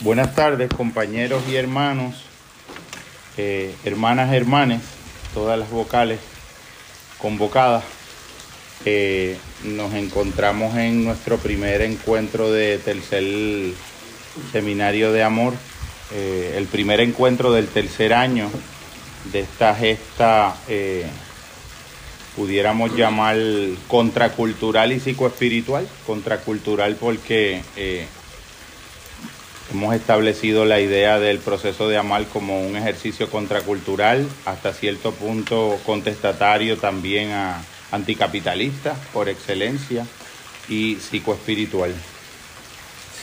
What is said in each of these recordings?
Buenas tardes, compañeros y hermanos, eh, hermanas, hermanes, todas las vocales convocadas. Eh, nos encontramos en nuestro primer encuentro de tercer seminario de amor, eh, el primer encuentro del tercer año de esta gesta, eh, pudiéramos llamar contracultural y psicoespiritual, contracultural porque hemos establecido la idea del proceso de amar como un ejercicio contracultural, hasta cierto punto contestatario también a anticapitalista por excelencia y psicoespiritual.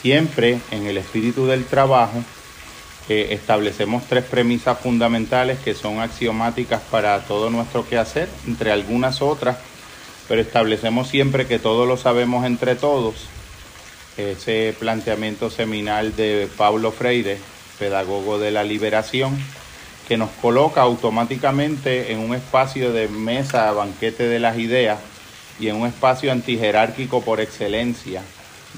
Siempre en el espíritu del trabajo eh, establecemos tres premisas fundamentales que son axiomáticas para todo nuestro quehacer, entre algunas otras, pero establecemos siempre que todo lo sabemos entre todos. Ese planteamiento seminal de Paulo Freire, pedagogo de la liberación, que nos coloca automáticamente en un espacio de mesa, banquete de las ideas y en un espacio antijerárquico por excelencia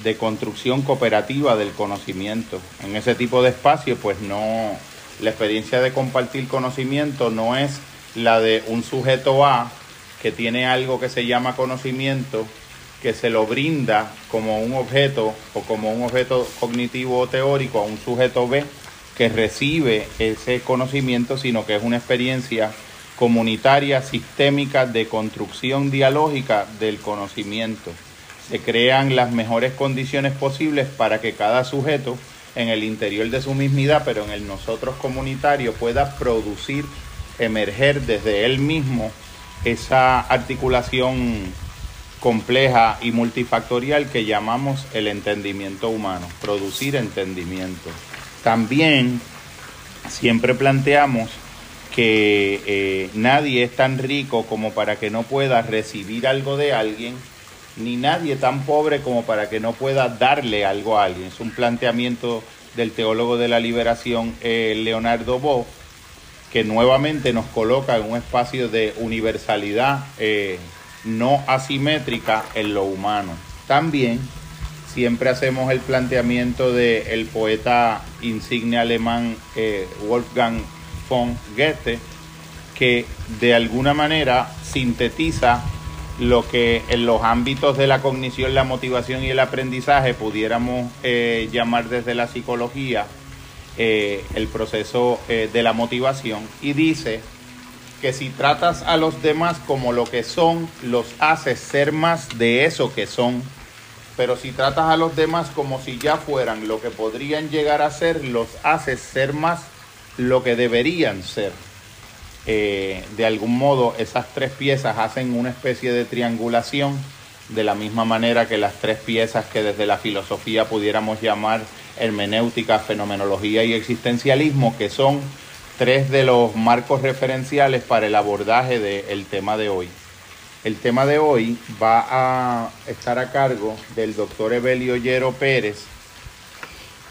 de construcción cooperativa del conocimiento. En ese tipo de espacio, pues no, la experiencia de compartir conocimiento no es la de un sujeto A que tiene algo que se llama conocimiento, que se lo brinda como un objeto o como un objeto cognitivo o teórico a un sujeto B que recibe ese conocimiento, sino que es una experiencia comunitaria, sistémica, de construcción dialógica del conocimiento. Se crean las mejores condiciones posibles para que cada sujeto en el interior de su mismidad, pero en el nosotros comunitario, pueda producir, emerger desde él mismo esa articulación compleja y multifactorial que llamamos el entendimiento humano, producir entendimiento. También siempre planteamos que eh, nadie es tan rico como para que no pueda recibir algo de alguien, ni nadie tan pobre como para que no pueda darle algo a alguien. Es un planteamiento del teólogo de la liberación eh, Leonardo Boff, que nuevamente nos coloca en un espacio de universalidad eh, no asimétrica en lo humano. También siempre hacemos el planteamiento del el poeta insigne alemán eh, Wolfgang von Goethe, que de alguna manera sintetiza lo que en los ámbitos de la cognición, la motivación y el aprendizaje pudiéramos eh, llamar desde la psicología eh, el proceso de la motivación y dice que si tratas a los demás como lo que son, los haces ser más de eso que son pero si tratas a los demás como si ya fueran lo que podrían llegar a ser, los haces ser más lo que deberían ser. Eh, de algún modo, esas tres piezas hacen una especie de triangulación, de la misma manera que las tres piezas que desde la filosofía pudiéramos llamar hermenéutica, fenomenología y existencialismo, que son tres de los marcos referenciales para el abordaje del tema de hoy. El tema de hoy va a estar a cargo del doctor Evelio Yero Pérez,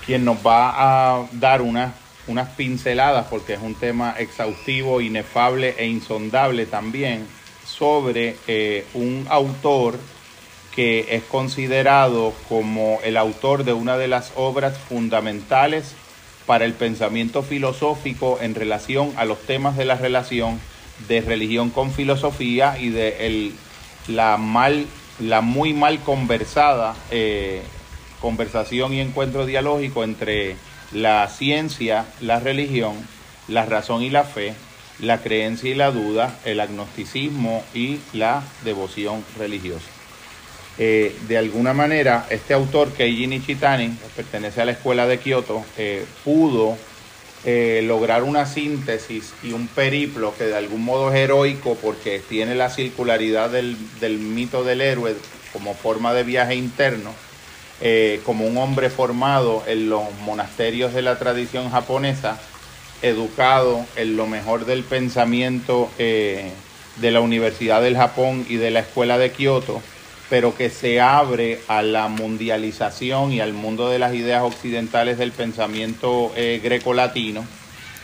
quien nos va a dar unas, unas pinceladas, porque es un tema exhaustivo, inefable e insondable también, sobre eh, un autor que es considerado como el autor de una de las obras fundamentales para el pensamiento filosófico en relación a los temas de la relación de religión con filosofía y de el, la, mal, la muy mal conversada eh, conversación y encuentro dialógico entre la ciencia, la religión, la razón y la fe, la creencia y la duda, el agnosticismo y la devoción religiosa. Eh, de alguna manera, este autor, Keiji Nishitani, pertenece a la escuela de Kioto, eh, pudo eh, lograr una síntesis y un periplo que de algún modo es heroico porque tiene la circularidad del, del mito del héroe como forma de viaje interno, como un hombre formado en los monasterios de la tradición japonesa, educado en lo mejor del pensamiento de la Universidad del Japón y de la Escuela de Kioto, pero que se abre a la mundialización y al mundo de las ideas occidentales del pensamiento eh, greco-latino,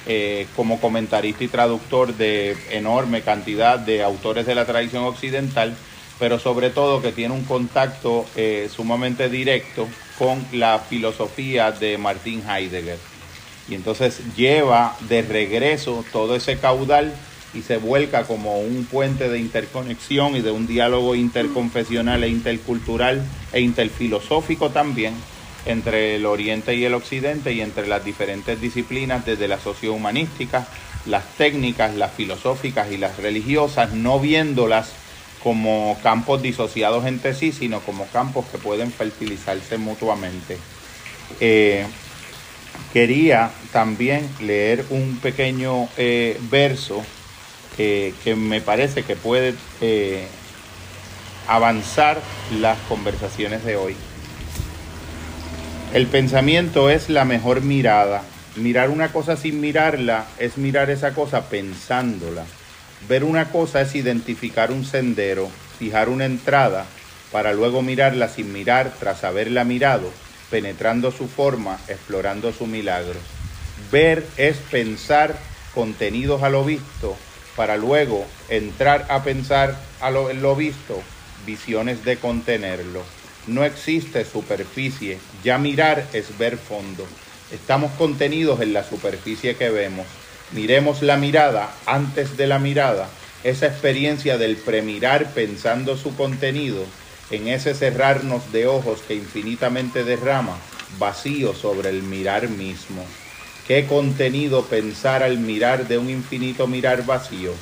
eh, como comentarista y traductor de enorme cantidad de autores de la tradición occidental, pero sobre todo que tiene un contacto eh, sumamente directo con la filosofía de Martin Heidegger. Y entonces lleva de regreso todo ese caudal y se vuelca como un puente de interconexión y de un diálogo interconfesional e intercultural e interfilosófico también entre el Oriente y el Occidente y entre las diferentes disciplinas desde la sociohumanística, las técnicas, las filosóficas y las religiosas, no viéndolas como campos disociados entre sí, sino como campos que pueden fertilizarse mutuamente. Eh, quería también leer un pequeño eh, verso que me parece que puede eh, avanzar las conversaciones de hoy. El pensamiento es la mejor mirada. Mirar una cosa sin mirarla es mirar esa cosa pensándola. Ver una cosa es identificar un sendero, fijar una entrada, para luego mirarla sin mirar tras haberla mirado, penetrando su forma, explorando su milagro. Ver es pensar contenidos a lo visto, para luego entrar a pensar a lo, lo visto, visiones de contenerlo. No existe superficie, ya mirar es ver fondo. Estamos contenidos en la superficie que vemos. Miremos la mirada antes de la mirada, esa experiencia del premirar pensando su contenido, en ese cerrarnos de ojos que infinitamente derrama, vacío sobre el mirar mismo. ¿Qué contenido pensar al mirar de un infinito mirar vacío?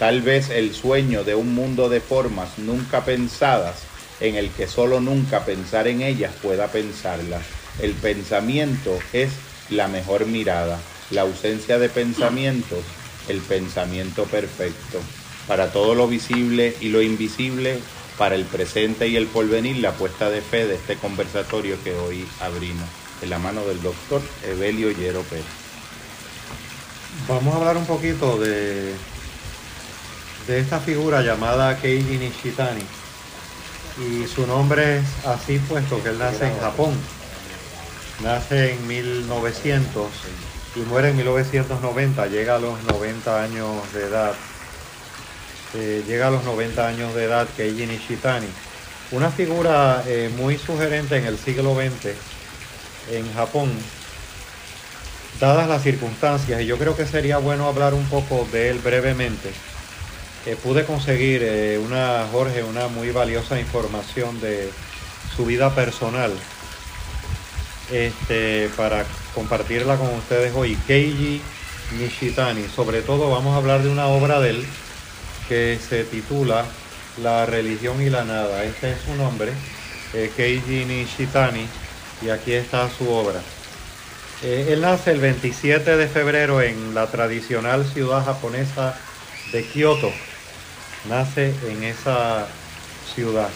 Tal vez el sueño de un mundo de formas nunca pensadas en el que solo nunca pensar en ellas pueda pensarlas. El pensamiento es la mejor mirada, la ausencia de pensamientos, el pensamiento perfecto. Para todo lo visible y lo invisible, para el presente y el porvenir, la puesta de fe de este conversatorio que hoy abrimos, en la mano del doctor Evelio Yero Pérez. Vamos a hablar un poquito de, de esta figura llamada Keiji Nishitani y su nombre es así puesto que él nace en Japón. Nace en 1900 y muere en 1990, llega a los 90 años de edad. Eh, llega a los 90 años de edad Keiji Nishitani. Una figura eh, muy sugerente en el siglo XX en Japón, dadas las circunstancias, y yo creo que sería bueno hablar un poco de él brevemente pude conseguir eh, una, Jorge, una muy valiosa información de su vida personal este, para compartirla con ustedes hoy. Keiji Nishitani, sobre todo vamos a hablar de una obra de él que se titula La religión y la nada. Este es su nombre, eh, Keiji Nishitani, y aquí está su obra. Eh, él nace el 27 de febrero en la tradicional ciudad japonesa de Kioto, nace en esa ciudad.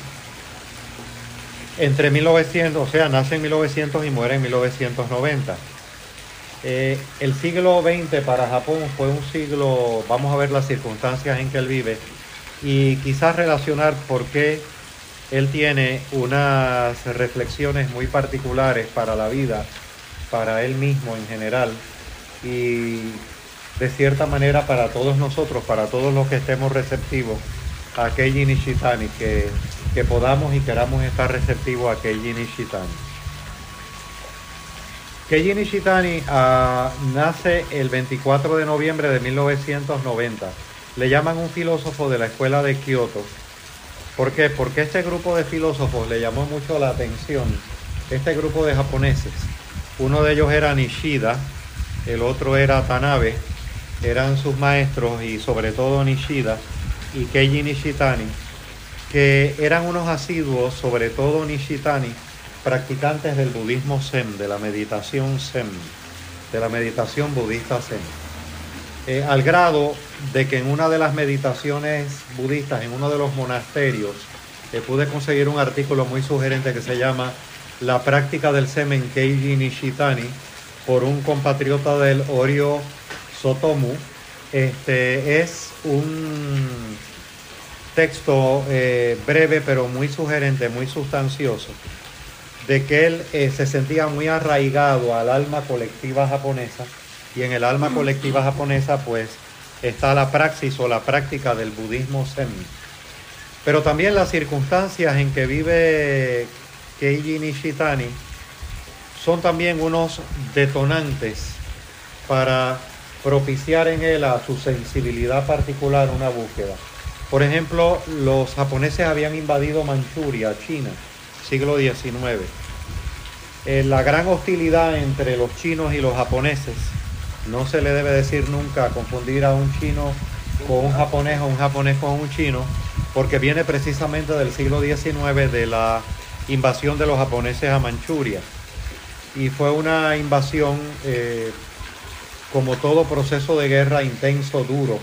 Entre 1900, o sea, nace en 1900 y muere en 1990. Eh, el siglo XX para Japón fue un siglo, vamos a ver las circunstancias en que él vive y quizás relacionar por qué él tiene unas reflexiones muy particulares para la vida, para él mismo en general y de cierta manera para todos nosotros, para todos los que estemos receptivos a Keiji Nishitani, que, que podamos y queramos estar receptivos a Keiji Nishitani. Keiji Nishitani ah, nace el 24 de noviembre de 1990. Le llaman un filósofo de la escuela de Kioto. ¿Por qué? Porque este grupo de filósofos le llamó mucho la atención, este grupo de japoneses. Uno de ellos era Nishida, el otro era Tanabe, eran sus maestros y sobre todo Nishida y Keiji Nishitani, que eran unos asiduos, sobre todo Nishitani, practicantes del budismo Zen, de la meditación Zen, de la meditación budista Zen. Eh, al grado de que en una de las meditaciones budistas, en uno de los monasterios, eh, pude conseguir un artículo muy sugerente que se llama La práctica del Zen Keiji Nishitani, por un compatriota del Orio Sotomu, este, es un texto eh, breve pero muy sugerente, muy sustancioso, de que él se sentía muy arraigado al alma colectiva japonesa y en el alma colectiva japonesa pues está la praxis o la práctica del budismo zen. Pero también las circunstancias en que vive Keiji Nishitani son también unos detonantes para propiciar en él a su sensibilidad particular una búsqueda. Por ejemplo, los japoneses habían invadido Manchuria, China, siglo XIX. Eh, la gran hostilidad entre los chinos y los japoneses, no se le debe decir nunca confundir a un chino con un japonés o un japonés con un chino, porque viene precisamente del siglo XIX de la invasión de los japoneses a Manchuria. Y fue una invasión, eh, como todo proceso de guerra, intenso, duro,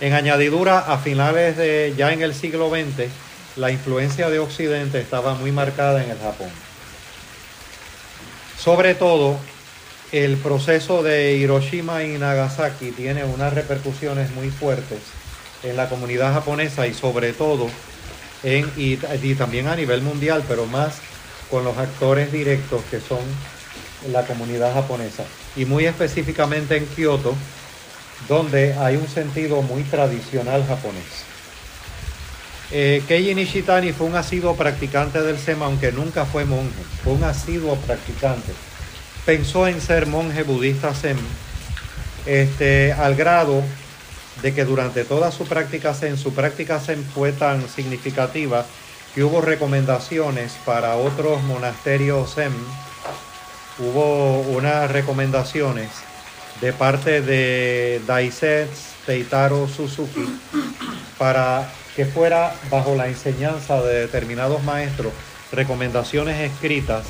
en añadidura, a finales de ya en el siglo XX, la influencia de Occidente estaba muy marcada en el Japón. Sobre todo, el proceso de Hiroshima y Nagasaki tiene unas repercusiones muy fuertes en la comunidad japonesa y sobre todo en, y, también a nivel mundial, pero más con los actores directos que son la comunidad japonesa. Y muy específicamente en Kioto, donde hay un sentido muy tradicional japonés. Eh, Keiji Nishitani fue un asiduo practicante del SEMA, aunque nunca fue monje, fue un asiduo practicante. Pensó en ser monje budista Zen, este, al grado de que durante toda su práctica Zen, su práctica Zen fue tan significativa que hubo recomendaciones para otros monasterios Zen, hubo unas recomendaciones de parte de Daisetsu Teitaro Suzuki para que fuera bajo la enseñanza de determinados maestros recomendaciones escritas.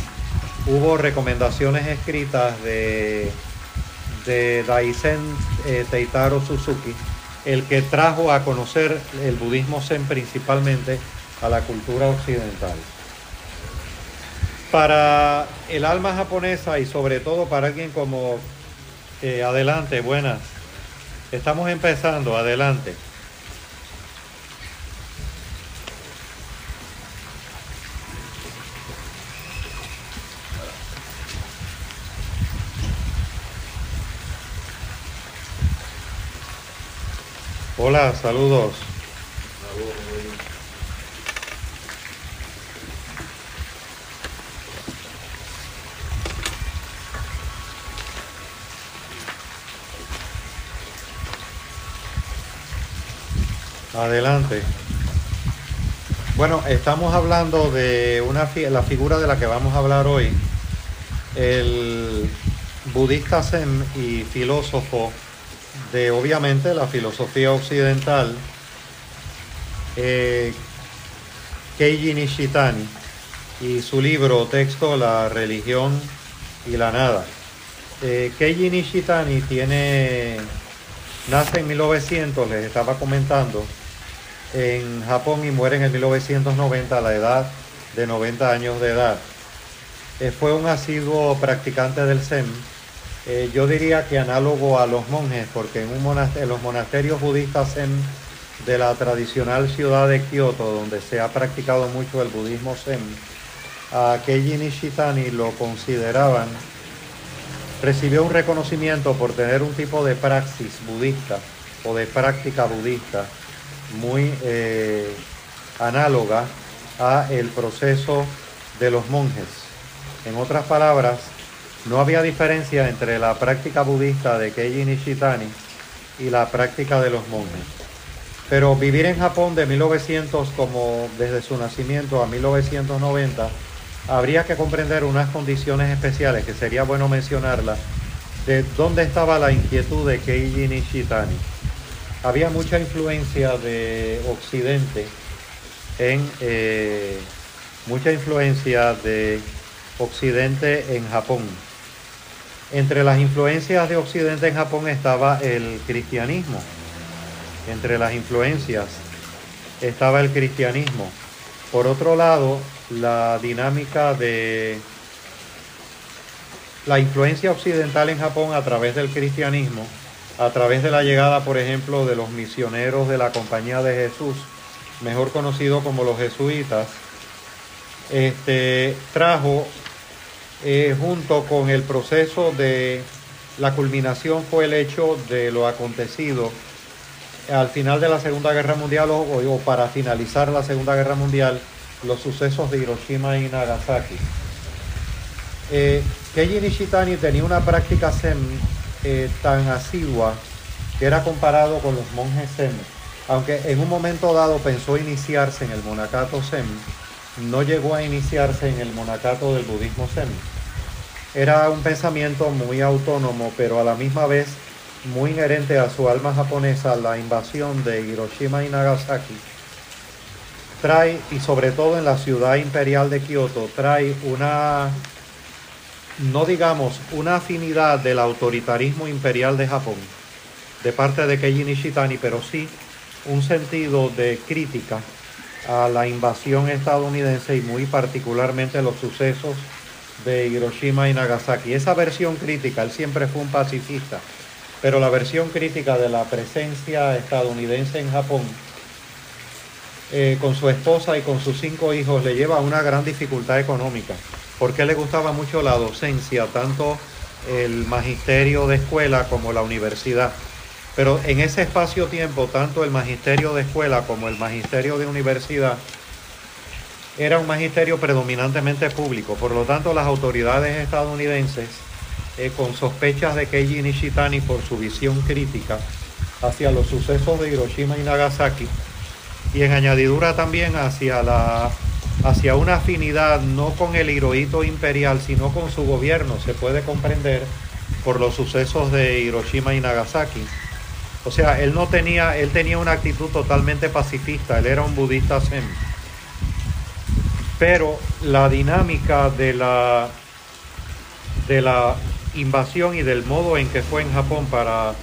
Hubo recomendaciones escritas de, de Daisen eh, Teitaro Suzuki, el que trajo a conocer el budismo zen principalmente a la cultura occidental. Para el alma japonesa y sobre todo para alguien como eh, adelante, buenas. Estamos empezando, adelante. Hola, saludos. Adelante. Bueno, estamos hablando de una la figura de la que vamos a hablar hoy, el budista zen y filósofo de obviamente la filosofía occidental, eh, Keiji Nishitani, y su libro o texto La religión y la nada. Eh, Keiji Nishitani tiene, nace en 1900, les estaba comentando, en Japón y muere en el 1990 a la edad de 90 años de edad. Eh, fue un asiduo practicante del Zen. Eh, yo diría que análogo a los monjes, porque en, los monasterios budistas Zen de la tradicional ciudad de Kioto, donde se ha practicado mucho el budismo Zen, a Keiji Nishitani lo consideraban, recibió un reconocimiento por tener un tipo de praxis budista o de práctica budista muy eh, análoga a el proceso de los monjes. En otras palabras, no había diferencia entre la práctica budista de Keiji Nishitani y la práctica de los monjes. Pero vivir en Japón de 1900 como desde su nacimiento a 1990, habría que comprender unas condiciones especiales que sería bueno mencionarlas de dónde estaba la inquietud de Keiji Nishitani había mucha influencia de Occidente en eh, mucha influencia de Occidente en Japón. Entre las influencias de Occidente en Japón estaba el cristianismo. Entre las influencias estaba el cristianismo. Por otro lado, la dinámica de la influencia occidental en Japón a través del cristianismo a través de la llegada, por ejemplo, de los misioneros de la Compañía de Jesús, mejor conocido como los jesuitas, este, trajo eh, junto con el proceso de la culminación fue el hecho de lo acontecido al final de la Segunda Guerra Mundial o, para finalizar la Segunda Guerra Mundial, los sucesos de Hiroshima y Nagasaki. Eh, Keiji Nishitani tenía una práctica zen eh, tan asidua que era comparado con los monjes zen. Aunque en un momento dado pensó iniciarse en el monacato zen, no llegó a iniciarse en el monacato del budismo zen. Era un pensamiento muy autónomo, pero a la misma vez muy inherente a su alma japonesa, la invasión de Hiroshima y Nagasaki. Trae, y sobre todo en la ciudad imperial de Kioto, trae una no digamos una afinidad del autoritarismo imperial de Japón de parte de Keiji Nishitani, pero sí un sentido de crítica a la invasión estadounidense y muy particularmente los sucesos de Hiroshima y Nagasaki. Esa versión crítica, él siempre fue un pacifista, pero la versión crítica de la presencia estadounidense en Japón eh, con su esposa y con sus cinco hijos le lleva a una gran dificultad económica porque le gustaba mucho la docencia, tanto el magisterio de escuela como la universidad. Pero en ese espacio-tiempo, tanto el magisterio de escuela como el magisterio de universidad era un magisterio predominantemente público. Por lo tanto, las autoridades estadounidenses, eh, con sospechas de Keiji Nishitani por su visión crítica hacia los sucesos de Hiroshima y Nagasaki, y en añadidura también hacia la hacia una afinidad no con el Hirohito imperial, sino con su gobierno, se puede comprender por los sucesos de Hiroshima y Nagasaki. O sea, él no tenía, él tenía una actitud totalmente pacifista, él era un budista zen. Pero la dinámica de la de la invasión y del modo en que fue en Japón para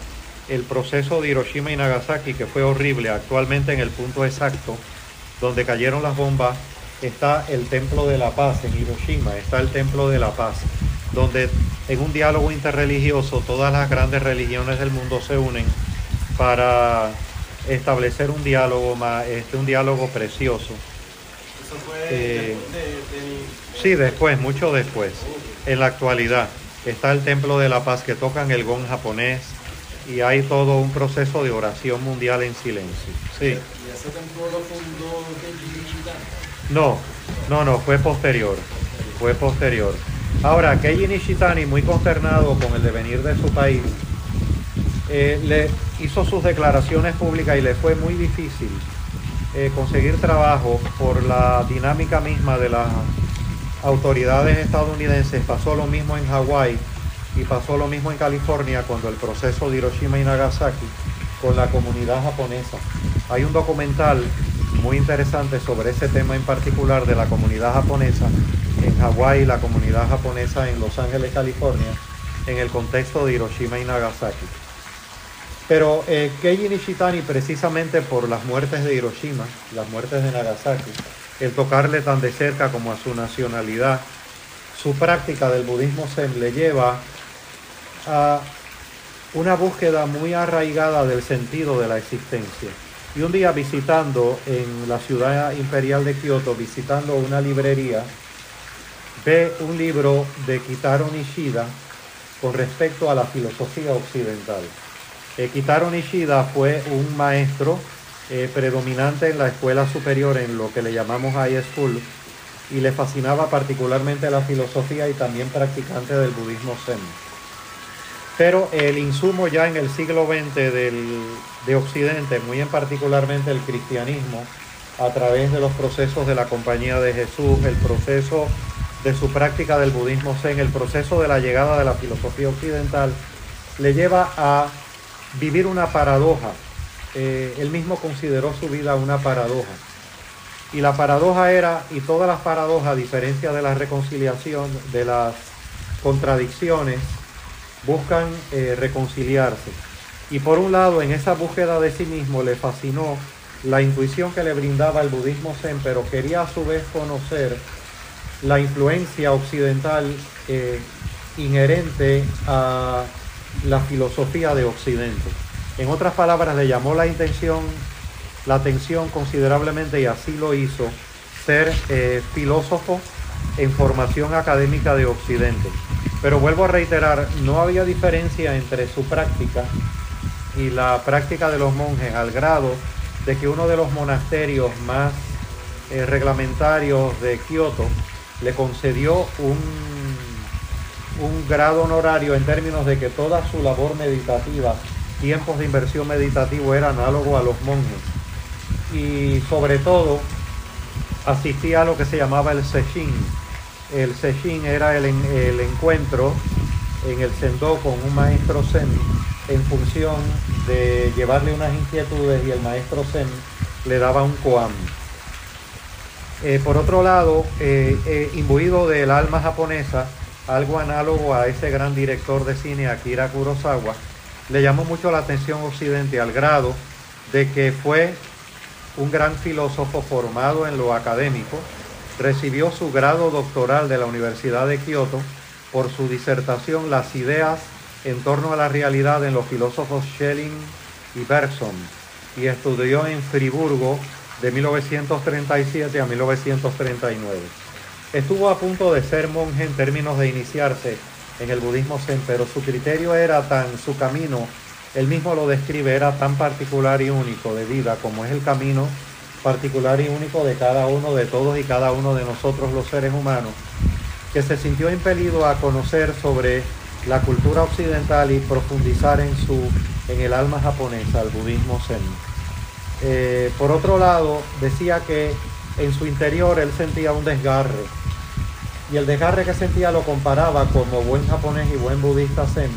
el proceso de Hiroshima y Nagasaki, que fue horrible, actualmente en el punto exacto donde cayeron las bombas, está el Templo de la Paz en Hiroshima, está el Templo de la Paz, donde en un diálogo interreligioso todas las grandes religiones del mundo se unen para establecer un diálogo, este, un diálogo precioso. ¿Eso fue Eh, de, Sí, después, mucho después. En la actualidad está el Templo de la Paz que tocan el gong japonés y hay todo un proceso de oración mundial en silencio. Sí. ¿Y ese templo lo fundó? No, no, no, fue posterior. Fue posterior. Ahora, Keiji Nishitani, muy consternado con el devenir de su país, eh, le hizo sus declaraciones públicas y le fue muy difícil eh, conseguir trabajo por la dinámica misma de las autoridades estadounidenses. Pasó lo mismo en Hawái y pasó lo mismo en California cuando el proceso de Hiroshima y Nagasaki con la comunidad japonesa. Hay un documental muy interesante sobre ese tema en particular de la comunidad japonesa en Hawái y la comunidad japonesa en Los Ángeles, California, en el contexto de Hiroshima y Nagasaki. Pero eh, Nishitani, precisamente por las muertes de Hiroshima, las muertes de Nagasaki, el tocarle tan de cerca como a su nacionalidad, su práctica del budismo zen le lleva a una búsqueda muy arraigada del sentido de la existencia. Y un día visitando en la ciudad imperial de Kioto, visitando una librería, ve un libro de Kitaro Nishida con respecto a la filosofía occidental. Eh, Kitaro Nishida fue un maestro eh, predominante en la escuela superior, en lo que le llamamos high school, y le fascinaba particularmente la filosofía y también practicante del budismo zen. Pero el insumo ya en el siglo XX del, de Occidente, muy en particularmente el cristianismo, a través de los procesos de la Compañía de Jesús, el proceso de su práctica del budismo zen, el proceso de la llegada de la filosofía occidental, le lleva a vivir una paradoja. Eh, él mismo consideró su vida una paradoja. Y la paradoja era, y todas las paradojas, a diferencia de la reconciliación, de las contradicciones, buscan eh, reconciliarse. Y por un lado, en esa búsqueda de sí mismo le fascinó la intuición que le brindaba el budismo zen, pero quería a su vez conocer la influencia occidental eh, inherente a la filosofía de Occidente. En otras palabras, le llamó la intención, la atención considerablemente y así lo hizo, ser eh, filósofo en formación académica de Occidente. Pero vuelvo a reiterar, no había diferencia entre su práctica y la práctica de los monjes al grado de que uno de los monasterios más eh, reglamentarios de Kioto le concedió un, un grado honorario en términos de que toda su labor meditativa, tiempos de inversión meditativo era análogo a los monjes. Y sobre todo asistía a lo que se llamaba el Seshin. El Seshin era el, en- el encuentro en el Sendó con un maestro Zen en función de llevarle unas inquietudes y el maestro Zen le daba un koan. Eh, por otro lado, eh, eh, imbuido del alma japonesa, algo análogo a ese gran director de cine Akira Kurosawa, le llamó mucho la atención Occidente al grado de que fue un gran filósofo formado en lo académico, recibió su grado doctoral de la Universidad de Kioto por su disertación Las ideas en torno a la realidad en los filósofos Schelling y Bergson y estudió en Friburgo de 1937 a 1939. Estuvo a punto de ser monje en términos de iniciarse en el budismo zen, pero su criterio era tan, su camino, él mismo lo describe, era tan particular y único de vida como es el camino particular y único de cada uno, de todos y cada uno de nosotros los seres humanos, que se sintió impelido a conocer sobre la cultura occidental y profundizar en su en el alma japonesa, el budismo zen. Eh, por otro lado, decía que en su interior él sentía un desgarre. Y el desgarre que sentía lo comparaba como buen japonés y buen budista zen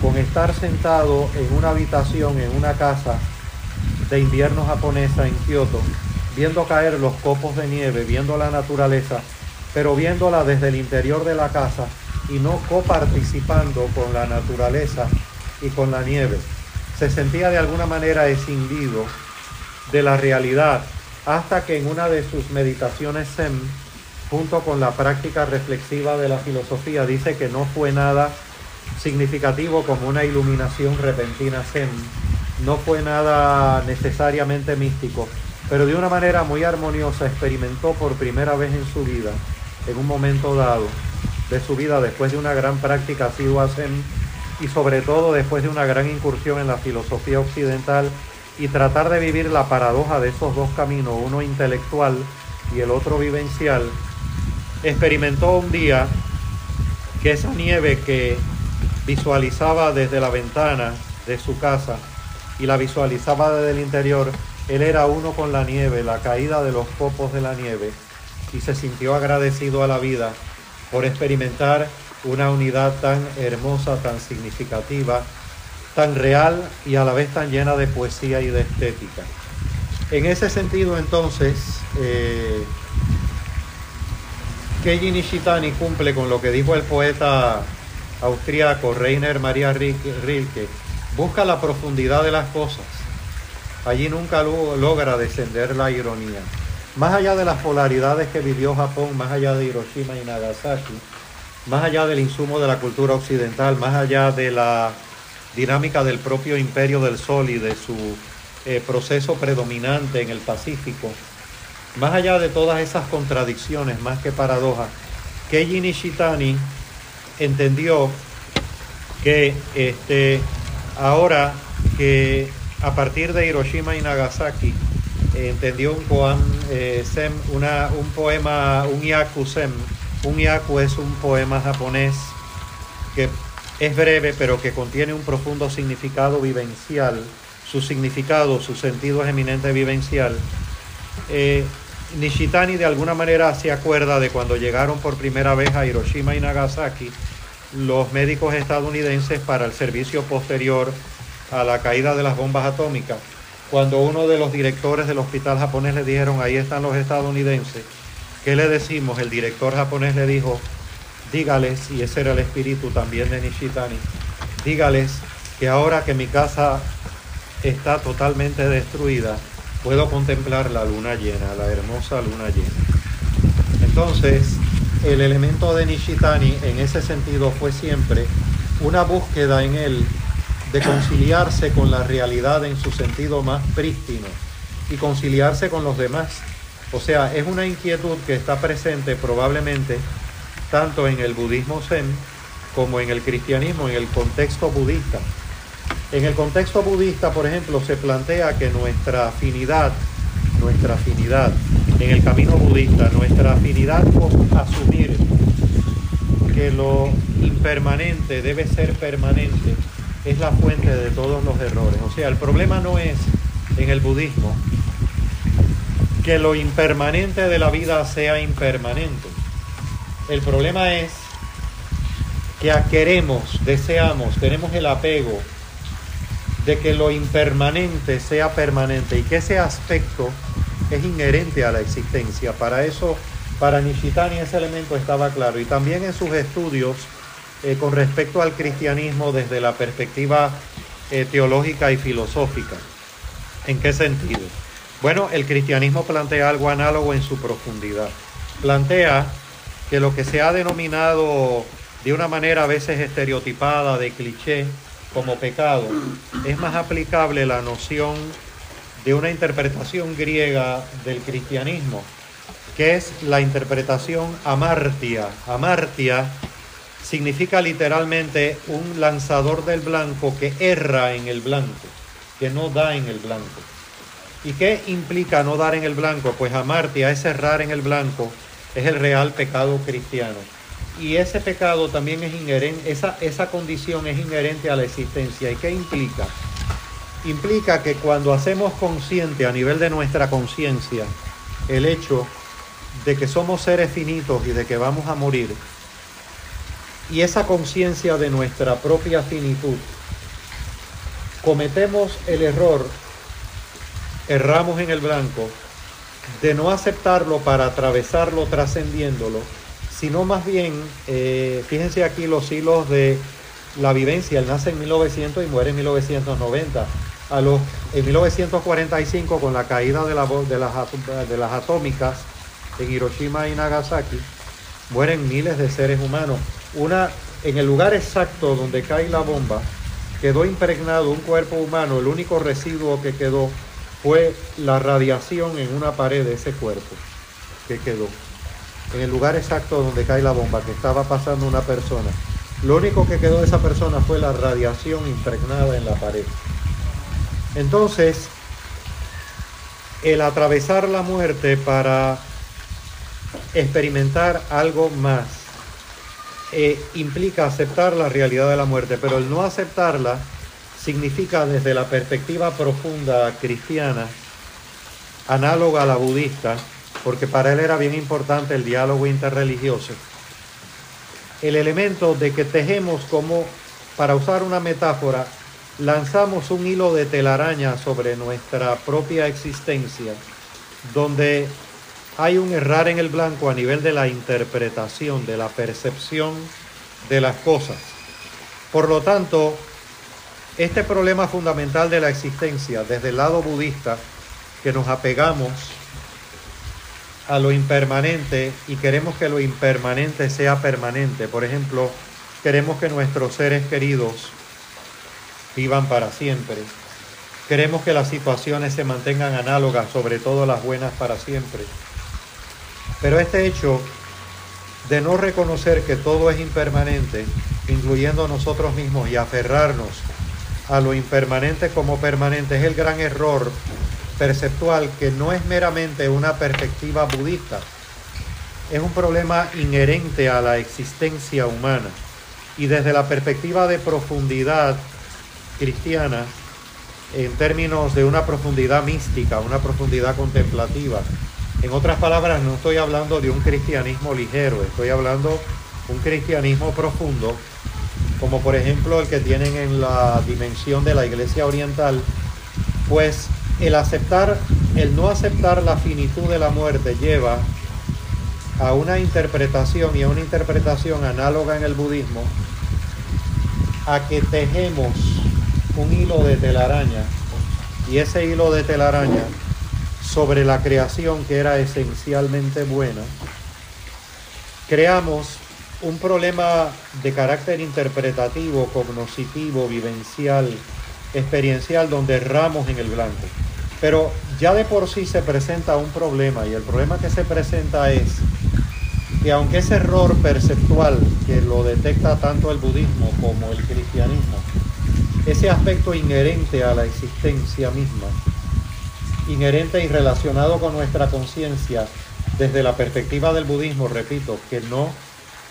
con estar sentado en una habitación, en una casa de invierno japonesa en Kioto, viendo caer los copos de nieve, viendo la naturaleza, pero viéndola desde el interior de la casa y no coparticipando con la naturaleza y con la nieve. Se sentía de alguna manera escindido de la realidad hasta que en una de sus meditaciones zen, junto con la práctica reflexiva de la filosofía, dice que no fue nada significativo como una iluminación repentina zen, no fue nada necesariamente místico, pero de una manera muy armoniosa experimentó por primera vez en su vida, en un momento dado de su vida, después de una gran práctica asidua zen y sobre todo después de una gran incursión en la filosofía occidental y tratar de vivir la paradoja de esos dos caminos, uno intelectual y el otro vivencial, experimentó un día que esa nieve que visualizaba desde la ventana de su casa y la visualizaba desde el interior, él era uno con la nieve, la caída de los copos de la nieve, y se sintió agradecido a la vida por experimentar una unidad tan hermosa, tan significativa, tan real y a la vez tan llena de poesía y de estética. En ese sentido, entonces, eh, Keiji Nishitani cumple con lo que dijo el poeta austriaco Rainer Maria Rilke, busca la profundidad de las cosas. Allí nunca lo- logra descender la ironía. Más allá de las polaridades que vivió Japón, más allá de Hiroshima y Nagasaki, más allá del insumo de la cultura occidental, más allá de la dinámica del propio imperio del sol y de su eh, proceso predominante en el Pacífico, más allá de todas esas contradicciones, más que paradojas, Keiji Nishitani entendió que este, ahora que a partir de Hiroshima y Nagasaki entendió un eh, sem, un poema, un yaku sem. Un yaku es un poema japonés que es breve pero que contiene un profundo significado vivencial. Su significado, su sentido es eminente vivencial. Eh, Nishitani de alguna manera se acuerda de cuando llegaron por primera vez a Hiroshima y Nagasaki los médicos estadounidenses para el servicio posterior a la caída de las bombas atómicas. Cuando uno de los directores del hospital japonés le dijeron, ahí están los estadounidenses, ¿qué le decimos? El director japonés le dijo, dígales, y ese era el espíritu también de Nishitani, dígales que ahora que mi casa está totalmente destruida, puedo contemplar la luna llena, la hermosa luna llena. Entonces, el elemento de Nishitani en ese sentido fue siempre una búsqueda en él de conciliarse con la realidad en su sentido más prístino y conciliarse con los demás. O sea, es una inquietud que está presente probablemente tanto en el budismo zen como en el cristianismo, en el contexto budista. En el contexto budista, por ejemplo, se plantea que nuestra afinidad, nuestra afinidad en el camino budista, nuestra afinidad con asumir que lo impermanente debe ser permanente es la fuente de todos los errores. O sea, el problema no es en el budismo que lo impermanente de la vida sea impermanente. El problema es que queremos, deseamos, tenemos el apego de que lo impermanente sea permanente y que ese aspecto es inherente a la existencia. Para eso, para Nishitani ese elemento estaba claro. Y también en sus estudios eh, con respecto al cristianismo desde la perspectiva eh, teológica y filosófica. ¿En qué sentido? Bueno, el cristianismo plantea algo análogo en su profundidad. Plantea que lo que se ha denominado de una manera a veces estereotipada, de cliché, como pecado, es más aplicable la noción de una interpretación griega del cristianismo, que es la interpretación amartia. Amartia significa literalmente un lanzador del blanco que erra en el blanco, que no da en el blanco. ¿Y qué implica no dar en el blanco? Pues amartia es errar en el blanco, es el real pecado cristiano. Y ese pecado también es inherente, esa, esa condición es inherente a la existencia. ¿Y qué implica? Implica que cuando hacemos consciente a nivel de nuestra conciencia el hecho de que somos seres finitos y de que vamos a morir, y esa conciencia de nuestra propia finitud, cometemos el error, erramos en el blanco, de no aceptarlo para atravesarlo trascendiéndolo, sino más bien, eh, fíjense aquí los hilos de la vivencia, él nace en 1900 y muere en 1990. A los, en 1945, con la caída de, la, las, de las atómicas en Hiroshima y Nagasaki, mueren miles de seres humanos. Una, en el lugar exacto donde cae la bomba, quedó impregnado un cuerpo humano, el único residuo que quedó fue la radiación en una pared de ese cuerpo que quedó en el lugar exacto donde cae la bomba, que estaba pasando una persona. Lo único que quedó de esa persona fue la radiación impregnada en la pared. Entonces, el atravesar la muerte para experimentar algo más eh, implica aceptar la realidad de la muerte, pero el no aceptarla significa desde la perspectiva profunda cristiana, análoga a la budista, porque para él era bien importante el diálogo interreligioso. El elemento de que tejemos como, para usar una metáfora, lanzamos un hilo de telaraña sobre nuestra propia existencia, donde hay un errar en el blanco a nivel de la interpretación, de la percepción de las cosas. Por lo tanto, este problema fundamental de la existencia, desde el lado budista, que nos apegamos a lo impermanente y queremos que lo impermanente sea permanente. Por ejemplo, queremos que nuestros seres queridos vivan para siempre. Queremos que las situaciones se mantengan análogas, sobre todo las buenas para siempre. Pero este hecho de no reconocer que todo es impermanente, incluyendo nosotros mismos, y aferrarnos a lo impermanente como permanente, es el gran error perceptual que no es meramente una perspectiva budista, es un problema inherente a la existencia humana. Y desde la perspectiva de profundidad cristiana, en términos de una profundidad mística, una profundidad contemplativa, en otras palabras, no estoy hablando de un cristianismo ligero, estoy hablando de un cristianismo profundo, como por ejemplo el que tienen en la dimensión de la iglesia oriental, pues el aceptar, el no aceptar la finitud de la muerte lleva a una interpretación y a una interpretación análoga en el budismo a que tejemos un hilo de telaraña y ese hilo de telaraña sobre la creación que era esencialmente buena, creamos un problema de carácter interpretativo, cognoscitivo, vivencial, experiencial, donde erramos en el blanco. Pero ya de por sí se presenta un problema y el problema que se presenta es que aunque ese error perceptual que lo detecta tanto el budismo como el cristianismo, ese aspecto inherente a la existencia misma, inherente y relacionado con nuestra conciencia desde la perspectiva del budismo, repito, que no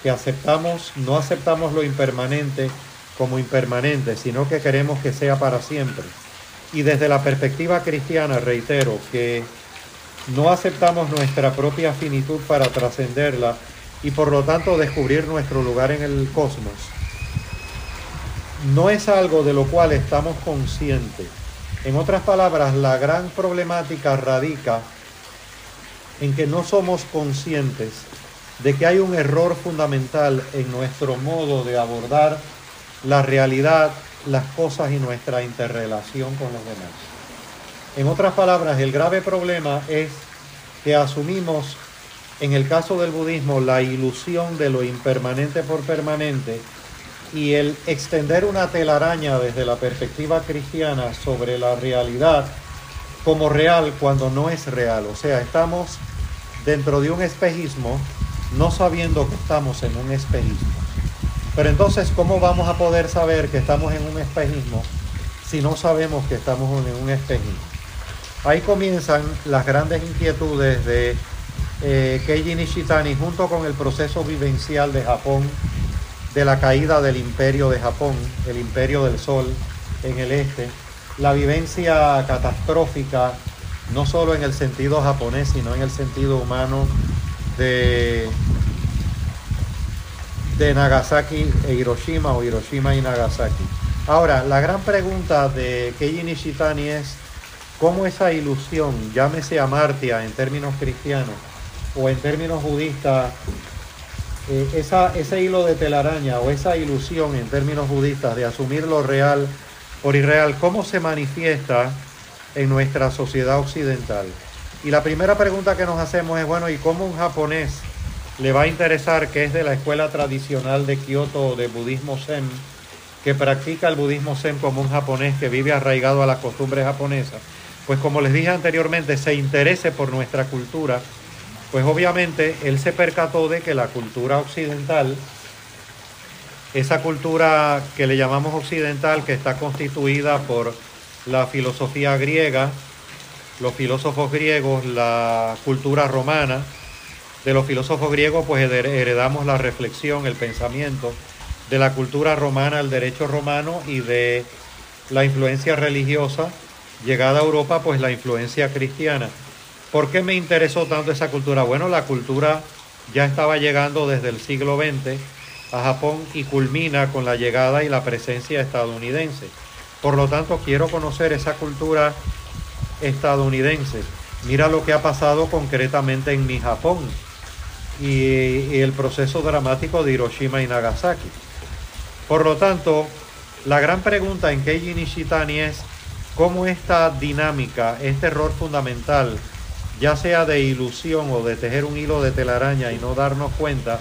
que aceptamos, no aceptamos lo impermanente como impermanente, sino que queremos que sea para siempre. Y desde la perspectiva cristiana, reitero, que no aceptamos nuestra propia finitud para trascenderla y por lo tanto descubrir nuestro lugar en el cosmos, no es algo de lo cual estamos conscientes. En otras palabras, la gran problemática radica en que no somos conscientes de que hay un error fundamental en nuestro modo de abordar la realidad, las cosas y nuestra interrelación con los demás. En otras palabras, el grave problema es que asumimos, en el caso del budismo, la ilusión de lo impermanente por permanente y el extender una telaraña desde la perspectiva cristiana sobre la realidad como real cuando no es real. O sea, estamos dentro de un espejismo no sabiendo que estamos en un espejismo. Pero entonces, ¿cómo vamos a poder saber que estamos en un espejismo si no sabemos que estamos en un espejismo? Ahí comienzan las grandes inquietudes de eh, Keiji Nishitani junto con el proceso vivencial de Japón de la caída del imperio de Japón, el imperio del sol en el este, la vivencia catastrófica, no solo en el sentido japonés, sino en el sentido humano de, de Nagasaki e Hiroshima o Hiroshima y Nagasaki. Ahora, la gran pregunta de Keiji Nishitani es cómo esa ilusión, llámese amartia en términos cristianos o en términos budistas, eh, esa, ese hilo de telaraña o esa ilusión en términos budistas de asumir lo real por irreal, ¿cómo se manifiesta en nuestra sociedad occidental? Y la primera pregunta que nos hacemos es, bueno, ¿y cómo un japonés le va a interesar que es de la escuela tradicional de Kioto de budismo zen, que practica el budismo zen como un japonés que vive arraigado a las costumbres japonesas? Pues como les dije anteriormente, se interese por nuestra cultura pues obviamente él se percató de que la cultura occidental, esa cultura que le llamamos occidental, que está constituida por la filosofía griega, los filósofos griegos, la cultura romana, de los filósofos griegos pues heredamos la reflexión, el pensamiento, de la cultura romana, el derecho romano y de la influencia religiosa, llegada a Europa pues la influencia cristiana. ¿Por qué me interesó tanto esa cultura? Bueno, la cultura ya estaba llegando desde el siglo XX a Japón y culmina con la llegada y la presencia estadounidense. Por lo tanto, quiero conocer esa cultura estadounidense. Mira lo que ha pasado concretamente en mi Japón y, el proceso dramático de Hiroshima y Nagasaki. Por lo tanto, la gran pregunta en Keiji Nishitani es cómo esta dinámica, este error fundamental ya sea de ilusión o de tejer un hilo de telaraña y no darnos cuenta,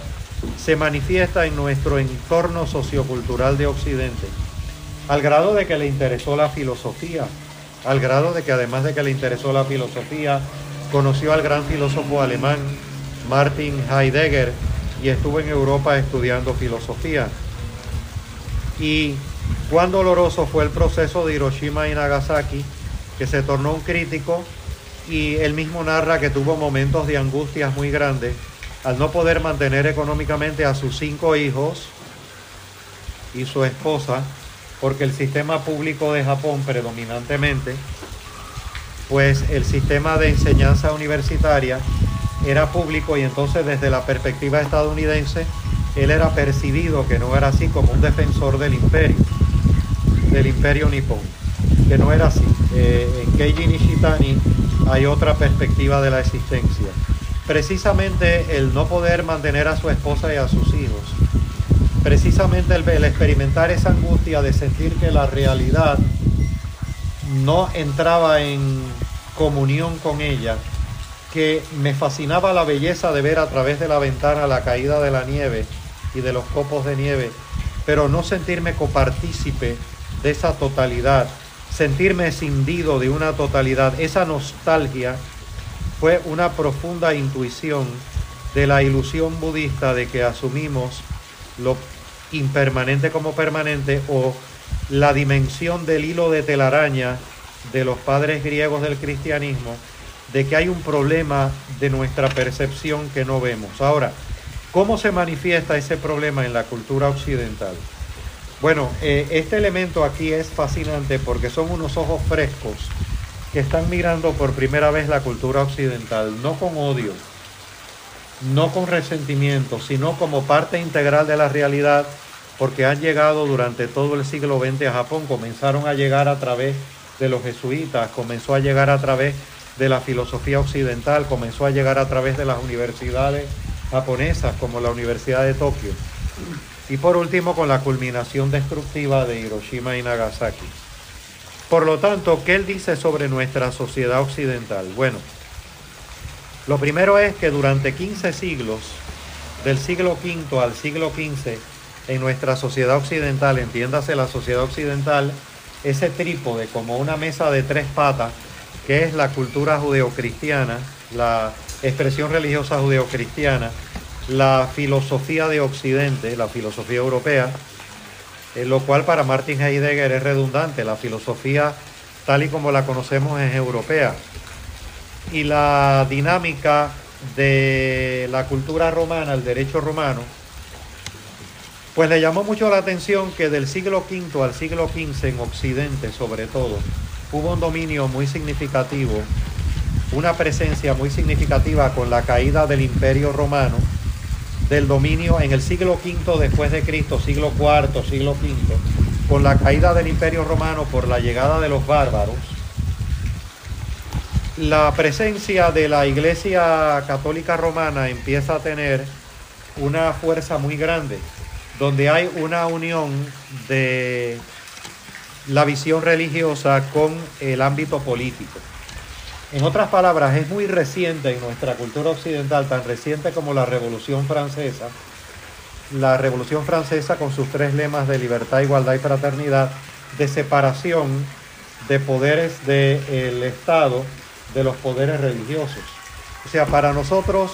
se manifiesta en nuestro entorno sociocultural de Occidente, al grado de que le interesó la filosofía, al grado de que además de que le interesó la filosofía, conoció al gran filósofo alemán Martin Heidegger y estuvo en Europa estudiando filosofía. Y cuán doloroso fue el proceso de Hiroshima y Nagasaki, que se tornó un crítico y él mismo narra que tuvo momentos de angustias muy grandes al no poder mantener económicamente a sus cinco hijos y su esposa, porque el sistema público de Japón predominantemente, pues el sistema de enseñanza universitaria era público y entonces desde la perspectiva estadounidense, él era percibido que no era así como un defensor del imperio, del imperio nipón, que no era así. Eh, en Keiji Nishitani hay otra perspectiva de la existencia. Precisamente el no poder mantener a su esposa y a sus hijos. Precisamente el, experimentar esa angustia de sentir que la realidad no entraba en comunión con ella, que me fascinaba la belleza de ver a través de la ventana la caída de la nieve y de los copos de nieve, pero no sentirme copartícipe de esa totalidad sentirme escindido de una totalidad. Esa nostalgia fue una profunda intuición de la ilusión budista de que asumimos lo impermanente como permanente o la dimensión del hilo de telaraña de los padres griegos del cristianismo, de que hay un problema de nuestra percepción que no vemos. Ahora, ¿Cómo se manifiesta ese problema en la cultura occidental? Bueno, eh, este elemento aquí es fascinante porque son unos ojos frescos que están mirando por primera vez la cultura occidental, no con odio, no con resentimiento, sino como parte integral de la realidad, porque han llegado durante todo el siglo XX a Japón, comenzaron a llegar a través de los jesuitas, comenzó a llegar a través la filosofía occidental, comenzó a llegar a través de las universidades japonesas como la Universidad de Tokio. Y por último con la culminación destructiva de Hiroshima y Nagasaki. Por lo tanto, ¿qué él dice sobre nuestra sociedad occidental? Bueno, lo primero es que durante 15 siglos, del siglo V al siglo XV, en nuestra sociedad occidental, entiéndase la sociedad occidental, ese trípode como una mesa de tres patas, que es la cultura judeocristiana, la expresión religiosa judeocristiana, la filosofía de Occidente, la filosofía europea, eh, lo cual para Martin Heidegger es redundante, la filosofía tal y como la conocemos es europea. Y la dinámica de la cultura romana, el derecho romano, pues le llamó mucho la atención que del siglo V al siglo XV en Occidente sobre todo, hubo un dominio muy significativo, una presencia muy significativa con la caída del imperio romano, del dominio en el siglo V después de Cristo, siglo IV, siglo V, con la caída del imperio romano por la llegada de los bárbaros, la presencia de la iglesia católica romana empieza a tener una fuerza muy grande, donde hay una unión de la visión religiosa con el ámbito político. En otras palabras, es muy reciente en nuestra cultura occidental, tan reciente como la Revolución Francesa, la Revolución Francesa con sus tres lemas de libertad, igualdad y fraternidad, de separación de poderes del Estado de los poderes religiosos. O sea, para nosotros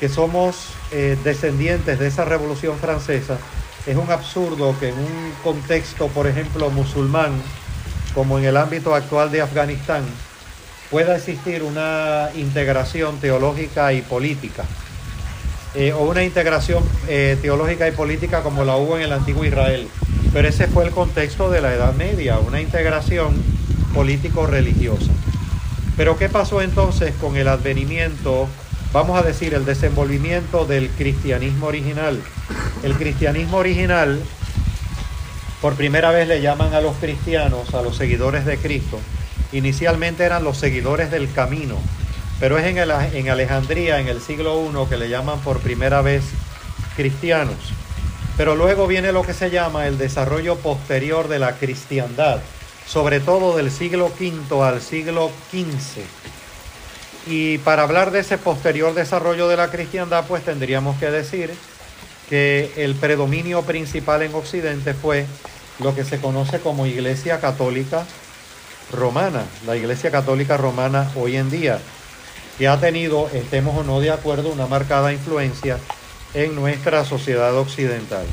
que somos eh, descendientes de esa Revolución Francesa, es un absurdo que en un contexto, por ejemplo, musulmán, como en el ámbito actual de Afganistán, pueda existir una integración teológica y política, eh, o una integración eh, teológica y política como la hubo en el antiguo Israel. Pero ese fue el contexto de la Edad Media, una integración político-religiosa. Pero ¿qué pasó entonces con el advenimiento, vamos a decir, el desenvolvimiento del cristianismo original? El cristianismo original, por primera vez le llaman a los cristianos, a los seguidores de Cristo, Inicialmente eran los seguidores del camino, pero es en, en Alejandría, en el siglo I, que le llaman por primera vez cristianos. Pero luego viene lo que se llama el desarrollo posterior de la cristiandad, sobre todo del siglo V al siglo XV. Y para hablar de ese posterior desarrollo de la cristiandad, pues tendríamos que decir que el predominio principal en Occidente fue lo que se conoce como Iglesia Católica romana, la Iglesia Católica Romana hoy en día, que ha tenido, estemos o no de acuerdo, una marcada influencia en nuestra sociedad occidental.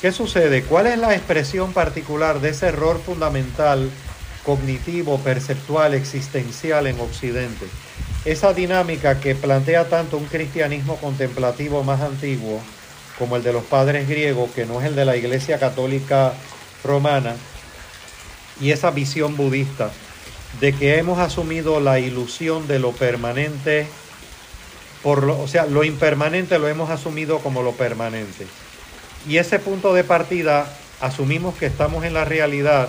¿Qué sucede? ¿Cuál es la expresión particular de ese error fundamental cognitivo, perceptual, existencial en Occidente? Esa dinámica que plantea tanto un cristianismo contemplativo más antiguo como el de los padres griegos, que no es el de la Iglesia Católica Romana, y esa visión budista de que hemos asumido la ilusión de lo permanente, por lo, o sea, lo impermanente lo hemos asumido como lo permanente. Y ese punto de partida, asumimos que estamos en la realidad,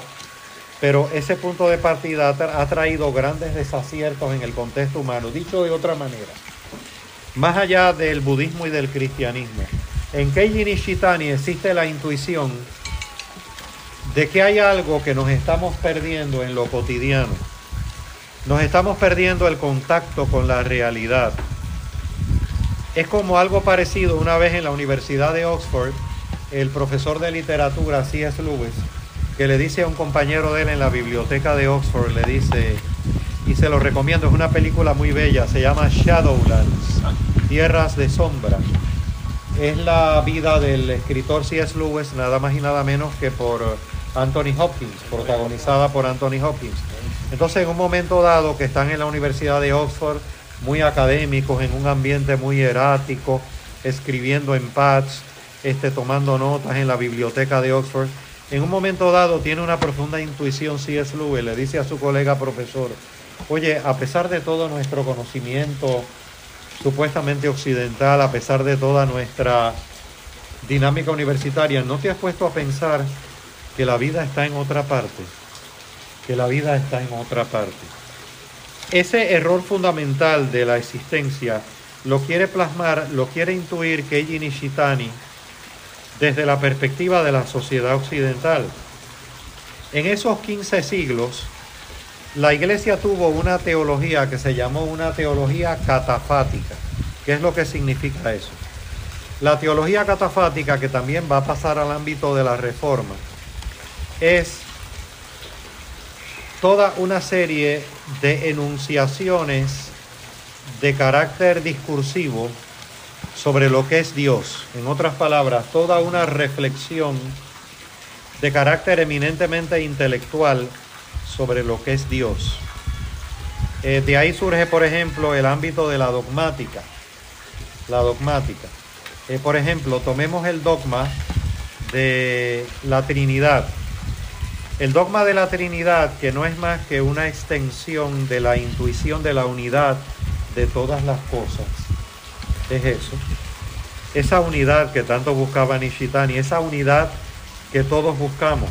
pero ese punto de partida ha traído grandes desaciertos en el contexto humano. Dicho de otra manera, más allá del budismo y del cristianismo, en Keiji Nishitani existe la intuición de que hay algo que nos estamos perdiendo en lo cotidiano. Nos estamos perdiendo el contacto con la realidad. Es como algo parecido una vez en la Universidad de Oxford, el profesor de literatura C.S. Lewis, que le dice a un compañero de él en la biblioteca de Oxford, le dice, y se lo recomiendo, es una película muy bella, se llama Shadowlands, Tierras de Sombra. Es la vida del escritor C.S. Lewis, nada más y nada menos que por Anthony Hopkins, protagonizada por Anthony Hopkins. Entonces, en un momento dado que están en la Universidad de Oxford, muy académicos, en un ambiente muy erático, escribiendo en pads, este, tomando notas en la biblioteca de Oxford. En un momento dado tiene una profunda intuición C.S. Lewis, le dice a su colega profesor, oye, a pesar de todo nuestro conocimiento supuestamente occidental, a pesar de toda nuestra dinámica universitaria, ¿no te has puesto a pensar que la vida está en otra parte? Que la vida está en otra parte. Ese error fundamental de la existencia lo quiere plasmar, lo quiere intuir Keiji Nishitani desde la perspectiva de la sociedad occidental. En esos 15 siglos, la iglesia tuvo una teología que se llamó una teología catafática. ¿Qué es lo que significa eso? La teología catafática, que también va a pasar al ámbito de la reforma, es toda una serie de enunciaciones de carácter discursivo sobre lo que es Dios. En otras palabras, toda una reflexión de carácter eminentemente intelectual sobre lo que es Dios. Eh, de ahí surge, por ejemplo, el ámbito de la dogmática. La dogmática. Eh, por ejemplo, tomemos el dogma de la Trinidad. El dogma de la Trinidad, que no es más que una extensión de la intuición de la unidad de todas las cosas, es eso. Esa unidad que tanto buscaba Nishitani, esa unidad que todos buscamos,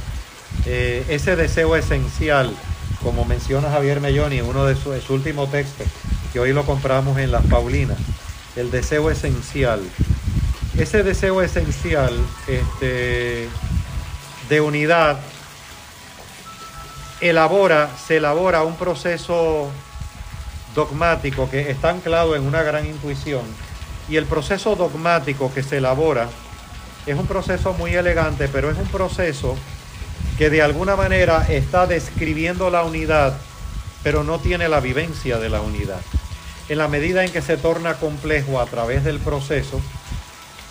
eh, ese deseo esencial, como menciona Javier Melloni en uno de sus, últimos textos, que hoy lo compramos en las Paulinas, el deseo esencial. Ese deseo esencial este, de unidad elabora, se elabora un proceso dogmático que está anclado en una gran intuición y el proceso dogmático que se elabora es un proceso muy elegante, pero es un proceso que de alguna manera está describiendo la unidad, pero no tiene la vivencia de la unidad. En la medida en que se torna complejo a través del proceso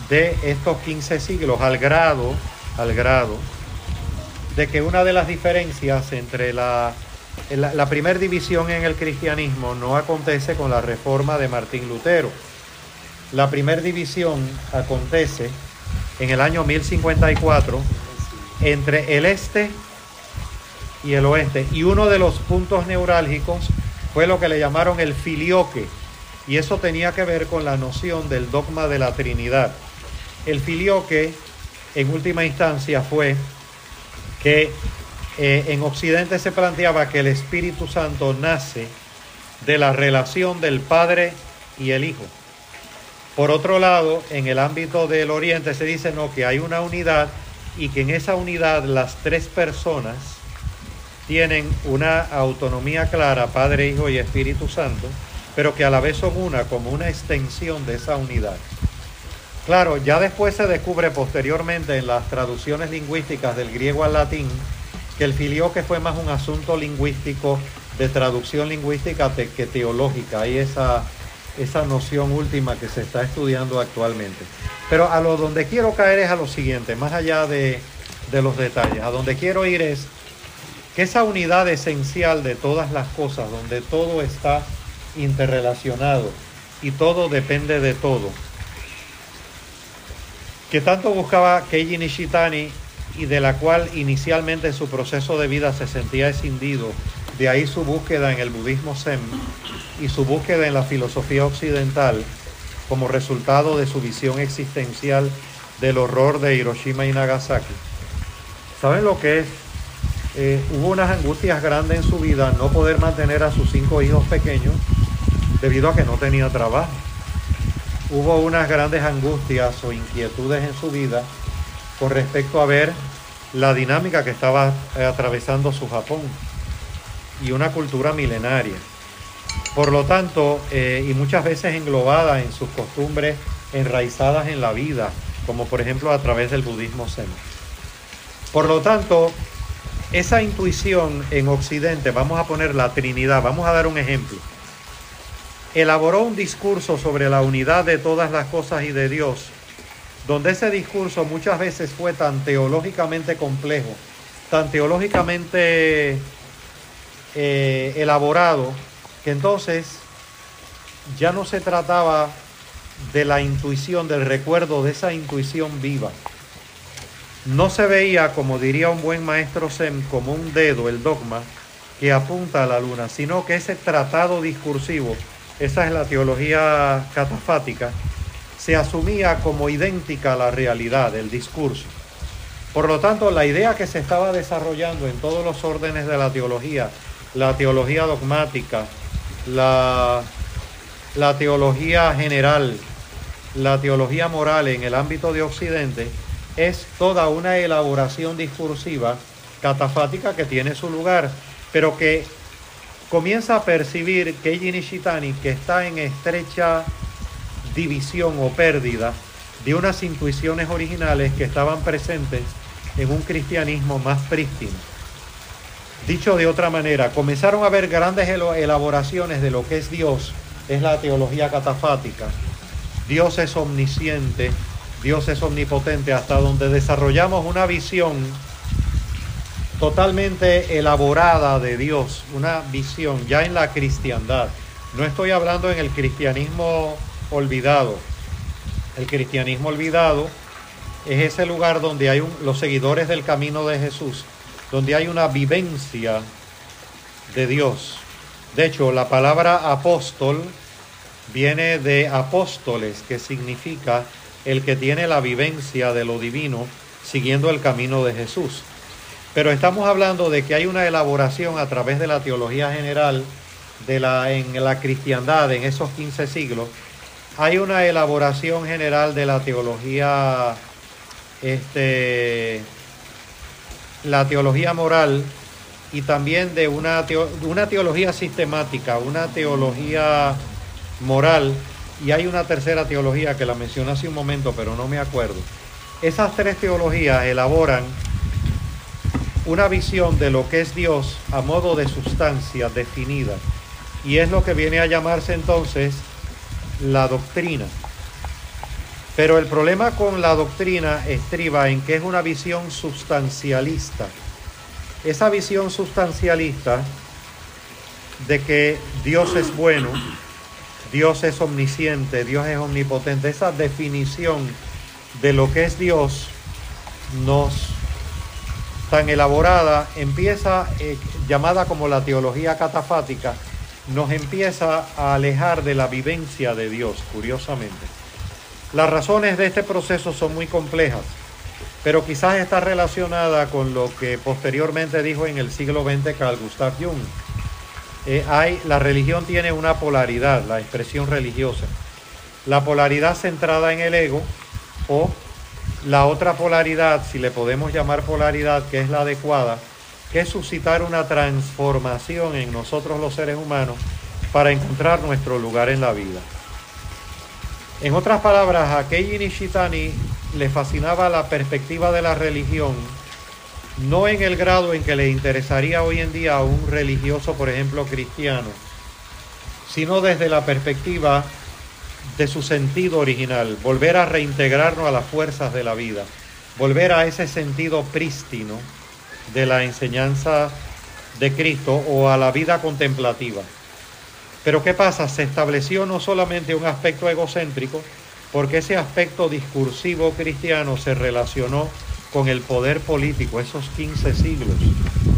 de estos 15 siglos, al grado, al grado de que una de las diferencias entre la, la, primera división en el cristianismo no acontece con la reforma de Martín Lutero. La primera división acontece en el año 1054 entre el este y el oeste. Y uno de los puntos neurálgicos fue lo que le llamaron el filioque. Y eso tenía que ver con la noción del dogma de la Trinidad. El filioque, en última instancia, fue que eh, en Occidente se planteaba que el Espíritu Santo nace de la relación del Padre y el Hijo. Por otro lado, en el ámbito del Oriente se dice no, que hay una unidad y que en esa unidad las tres personas tienen una autonomía clara, Padre, Hijo y Espíritu Santo, pero que a la vez son una como una extensión de esa unidad. Claro, ya después se descubre posteriormente en las traducciones lingüísticas del griego al latín que el filioque fue más un asunto lingüístico de traducción lingüística que teológica. Hay esa, esa noción última que se está estudiando actualmente. Pero a lo donde quiero caer es a lo siguiente, más allá de, de los detalles. A donde quiero ir es que esa unidad esencial de todas las cosas, donde todo está interrelacionado y todo depende de todo, que tanto buscaba Keiji Nishitani y de la cual inicialmente en su proceso de vida se sentía escindido, de ahí su búsqueda en el budismo zen y su búsqueda en la filosofía occidental como resultado de su visión existencial del horror de Hiroshima y Nagasaki. ¿Saben lo que es? Eh, hubo unas angustias grandes en su vida no poder mantener a sus cinco hijos pequeños debido a que no tenía trabajo. Hubo unas grandes angustias o inquietudes en su vida con respecto a ver la dinámica que estaba eh, atravesando su Japón y una cultura milenaria. Por lo tanto, eh, y muchas veces englobada en sus costumbres enraizadas en la vida, como por ejemplo a través del budismo zen. Por lo tanto, esa intuición en Occidente, vamos a poner la Trinidad, vamos a dar un ejemplo. Elaboró un discurso sobre la unidad de todas las cosas y de Dios donde ese discurso muchas veces fue tan teológicamente complejo, tan teológicamente eh, elaborado, que entonces ya no se trataba de la intuición, del recuerdo de esa intuición viva. No se veía, como diría un buen maestro Zen, como un dedo, el dogma, que apunta a la luna, sino que ese tratado discursivo, esa es la teología catafática, se asumía como idéntica a la realidad, el discurso. Por lo tanto, la idea que se estaba desarrollando en todos los órdenes de la teología, la teología dogmática, la, teología general, la teología moral en el ámbito de Occidente, es toda una elaboración discursiva catafática que tiene su lugar, pero que comienza a percibir que Nishitani, que está en estrecha división o pérdida de unas intuiciones originales que estaban presentes en un cristianismo más prístino. Dicho de otra manera, comenzaron a haber grandes elaboraciones de lo que es Dios, es la teología catafática. Dios es omnisciente, Dios es omnipotente, hasta donde desarrollamos una visión totalmente elaborada de Dios, una visión ya en la cristiandad. No estoy hablando en el cristianismo olvidado. El cristianismo olvidado es ese lugar donde hay los seguidores del camino de Jesús, donde hay una vivencia de Dios. De hecho, la palabra apóstol viene de apóstoles, que significa el que tiene la vivencia de lo divino siguiendo el camino de Jesús. Pero estamos hablando de que hay una elaboración a través de la teología general de la, en la cristiandad en esos 15 siglos. Hay una elaboración general de la teología, este, la teología moral y también de una, una teología sistemática, una teología moral y hay una tercera teología que la mencioné hace un momento, pero no me acuerdo. Esas tres teologías elaboran una visión de lo que es Dios a modo de sustancia definida. Y es lo que viene a llamarse entonces la doctrina. Pero el problema con la doctrina estriba en que es una visión sustancialista. Esa visión sustancialista de que Dios es bueno, Dios es omnisciente, Dios es omnipotente, esa definición de lo que es Dios nos tan elaborada, empieza, eh, llamada como la teología catafática, nos empieza a alejar de la vivencia de Dios, curiosamente. Las razones de este proceso son muy complejas, pero quizás está relacionada con lo que posteriormente dijo en el siglo XX Carl Gustav Jung. Eh, hay, la religión tiene una polaridad, la expresión religiosa. La polaridad centrada en el ego o la otra polaridad, si le podemos llamar polaridad, que es la adecuada, que es suscitar una transformación en nosotros los seres humanos para encontrar nuestro lugar en la vida. En otras palabras, a Keiji Nishitani le fascinaba la perspectiva de la religión, no en el grado en que le interesaría hoy en día a un religioso, por ejemplo, cristiano, sino desde la perspectiva de su sentido original, volver a reintegrarnos a las fuerzas de la vida, volver a ese sentido prístino de la enseñanza de Cristo o a la vida contemplativa. Pero ¿qué pasa? Se estableció no solamente un aspecto egocéntrico, porque ese aspecto discursivo cristiano se relacionó con el poder político, esos 15 siglos.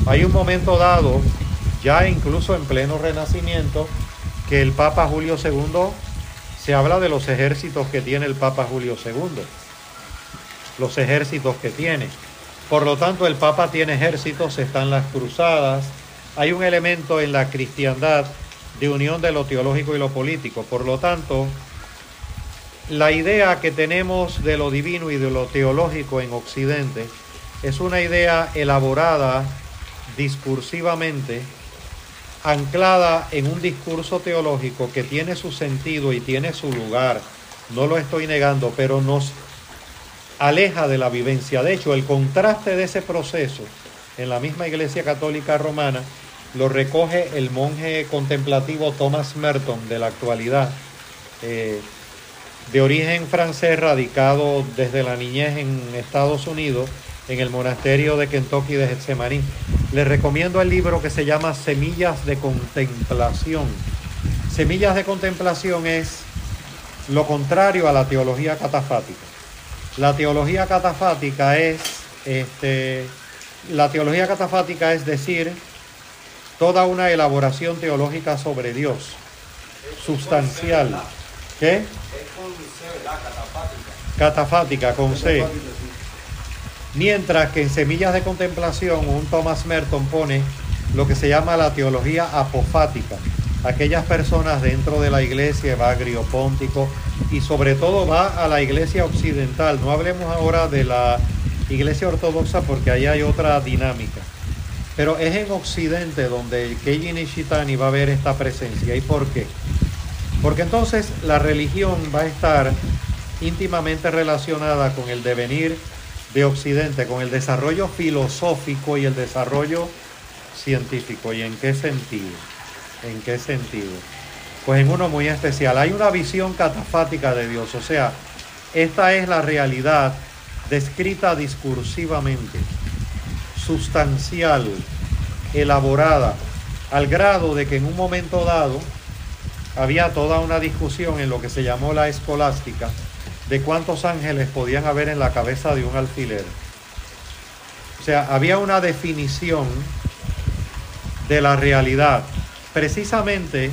Hay un momento dado, ya incluso en pleno renacimiento, que el Papa Julio II se habla de los ejércitos que tiene el Papa Julio II, los ejércitos que tiene. Por lo tanto, el Papa tiene ejércitos, están las cruzadas, hay un elemento en la cristiandad de unión de lo teológico y lo político. Por lo tanto, la idea que tenemos de lo divino y de lo teológico en Occidente es una idea elaborada discursivamente anclada en un discurso teológico que tiene su sentido y tiene su lugar, no lo estoy negando, pero nos aleja de la vivencia. De hecho, el contraste de ese proceso en la misma Iglesia Católica Romana lo recoge el monje contemplativo Thomas Merton de la actualidad, eh, de origen francés, radicado desde la niñez en Estados Unidos, en el monasterio de Kentucky de Getsemaní. Les recomiendo el libro que se llama Semillas de Contemplación. Semillas de Contemplación es lo contrario a la teología catafática. La teología catafática es, este, la teología catafática es decir, toda una elaboración teológica sobre Dios, sustancial. ¿Qué? Catafática. Con C. Mientras que en Semillas de Contemplación un Thomas Merton pone lo que se llama la teología apofática. Aquellas personas dentro de la iglesia, Evagrio Póntico, y sobre todo va a la iglesia occidental. No hablemos ahora de la iglesia ortodoxa porque ahí hay otra dinámica. Pero es en Occidente donde Keiji Nishitani va a ver esta presencia. ¿Y por qué? Porque entonces la religión va a estar íntimamente relacionada con el devenir de Occidente, con el desarrollo filosófico y el desarrollo científico. ¿Y en qué sentido? ¿En qué sentido? Pues en uno muy especial. Hay una visión catafática de Dios, o sea, esta es la realidad descrita discursivamente, sustancial, elaborada, al grado de que en un momento dado había toda una discusión en lo que se llamó la escolástica de cuántos ángeles podían haber en la cabeza de un alfiler. O sea, había una definición de la realidad. Precisamente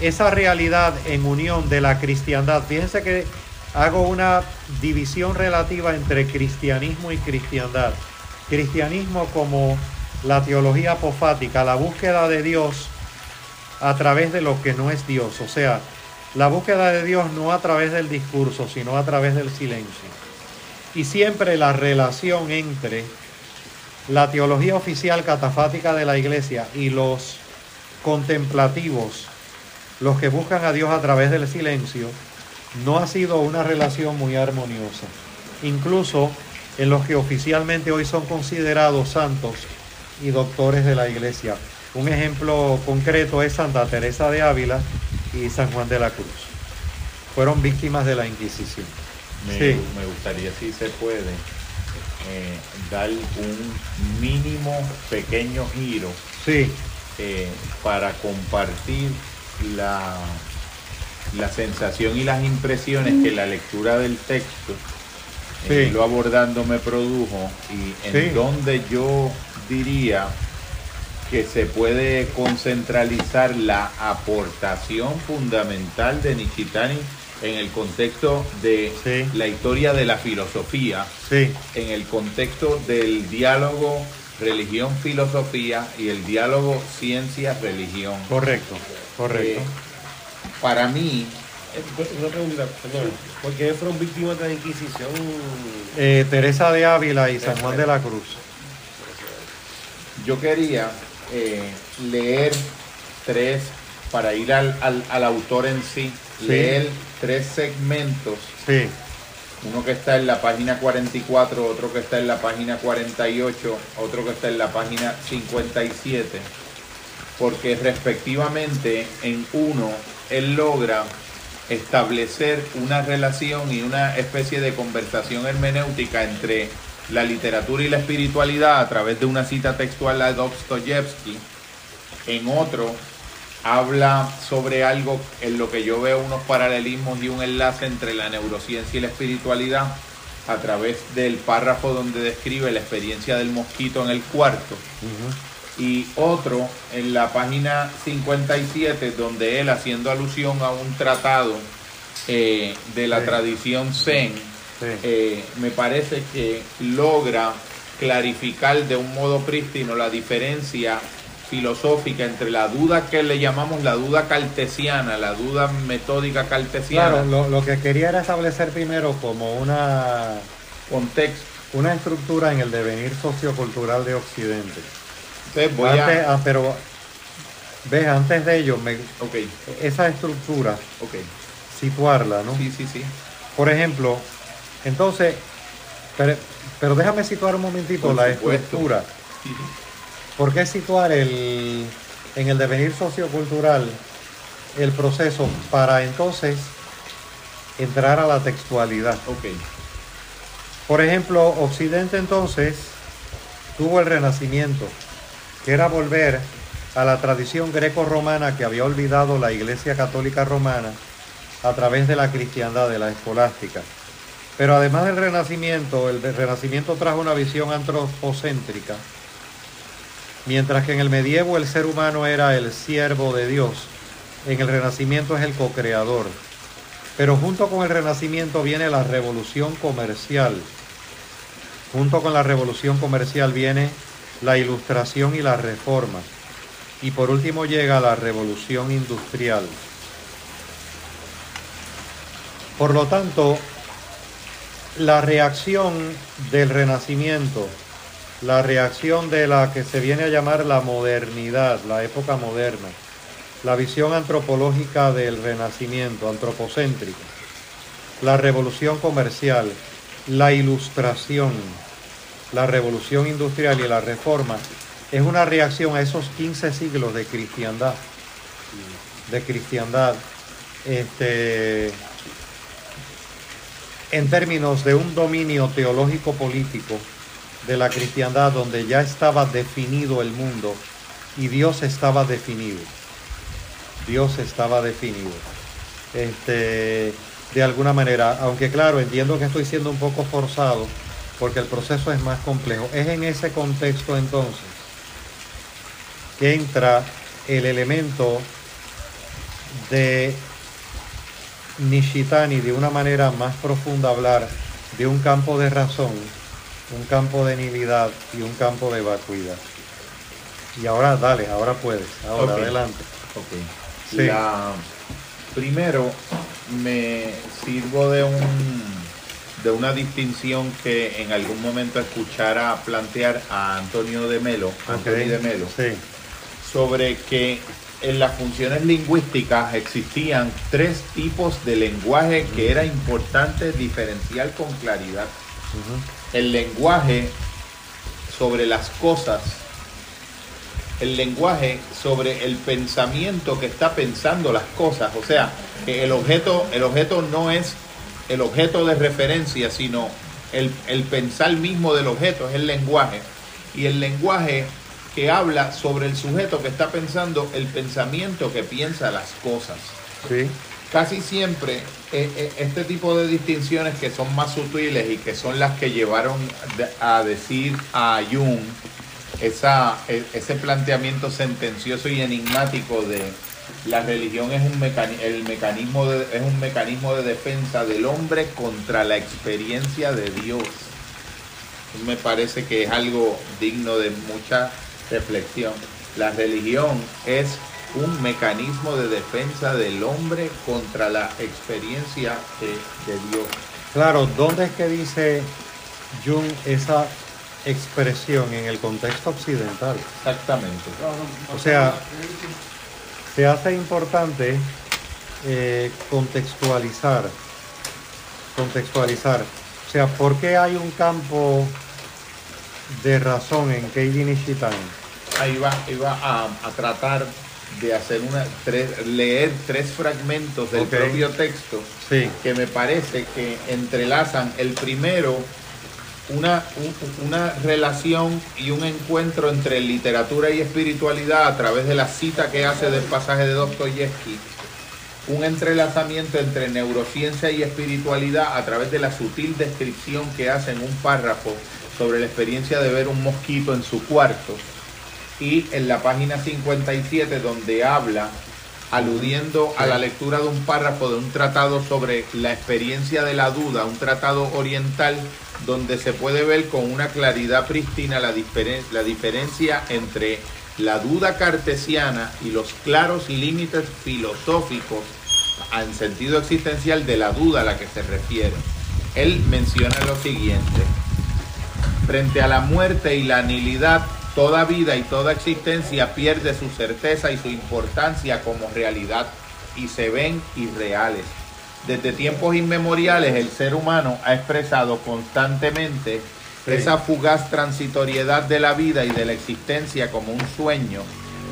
esa realidad en unión de la cristiandad. Fíjense que hago una división relativa entre cristianismo y cristiandad. Cristianismo como la teología apofática, la búsqueda de Dios a través de lo que no es Dios. O sea, la búsqueda de Dios no a través del discurso, sino a través del silencio. Y siempre la relación entre la teología oficial catafática de la iglesia y los contemplativos, los que buscan a Dios a través del silencio, no ha sido una relación muy armoniosa. Incluso en los que oficialmente hoy son considerados santos y doctores de la iglesia. Un ejemplo concreto es Santa Teresa de Ávila y San Juan de la Cruz. Fueron víctimas de la Inquisición. Me, Sí. me gustaría, si se puede, eh, dar un mínimo pequeño giro Sí, eh, para compartir la, la sensación y las impresiones que la lectura del texto, eh, lo abordando, me produjo y en Sí. donde yo diría que se puede concentralizar la aportación fundamental de Nishitani en el contexto de Sí. la historia de la filosofía, sí, en el contexto del diálogo religión-filosofía y el diálogo ciencia-religión. correcto, correcto. Eh, para mí, Una pregunta, perdón. ¿Por qué fueron víctimas de la Inquisición? Eh, Teresa de Ávila y San Juan de la Cruz. yo quería eh, leer tres, para ir al, al- al autor en sí, Sí. leer tres segmentos Sí, Uno que está en la página 44, otro que está en la página 48, otro que está en la página 57, porque respectivamente en uno él logra establecer una relación y una especie de conversación hermenéutica entre la literatura y la espiritualidad a través de una cita textual a Dostoyevsky. En otro habla sobre algo en lo que yo veo unos paralelismos y un enlace entre la neurociencia y la espiritualidad a través del párrafo donde describe la experiencia del mosquito en el cuarto y otro en la página 57 donde él haciendo alusión a un tratado eh, de la Sí. tradición zen sí, eh, me parece que logra clarificar de un modo prístino la diferencia filosófica entre la duda que le llamamos la duda cartesiana, la duda metódica cartesiana, Claro, lo, lo que quería era establecer primero como una, contexto. una estructura en el devenir sociocultural de Occidente. Entonces voy Antes- a... ah, pero, ves, antes de ello, me- esa estructura, situarla, ¿no? Sí, sí, sí. Por ejemplo, entonces, pero, pero déjame situar un momentito Por la supuesto. estructura. Sí. ¿Por qué situar el, en el devenir sociocultural el proceso para entonces entrar a la textualidad? Ok, Por ejemplo, Occidente entonces tuvo el renacimiento, era volver a la tradición greco-romana que había olvidado la Iglesia Católica Romana a través de la cristiandad, de la escolástica. Pero además del renacimiento, el renacimiento trajo una visión antropocéntrica, mientras que en el medievo el ser humano era el siervo de Dios, en el renacimiento es el co-creador. Pero junto con el renacimiento viene la revolución comercial. Junto con la revolución comercial viene la ilustración y la reforma. Y por último llega la revolución industrial. Por lo tanto, la reacción del renacimiento, la reacción de la que se viene a llamar la modernidad, la época moderna, la visión antropológica del renacimiento, antropocéntrica, la revolución comercial, la ilustración, la revolución industrial y la reforma, es una reacción a esos 15 siglos de cristiandad, de cristiandad, este, en términos de un dominio teológico político de la cristiandad donde ya estaba definido el mundo y Dios estaba definido. Dios estaba definido. Este, de alguna manera, aunque claro, entiendo que estoy siendo un poco forzado porque el proceso es más complejo. Es en ese contexto entonces que entra el elemento de Nishitani de una manera más profunda hablar de un campo de razón, un campo de nilidad y un campo de vacuidad. Y ahora dale, ahora puedes, ahora adelante. primero me sirvo de un de una distinción que en algún momento escuchara plantear a Antonio de Melo, Antonio de Melo, sobre que en las funciones lingüísticas existían tres tipos de lenguaje que era importante diferenciar con claridad. El lenguaje sobre las cosas, el lenguaje sobre el pensamiento que está pensando las cosas, o sea, que el objeto, el objeto no es el objeto de referencia, sino el, el pensar mismo del objeto, es el lenguaje. Y el lenguaje que habla sobre el sujeto que está pensando el pensamiento que piensa las cosas. Casi siempre eh, eh, este tipo de distinciones que son más sutiles y que son las que llevaron a decir a Jung esa, e, ese planteamiento sentencioso y enigmático de la religión es un, el mecanismo de, es un mecanismo de defensa del hombre contra la experiencia de Dios. Me parece que es algo digno de mucha reflexión. La religión es un mecanismo de defensa del hombre contra la experiencia de, Dios. Claro, ¿dónde es que dice Jung esa expresión en el contexto occidental? Exactamente. O sea, se hace importante eh, contextualizar, contextualizar. O sea, ¿por qué hay un campo de razón en Keiji Nishitani. Ahí va, iba a, tratar de hacer una leer tres fragmentos del propio texto que me parece que entrelazan el primero una, una relación y un encuentro entre literatura y espiritualidad a través de la cita que hace del pasaje de Dostoyevsky. Un entrelazamiento entre neurociencia y espiritualidad a través de la sutil descripción que hace en un párrafo sobre la experiencia de ver un mosquito en su cuarto. Y en la página 57 donde habla aludiendo a la lectura de un párrafo de un tratado sobre la experiencia de la duda, un tratado oriental donde se puede ver con una claridad prístina la, la diferencia entre la duda cartesiana y los claros límites filosóficos en sentido existencial de la duda a la que se refiere. Él menciona lo siguiente, Frente a la muerte y la nilidad, toda vida y toda existencia pierde su certeza y su importancia como realidad y se ven irreales. Desde tiempos inmemoriales el ser humano ha expresado constantemente esa fugaz transitoriedad de la vida y de la existencia como un sueño,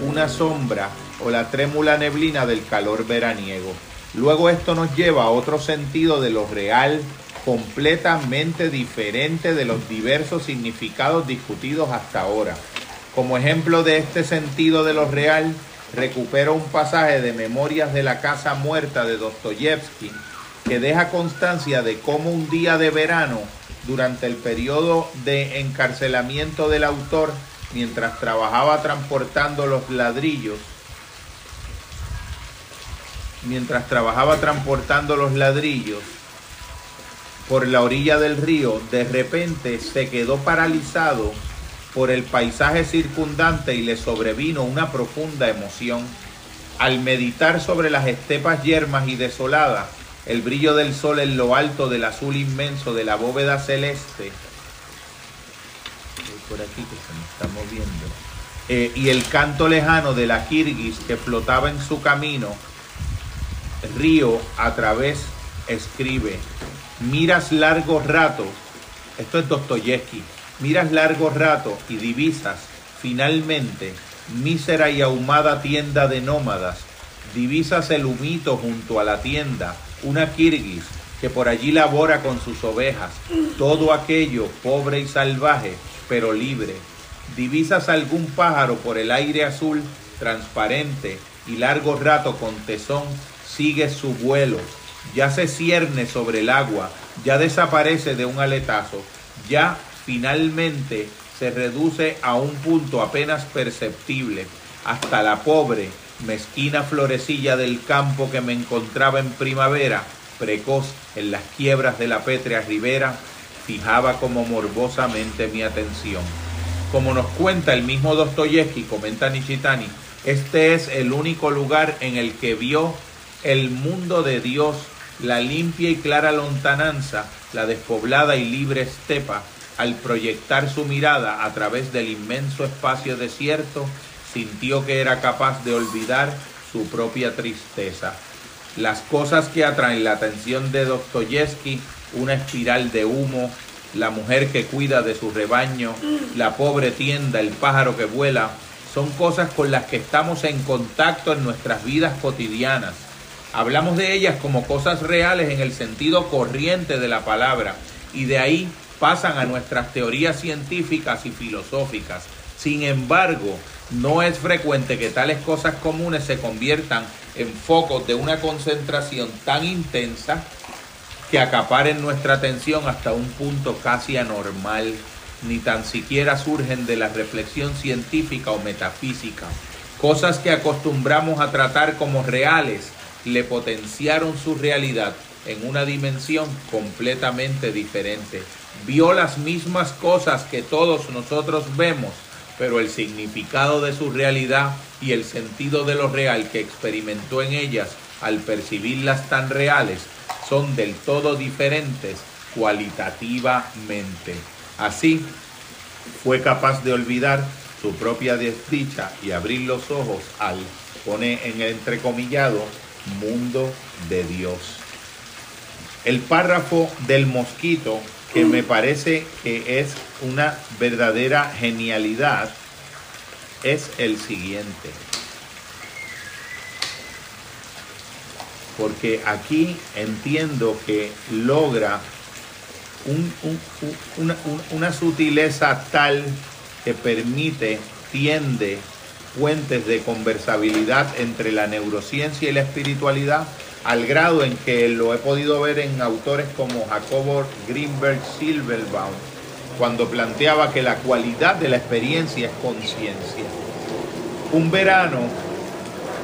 una sombra o la trémula neblina del calor veraniego. Luego esto nos lleva a otro sentido de lo real, completamente diferente de los diversos significados discutidos hasta ahora. Como ejemplo de este sentido de lo real, recupero un pasaje de Memorias de la Casa Muerta de Dostoyevsky que deja constancia de cómo un día de verano, durante el periodo de encarcelamiento del autor, mientras trabajaba transportando los ladrillos, mientras trabajaba transportando los ladrillos por la orilla del río, de repente se quedó paralizado por el paisaje circundante y le sobrevino una profunda emoción. Al meditar sobre las estepas yermas y desoladas, el brillo del sol en lo alto del azul inmenso de la bóveda celeste, por aquí que se me está moviendo, eh, y el canto lejano de la Kirguis que flotaba en su camino, río a través escribe, miras largo rato, esto es Dostoyevsky, Miras largo rato y divisas, finalmente, mísera y ahumada tienda de nómadas. Divisas el humito junto a la tienda, una kirguis que por allí labora con sus ovejas. Todo aquello pobre y salvaje, pero libre. Divisas algún pájaro por el aire azul, transparente, y largo rato con tesón sigue su vuelo. Ya se cierne sobre el agua, ya desaparece de un aletazo, ya finalmente se reduce a un punto apenas perceptible, hasta la pobre, mezquina florecilla del campo que me encontraba en primavera, precoz en las quiebras de la pétrea ribera, fijaba como morbosamente mi atención. Como nos cuenta el mismo Dostoyevsky, comenta Nishitani, este es el único lugar en el que vio el mundo de Dios, la limpia y clara lontananza, la despoblada y libre estepa, al proyectar su mirada a través del inmenso espacio desierto, sintió que era capaz de olvidar su propia tristeza. Las cosas que atraen la atención de Dostoyevsky, una espiral de humo, la mujer que cuida de su rebaño, la pobre tienda, el pájaro que vuela, son cosas con las que estamos en contacto en nuestras vidas cotidianas. Hablamos de ellas como cosas reales en el sentido corriente de la palabra y de ahí pasan a nuestras teorías científicas y filosóficas. Sin embargo, no es frecuente que tales cosas comunes se conviertan en focos de una concentración tan intensa que acaparen nuestra atención hasta un punto casi anormal, ni tan siquiera surgen de la reflexión científica o metafísica. Cosas que acostumbramos a tratar como reales le potenciaron su realidad en una dimensión completamente diferente vio las mismas cosas que todos nosotros vemos, pero el significado de su realidad y el sentido de lo real que experimentó en ellas al percibirlas tan reales son del todo diferentes cualitativamente. Así, fue capaz de olvidar su propia desdicha y abrir los ojos al, pone en el entrecomillado, mundo de Dios. El párrafo del mosquito que me parece que es una verdadera genialidad es el siguiente. Porque aquí entiendo que logra una, una sutileza tal que permite, tiende puentes de conversabilidad entre la neurociencia y la espiritualidad al grado en que lo he podido ver en autores como Jacobo Greenberg Silverbaum, cuando planteaba que la cualidad de la experiencia es conciencia. Un verano,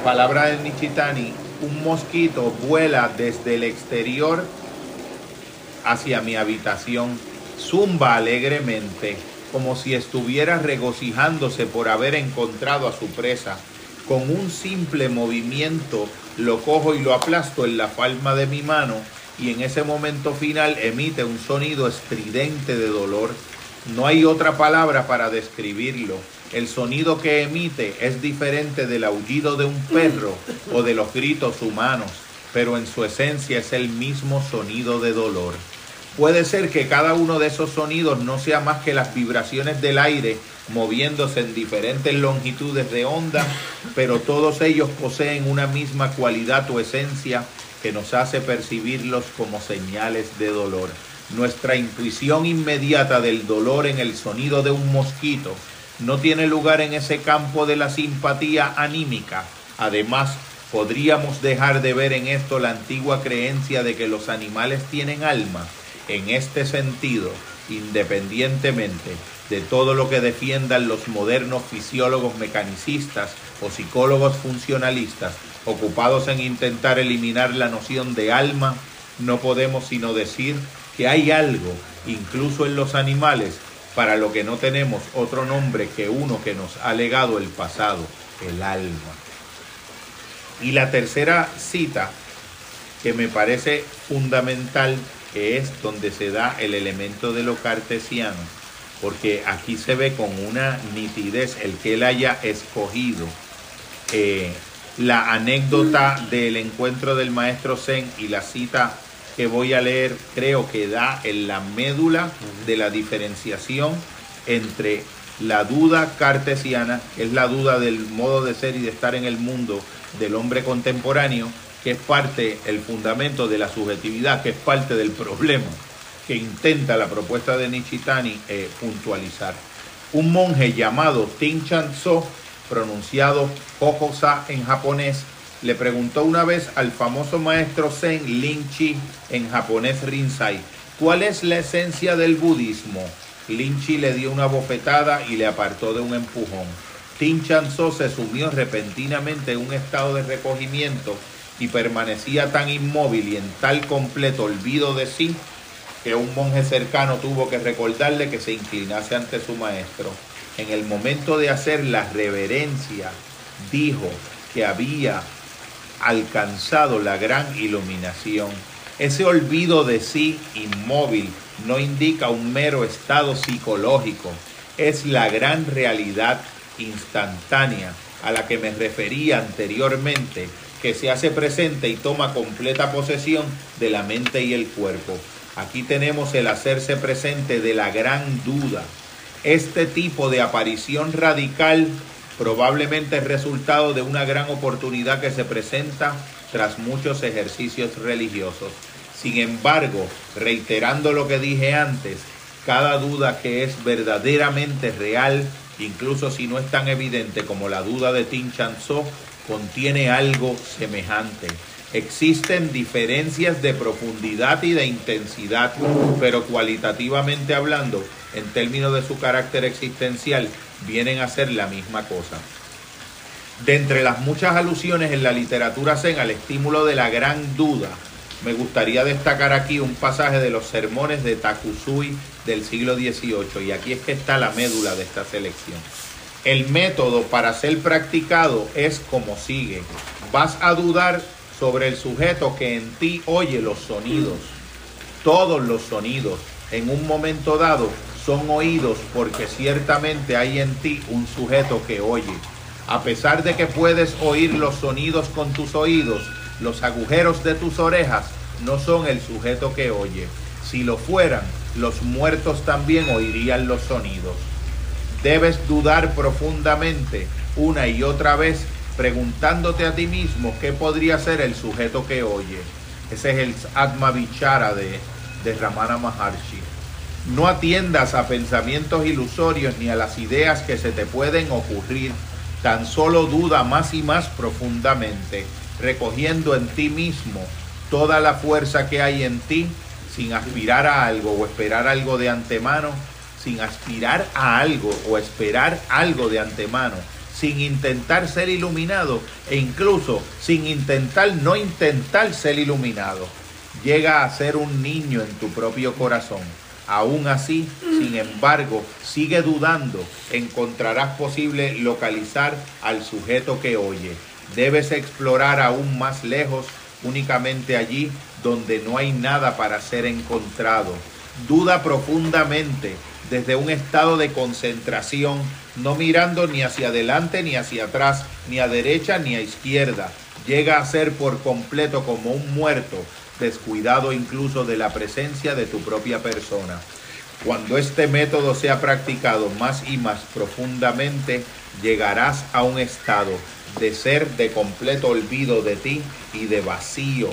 palabra de Nichitani, un mosquito vuela desde el exterior hacia mi habitación, zumba alegremente, como si estuviera regocijándose por haber encontrado a su presa. Con un simple movimiento lo cojo y lo aplasto en la palma de mi mano y en ese momento final emite un sonido estridente de dolor. No hay otra palabra para describirlo. El sonido que emite es diferente del aullido de un perro o de los gritos humanos, pero en su esencia es el mismo sonido de dolor. Puede ser que cada uno de esos sonidos no sea más que las vibraciones del aire moviéndose en diferentes longitudes de onda, pero todos ellos poseen una misma cualidad o esencia que nos hace percibirlos como señales de dolor. Nuestra intuición inmediata del dolor en el sonido de un mosquito no tiene lugar en ese campo de la simpatía anímica. Además, podríamos dejar de ver en esto la antigua creencia de que los animales tienen alma. En este sentido, independientemente de todo lo que defiendan los modernos fisiólogos mecanicistas o psicólogos funcionalistas ocupados en intentar eliminar la noción de alma, no podemos sino decir que hay algo, incluso en los animales, para lo que no tenemos otro nombre que uno que nos ha legado el pasado, el alma. Y la tercera cita, que me parece fundamental, que es donde se da el elemento de lo cartesiano, porque aquí se ve con una nitidez el que él haya escogido eh, la anécdota del encuentro del maestro Zen y la cita que voy a leer creo que da en la médula de la diferenciación entre la duda cartesiana, que es la duda del modo de ser y de estar en el mundo del hombre contemporáneo, que es parte, el fundamento de la subjetividad, que es parte del problema que intenta la propuesta de Nishitani eh, puntualizar. Un monje llamado Tinchan So, pronunciado Hokosa en japonés, le preguntó una vez al famoso maestro Zen Lin Chi en japonés Rinzai, ¿cuál es la esencia del budismo? Lin Chi le dio una bofetada y le apartó de un empujón. Tin Chanzo se sumió repentinamente en un estado de recogimiento y permanecía tan inmóvil y en tal completo olvido de sí que un monje cercano tuvo que recordarle que se inclinase ante su maestro. En el momento de hacer la reverencia, dijo que había alcanzado la gran iluminación. Ese olvido de sí inmóvil no indica un mero estado psicológico, es la gran realidad instantánea a la que me refería anteriormente, que se hace presente y toma completa posesión de la mente y el cuerpo. Aquí tenemos el hacerse presente de la gran duda. Este tipo de aparición radical probablemente es resultado de una gran oportunidad que se presenta tras muchos ejercicios religiosos. Sin embargo, reiterando lo que dije antes, cada duda que es verdaderamente real, incluso si no es tan evidente como la duda de Tin Chanzo, contiene algo semejante. Existen diferencias de profundidad y de intensidad, pero cualitativamente hablando, en términos de su carácter existencial, vienen a ser la misma cosa. De entre las muchas alusiones en la literatura zen al estímulo de la gran duda, me gustaría destacar aquí un pasaje de los sermones de Takusui del siglo XVIII, y aquí es que está la médula de esta selección. El método para ser practicado es como sigue. Vas a dudar sobre el sujeto que en ti oye los sonidos. Todos los sonidos en un momento dado son oídos porque ciertamente hay en ti un sujeto que oye. A pesar de que puedes oír los sonidos con tus oídos, los agujeros de tus orejas no son el sujeto que oye. Si lo fueran, los muertos también oirían los sonidos. Debes dudar profundamente una y otra vez preguntándote a ti mismo qué podría ser el sujeto que oye. Ese es el Atma Vichara de, de Ramana Maharshi. No atiendas a pensamientos ilusorios ni a las ideas que se te pueden ocurrir. Tan solo duda más y más profundamente, recogiendo en ti mismo toda la fuerza que hay en ti, sin aspirar a algo o esperar algo de antemano, sin aspirar a algo o esperar algo de antemano, sin intentar ser iluminado e incluso sin intentar no intentar ser iluminado. Llega a ser un niño en tu propio corazón. Aún así, sin embargo, sigue dudando, encontrarás posible localizar al sujeto que oye. Debes explorar aún más lejos, únicamente allí donde no hay nada para ser encontrado. Duda profundamente desde un estado de concentración, no mirando ni hacia adelante ni hacia atrás, ni a derecha ni a izquierda. Llega a ser por completo como un muerto, descuidado incluso de la presencia de tu propia persona. Cuando este método sea practicado más y más profundamente, llegarás a un estado de ser de completo olvido de ti y de vacío,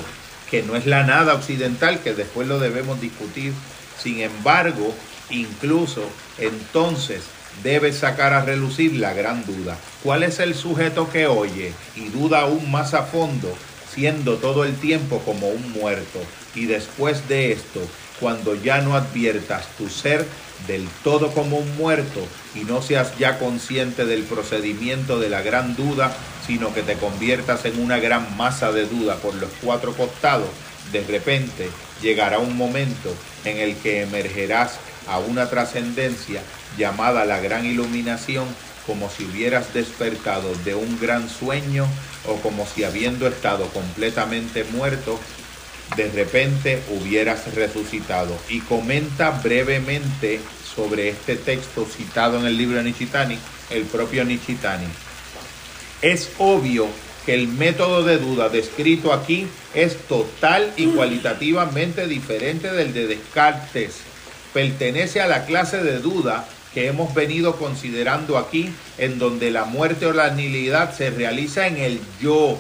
que no es la nada occidental, que después lo debemos discutir. Sin embargo, incluso entonces debes sacar a relucir la gran duda. ¿Cuál es el sujeto que oye y duda aún más a fondo, siendo todo el tiempo como un muerto? Y después de esto, cuando ya no adviertas tu ser del todo como un muerto y no seas ya consciente del procedimiento de la gran duda, sino que te conviertas en una gran masa de duda por los cuatro costados, de repente llegará un momento en el que emergerás a una trascendencia llamada la gran iluminación, como si hubieras despertado de un gran sueño o como si habiendo estado completamente muerto, de repente hubieras resucitado. Y comenta brevemente sobre este texto citado en el libro de Nishitani, el propio Nishitani. Es obvio que el método de duda descrito aquí es total y cualitativamente diferente del de Descartes. Pertenece a la clase de duda que hemos venido considerando aquí, en donde la muerte o la nihilidad se realiza en el yo,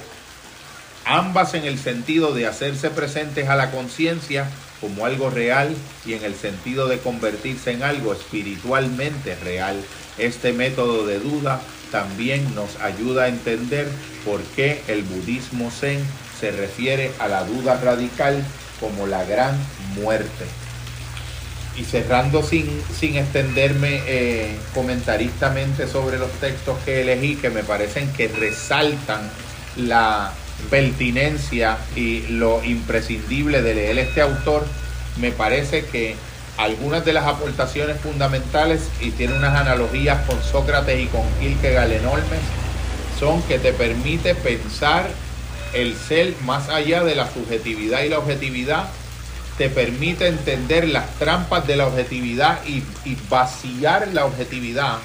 ambas en el sentido de hacerse presentes a la conciencia como algo real y en el sentido de convertirse en algo espiritualmente real. Este método de duda también nos ayuda a entender por qué el budismo zen se refiere a la duda radical como la gran muerte. Y cerrando sin, sin extenderme eh, comentaristamente sobre los textos que elegí, que me parecen que resaltan la pertinencia y lo imprescindible de leer este autor, me parece que algunas de las aportaciones fundamentales, y tiene unas analogías con Sócrates y con Kierkegaard enormes, son que te permite pensar el ser más allá de la subjetividad y la objetividad, te permite entender las trampas de la objetividad y, vaciar la objetividad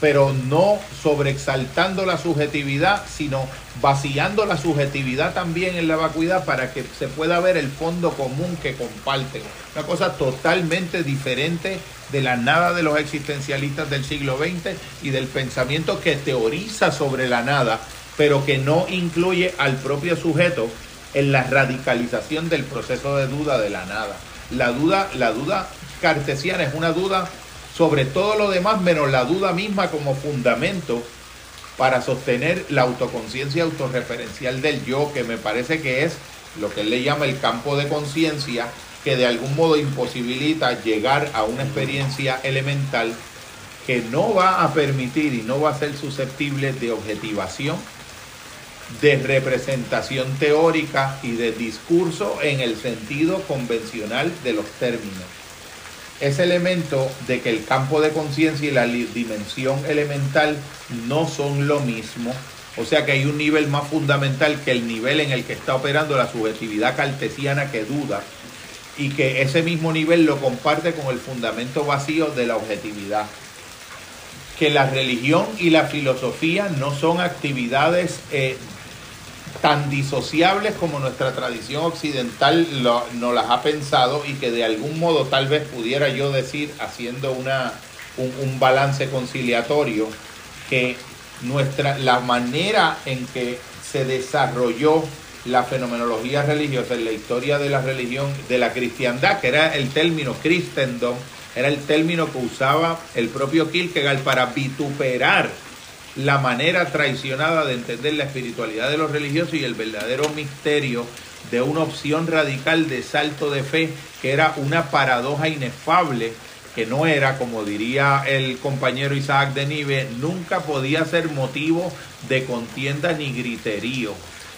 pero no sobreexaltando la subjetividad, sino vaciando la subjetividad también en la vacuidad para que se pueda ver el fondo común que comparten. Una cosa totalmente diferente de la nada de los existencialistas del siglo XX y del pensamiento que teoriza sobre la nada, pero que no incluye al propio sujeto en la radicalización del proceso de duda de la nada. La duda, la duda cartesiana es una duda sobre todo lo demás menos la duda misma como fundamento para sostener la autoconciencia autorreferencial del yo, que me parece que es lo que él le llama el campo de conciencia, que de algún modo imposibilita llegar a una experiencia elemental que no va a permitir y no va a ser susceptible de objetivación, de representación teórica y de discurso en el sentido convencional de los términos ese elemento de que el campo de conciencia y la dimensión elemental no son lo mismo. O sea que hay un nivel más fundamental que el nivel en el que está operando la subjetividad cartesiana que duda y que ese mismo nivel lo comparte con el fundamento vacío de la objetividad. Que la religión y la filosofía no son actividades eh, tan disociables como nuestra tradición occidental no las ha pensado y que de algún modo tal vez pudiera yo decir, haciendo una, un, balance conciliatorio, que nuestra, la manera en que se desarrolló la fenomenología religiosa en la historia de la religión, de la cristiandad, que era el término Christendom, era el término que usaba el propio Kierkegaard para vituperar la manera traicionada de entender la espiritualidad de los religiosos y el verdadero misterio de una opción radical de salto de fe que era una paradoja inefable que no era, como diría el compañero Isaac de Nive, nunca podía ser motivo de contienda ni griterío,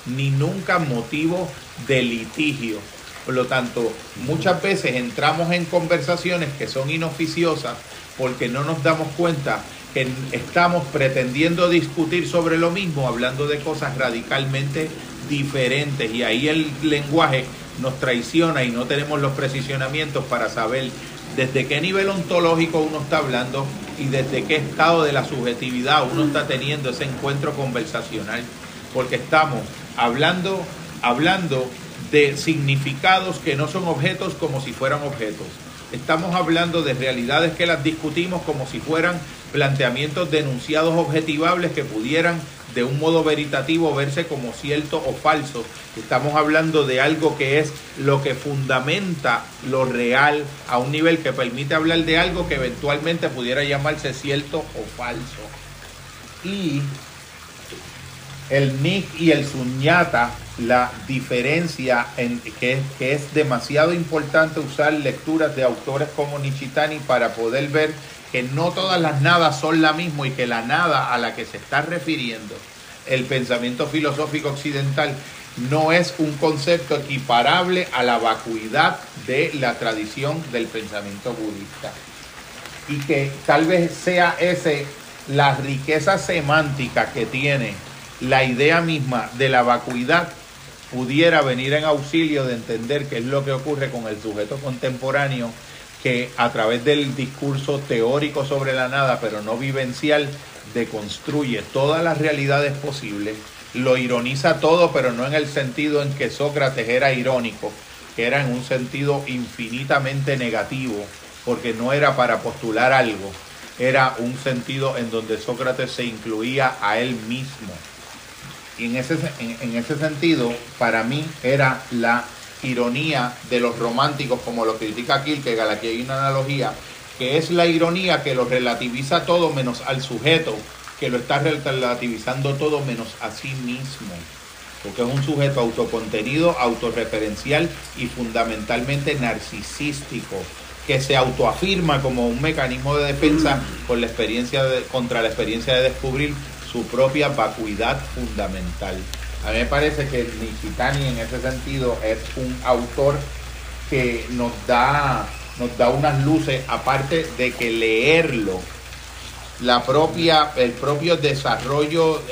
ni nunca motivo de litigio. Por lo tanto, muchas veces entramos en conversaciones que son inoficiosas porque no nos damos cuenta que estamos pretendiendo discutir sobre lo mismo, hablando de cosas radicalmente diferentes y ahí el lenguaje nos traiciona y no tenemos los precisionamientos para saber desde qué nivel ontológico uno está hablando y desde qué estado de la subjetividad uno está teniendo ese encuentro conversacional, porque estamos hablando, hablando de significados que no son objetos como si fueran objetos. Estamos hablando de realidades que las discutimos como si fueran planteamientos denunciados objetivables que pudieran de un modo veritativo verse como cierto o falso. Estamos hablando de algo que es lo que fundamenta lo real a un nivel que permite hablar de algo que eventualmente pudiera llamarse cierto o falso. Y el Nick y el Suñata, la diferencia en que, es demasiado importante usar lecturas de autores como Nishitani para poder ver que no todas las nadas son la misma y que la nada a la que se está refiriendo el pensamiento filosófico occidental no es un concepto equiparable a la vacuidad de la tradición del pensamiento budista. Y que tal vez sea ese la riqueza semántica que tiene la idea misma de la vacuidad pudiera venir en auxilio de entender qué es lo que ocurre con el sujeto contemporáneo que a través del discurso teórico sobre la nada, pero no vivencial, deconstruye todas las realidades posibles, lo ironiza todo, pero no en el sentido en que Sócrates era irónico, que era en un sentido infinitamente negativo, porque no era para postular algo, era un sentido en donde Sócrates se incluía a él mismo. Y en ese, en, ese sentido, para mí era la ironía de los románticos, como lo critica Kierkegaard, aquí hay una analogía, que es la ironía que lo relativiza todo menos al sujeto, que lo está relativizando todo menos a sí mismo, porque es un sujeto autocontenido, autorreferencial y fundamentalmente narcisístico, que se autoafirma como un mecanismo de defensa contra la experiencia de descubrir su propia vacuidad fundamental. A mí me parece que Nishitani en ese sentido es un autor que nos da, nos da unas luces, aparte de que leerlo, la propia, el propio desarrollo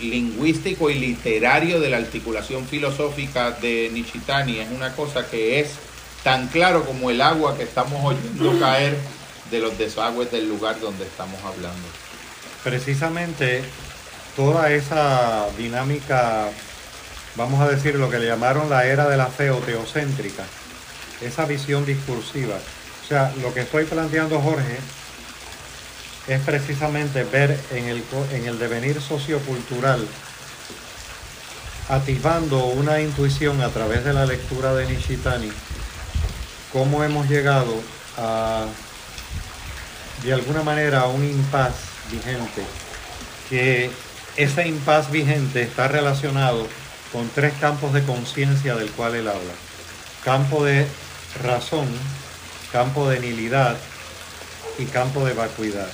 lingüístico y literario de la articulación filosófica de Nishitani es una cosa que es tan claro como el agua que estamos oyendo caer de los desagües del lugar donde estamos hablando. Precisamente toda esa dinámica, vamos a decir lo que le llamaron la era de la fe o teocéntrica, esa visión discursiva. O sea, lo que estoy planteando, Jorge, es precisamente ver en el, en el devenir sociocultural, atisbando una intuición a través de la lectura de Nishitani, cómo hemos llegado a, de alguna manera, a un impas vigente que ese impas vigente está relacionado con tres campos de conciencia del cual él habla. Campo de razón, campo de nilidad y campo de vacuidad.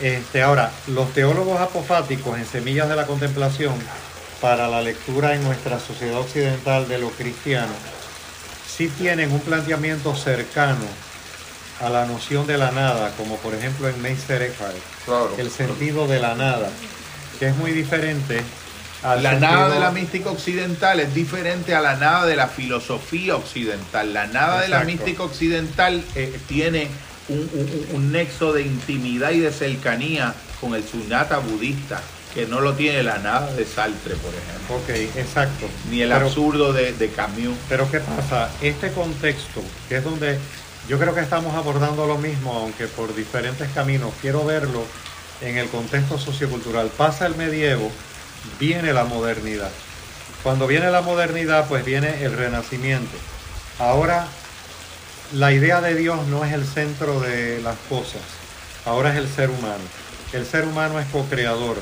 Este, ahora, los teólogos apofáticos en Semillas de la Contemplación, para la lectura en nuestra sociedad occidental de lo cristiano, sí tienen un planteamiento cercano a la noción de la nada, como por ejemplo en Meister Eckhart, el sentido de la nada que es muy diferente. la nada de la mística occidental es diferente a la nada de la filosofía occidental. La nada de la mística occidental eh, tiene un, nexo de intimidad y de cercanía con el sunata budista, que no lo tiene la nada de Sartre, por ejemplo. Ok, exacto. Ni el absurdo de, de Camus. Pero ¿qué pasa? Este contexto, que es donde yo creo que estamos abordando lo mismo, aunque por diferentes caminos, quiero verlo en el contexto sociocultural. Pasa el medievo, viene la modernidad. Cuando viene la modernidad, pues viene el renacimiento. Ahora, la idea de Dios no es el centro de las cosas, ahora es el ser humano. El ser humano es co-creador,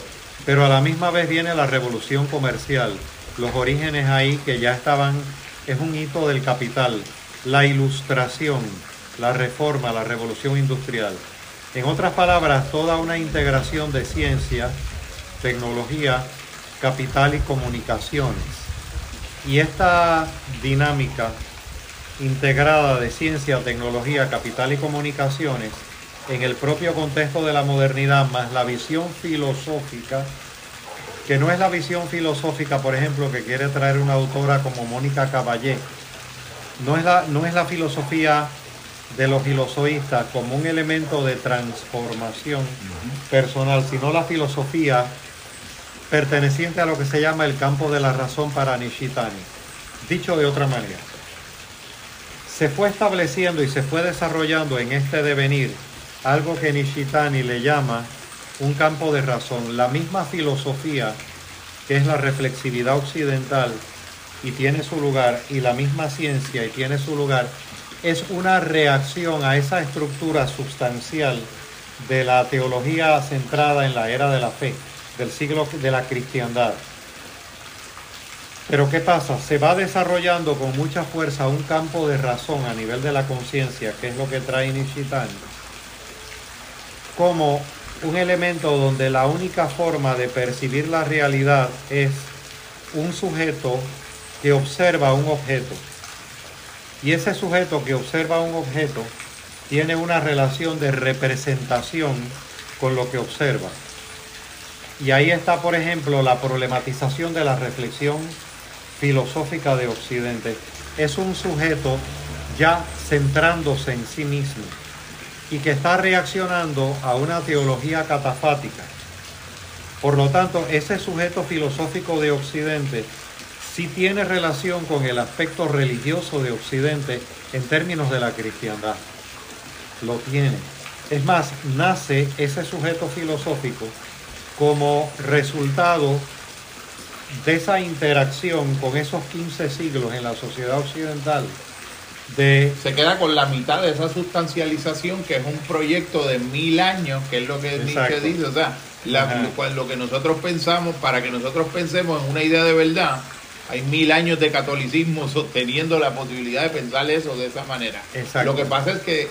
pero a la misma vez viene la revolución comercial, los orígenes ahí que ya estaban, es un hito del capital, la ilustración, la reforma, la revolución industrial. En otras palabras, toda una integración de ciencia, tecnología, capital y comunicaciones. Y esta dinámica integrada de ciencia, tecnología, capital y comunicaciones en el propio contexto de la modernidad, más la visión filosófica, que no es la visión filosófica, por ejemplo, que quiere traer una autora como Mónica Caballé, no es la, no es la filosofía de los filosoístas como un elemento de transformación personal, sino la filosofía perteneciente a lo que se llama el campo de la razón para Nishitani. Dicho de otra manera, se fue estableciendo y se fue desarrollando en este devenir algo que Nishitani le llama un campo de razón. La misma filosofía que es la reflexividad occidental y tiene su lugar, y la misma ciencia y tiene su lugar, es una reacción a esa estructura sustancial de la teología centrada en la era de la fe, del siglo de la cristiandad. Pero ¿qué pasa? Se va desarrollando con mucha fuerza un campo de razón a nivel de la conciencia, que es lo que trae Nishitani, como un elemento donde la única forma de percibir la realidad es un sujeto que observa un objeto. Y ese sujeto que observa un objeto tiene una relación de representación con lo que observa. Y ahí está, por ejemplo, la problematización de la reflexión filosófica de Occidente. Es un sujeto ya centrándose en sí mismo y que está reaccionando a una teología catafática. Por lo tanto, ese sujeto filosófico de Occidente sí tiene relación con el aspecto religioso de Occidente en términos de la cristiandad. Lo tiene. Es más, nace ese sujeto filosófico como resultado de esa interacción con esos 15 siglos en la sociedad occidental se queda con la mitad de esa sustancialización que es un proyecto de mil años que es lo que Nietzsche dice o sea lo, que nosotros pensamos para que nosotros pensemos en una idea de verdad hay mil años de catolicismo sosteniendo la posibilidad de pensar eso de esa manera lo que pasa es que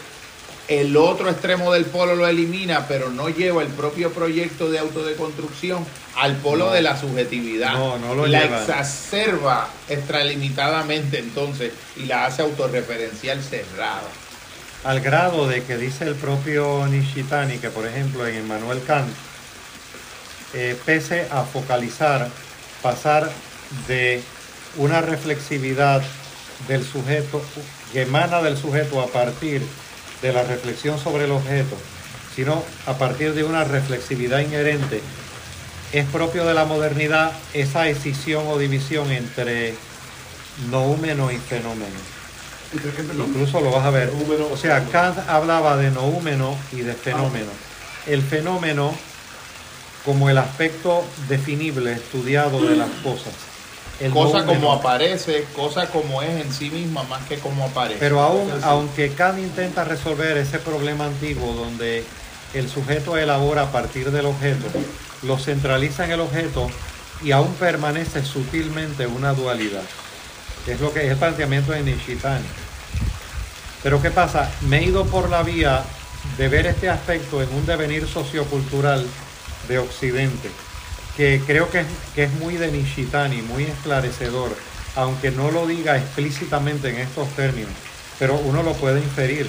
el otro extremo del polo lo elimina, pero no lleva el propio proyecto de autodeconstrucción al polo de la subjetividad. No, no lo la exacerba extralimitadamente entonces y la hace autorreferencial cerrada. Al grado de que dice el propio Nishitani que, por ejemplo, en Emmanuel Kant, eh, pese a focalizar, pasar de una reflexividad del sujeto, que emana del sujeto a partir de la reflexión sobre el objeto, sino a partir de una reflexividad inherente, es propio de la modernidad esa escisión o división entre noúmeno y fenómeno. Incluso lo vas a ver. O sea, Kant hablaba de noúmeno y de fenómeno. El fenómeno como el aspecto definible, estudiado de las cosas cosa como aparece, cosa como es en sí misma más que como aparece. Pero aún, aunque Kant intenta resolver ese problema antiguo donde el sujeto elabora a partir del objeto, lo centraliza en el objeto y aún permanece sutilmente una dualidad. Es lo que es el planteamiento de Nishitani. Pero ¿qué pasa? Me he ido por la vía de ver este aspecto en un devenir sociocultural de Occidente que creo que es, que es muy de Nishitani, muy esclarecedor, aunque no lo diga explícitamente en estos términos, pero uno lo puede inferir.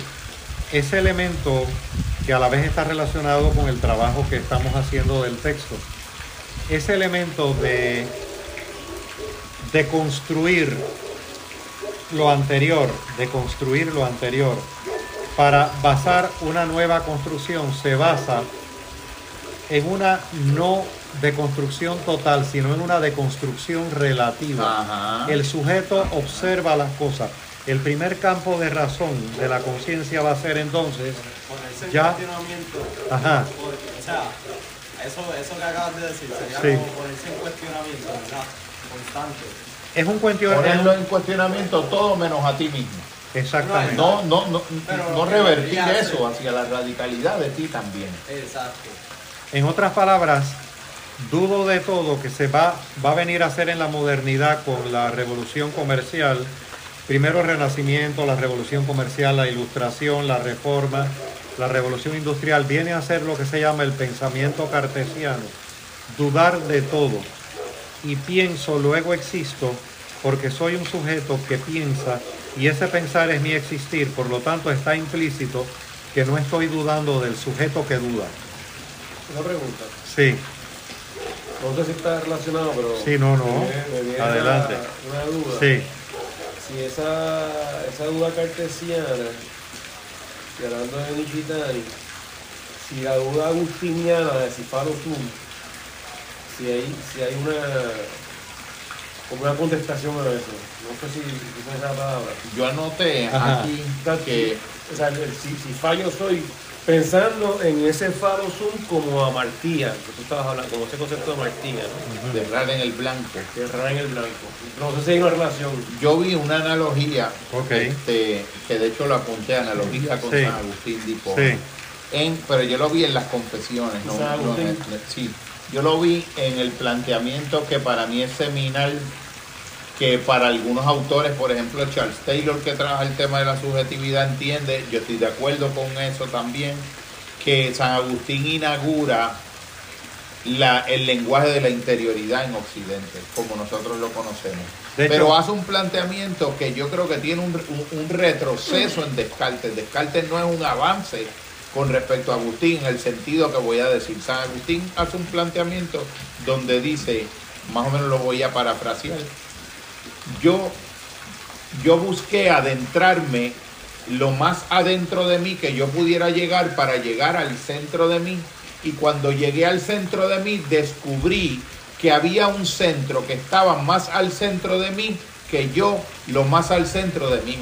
Ese elemento que a la vez está relacionado con el trabajo que estamos haciendo del texto, ese elemento de, de construir lo anterior, de construir lo anterior, para basar una nueva construcción, se basa en una no deconstrucción total, sino en una deconstrucción relativa. El sujeto observa las cosas. El primer campo de razón de la conciencia va a ser entonces ponerse ya. cuestionamiento. Ajá. O sea, eso, eso que acabas de decir sería Sí. como ponerse en cuestionamiento, ¿verdad? Constante. Es un cuestionamiento. Ponerlo en cuestionamiento todo menos a ti mismo. Exactamente. No, no, no, Pero no revertir eso hacia la radicalidad de ti también. Exacto. En otras palabras, dudo de todo que se va, va a venir a hacer en la modernidad con la revolución comercial. Primero el renacimiento, la revolución comercial, la ilustración, la reforma, la revolución industrial. Viene a ser lo que se llama el pensamiento cartesiano. Dudar de todo. Y pienso, luego existo, porque soy un sujeto que piensa y ese pensar es mi existir. Por lo tanto, está implícito que no estoy dudando del sujeto que duda. Una pregunta. Sí. No sé si está relacionado, pero. Sí, no, no. me viene- me viene Adelante. Una, una duda. Sí, Si esa, esa duda cartesiana, y hablando de Nishitani, si la duda agustiniana de Cifalo Tum, si hay, si hay una. como una contestación a eso. No sé si esa es la palabra. Yo anoté Ajá. aquí O sea, que o sea, el- si, si fallo soy, pensando en ese faro zoom como amartía, que tú estabas hablando, como ese concepto de amartía, ¿no? De errar en el blanco. Que errar en el blanco. No sé si hay una relación. Yo vi una analogía, este, que de hecho lo apunté, analogía con Sí. San Agustín de. Sí. En, pero yo lo vi en las confesiones, ¿no? San no, Agustín. no, sí. Yo lo vi en el planteamiento que para mí es seminal, que para algunos autores, por ejemplo Charles Taylor, que trabaja el tema de la subjetividad, entiende, yo estoy de acuerdo con eso también, que San Agustín inaugura la, el lenguaje de la interioridad en Occidente, como nosotros lo conocemos. Pero hace un planteamiento que yo creo que tiene un, un- un retroceso en Descartes. Descartes no es un avance con respecto a Agustín, en el sentido que voy a decir. San Agustín hace un planteamiento donde dice, más o menos lo voy a parafrasear, yo, yo busqué adentrarme lo más adentro de mí que yo pudiera llegar para llegar al centro de mí. Y cuando llegué al centro de mí, descubrí que había un centro que estaba más al centro de mí que yo, lo más al centro de mí.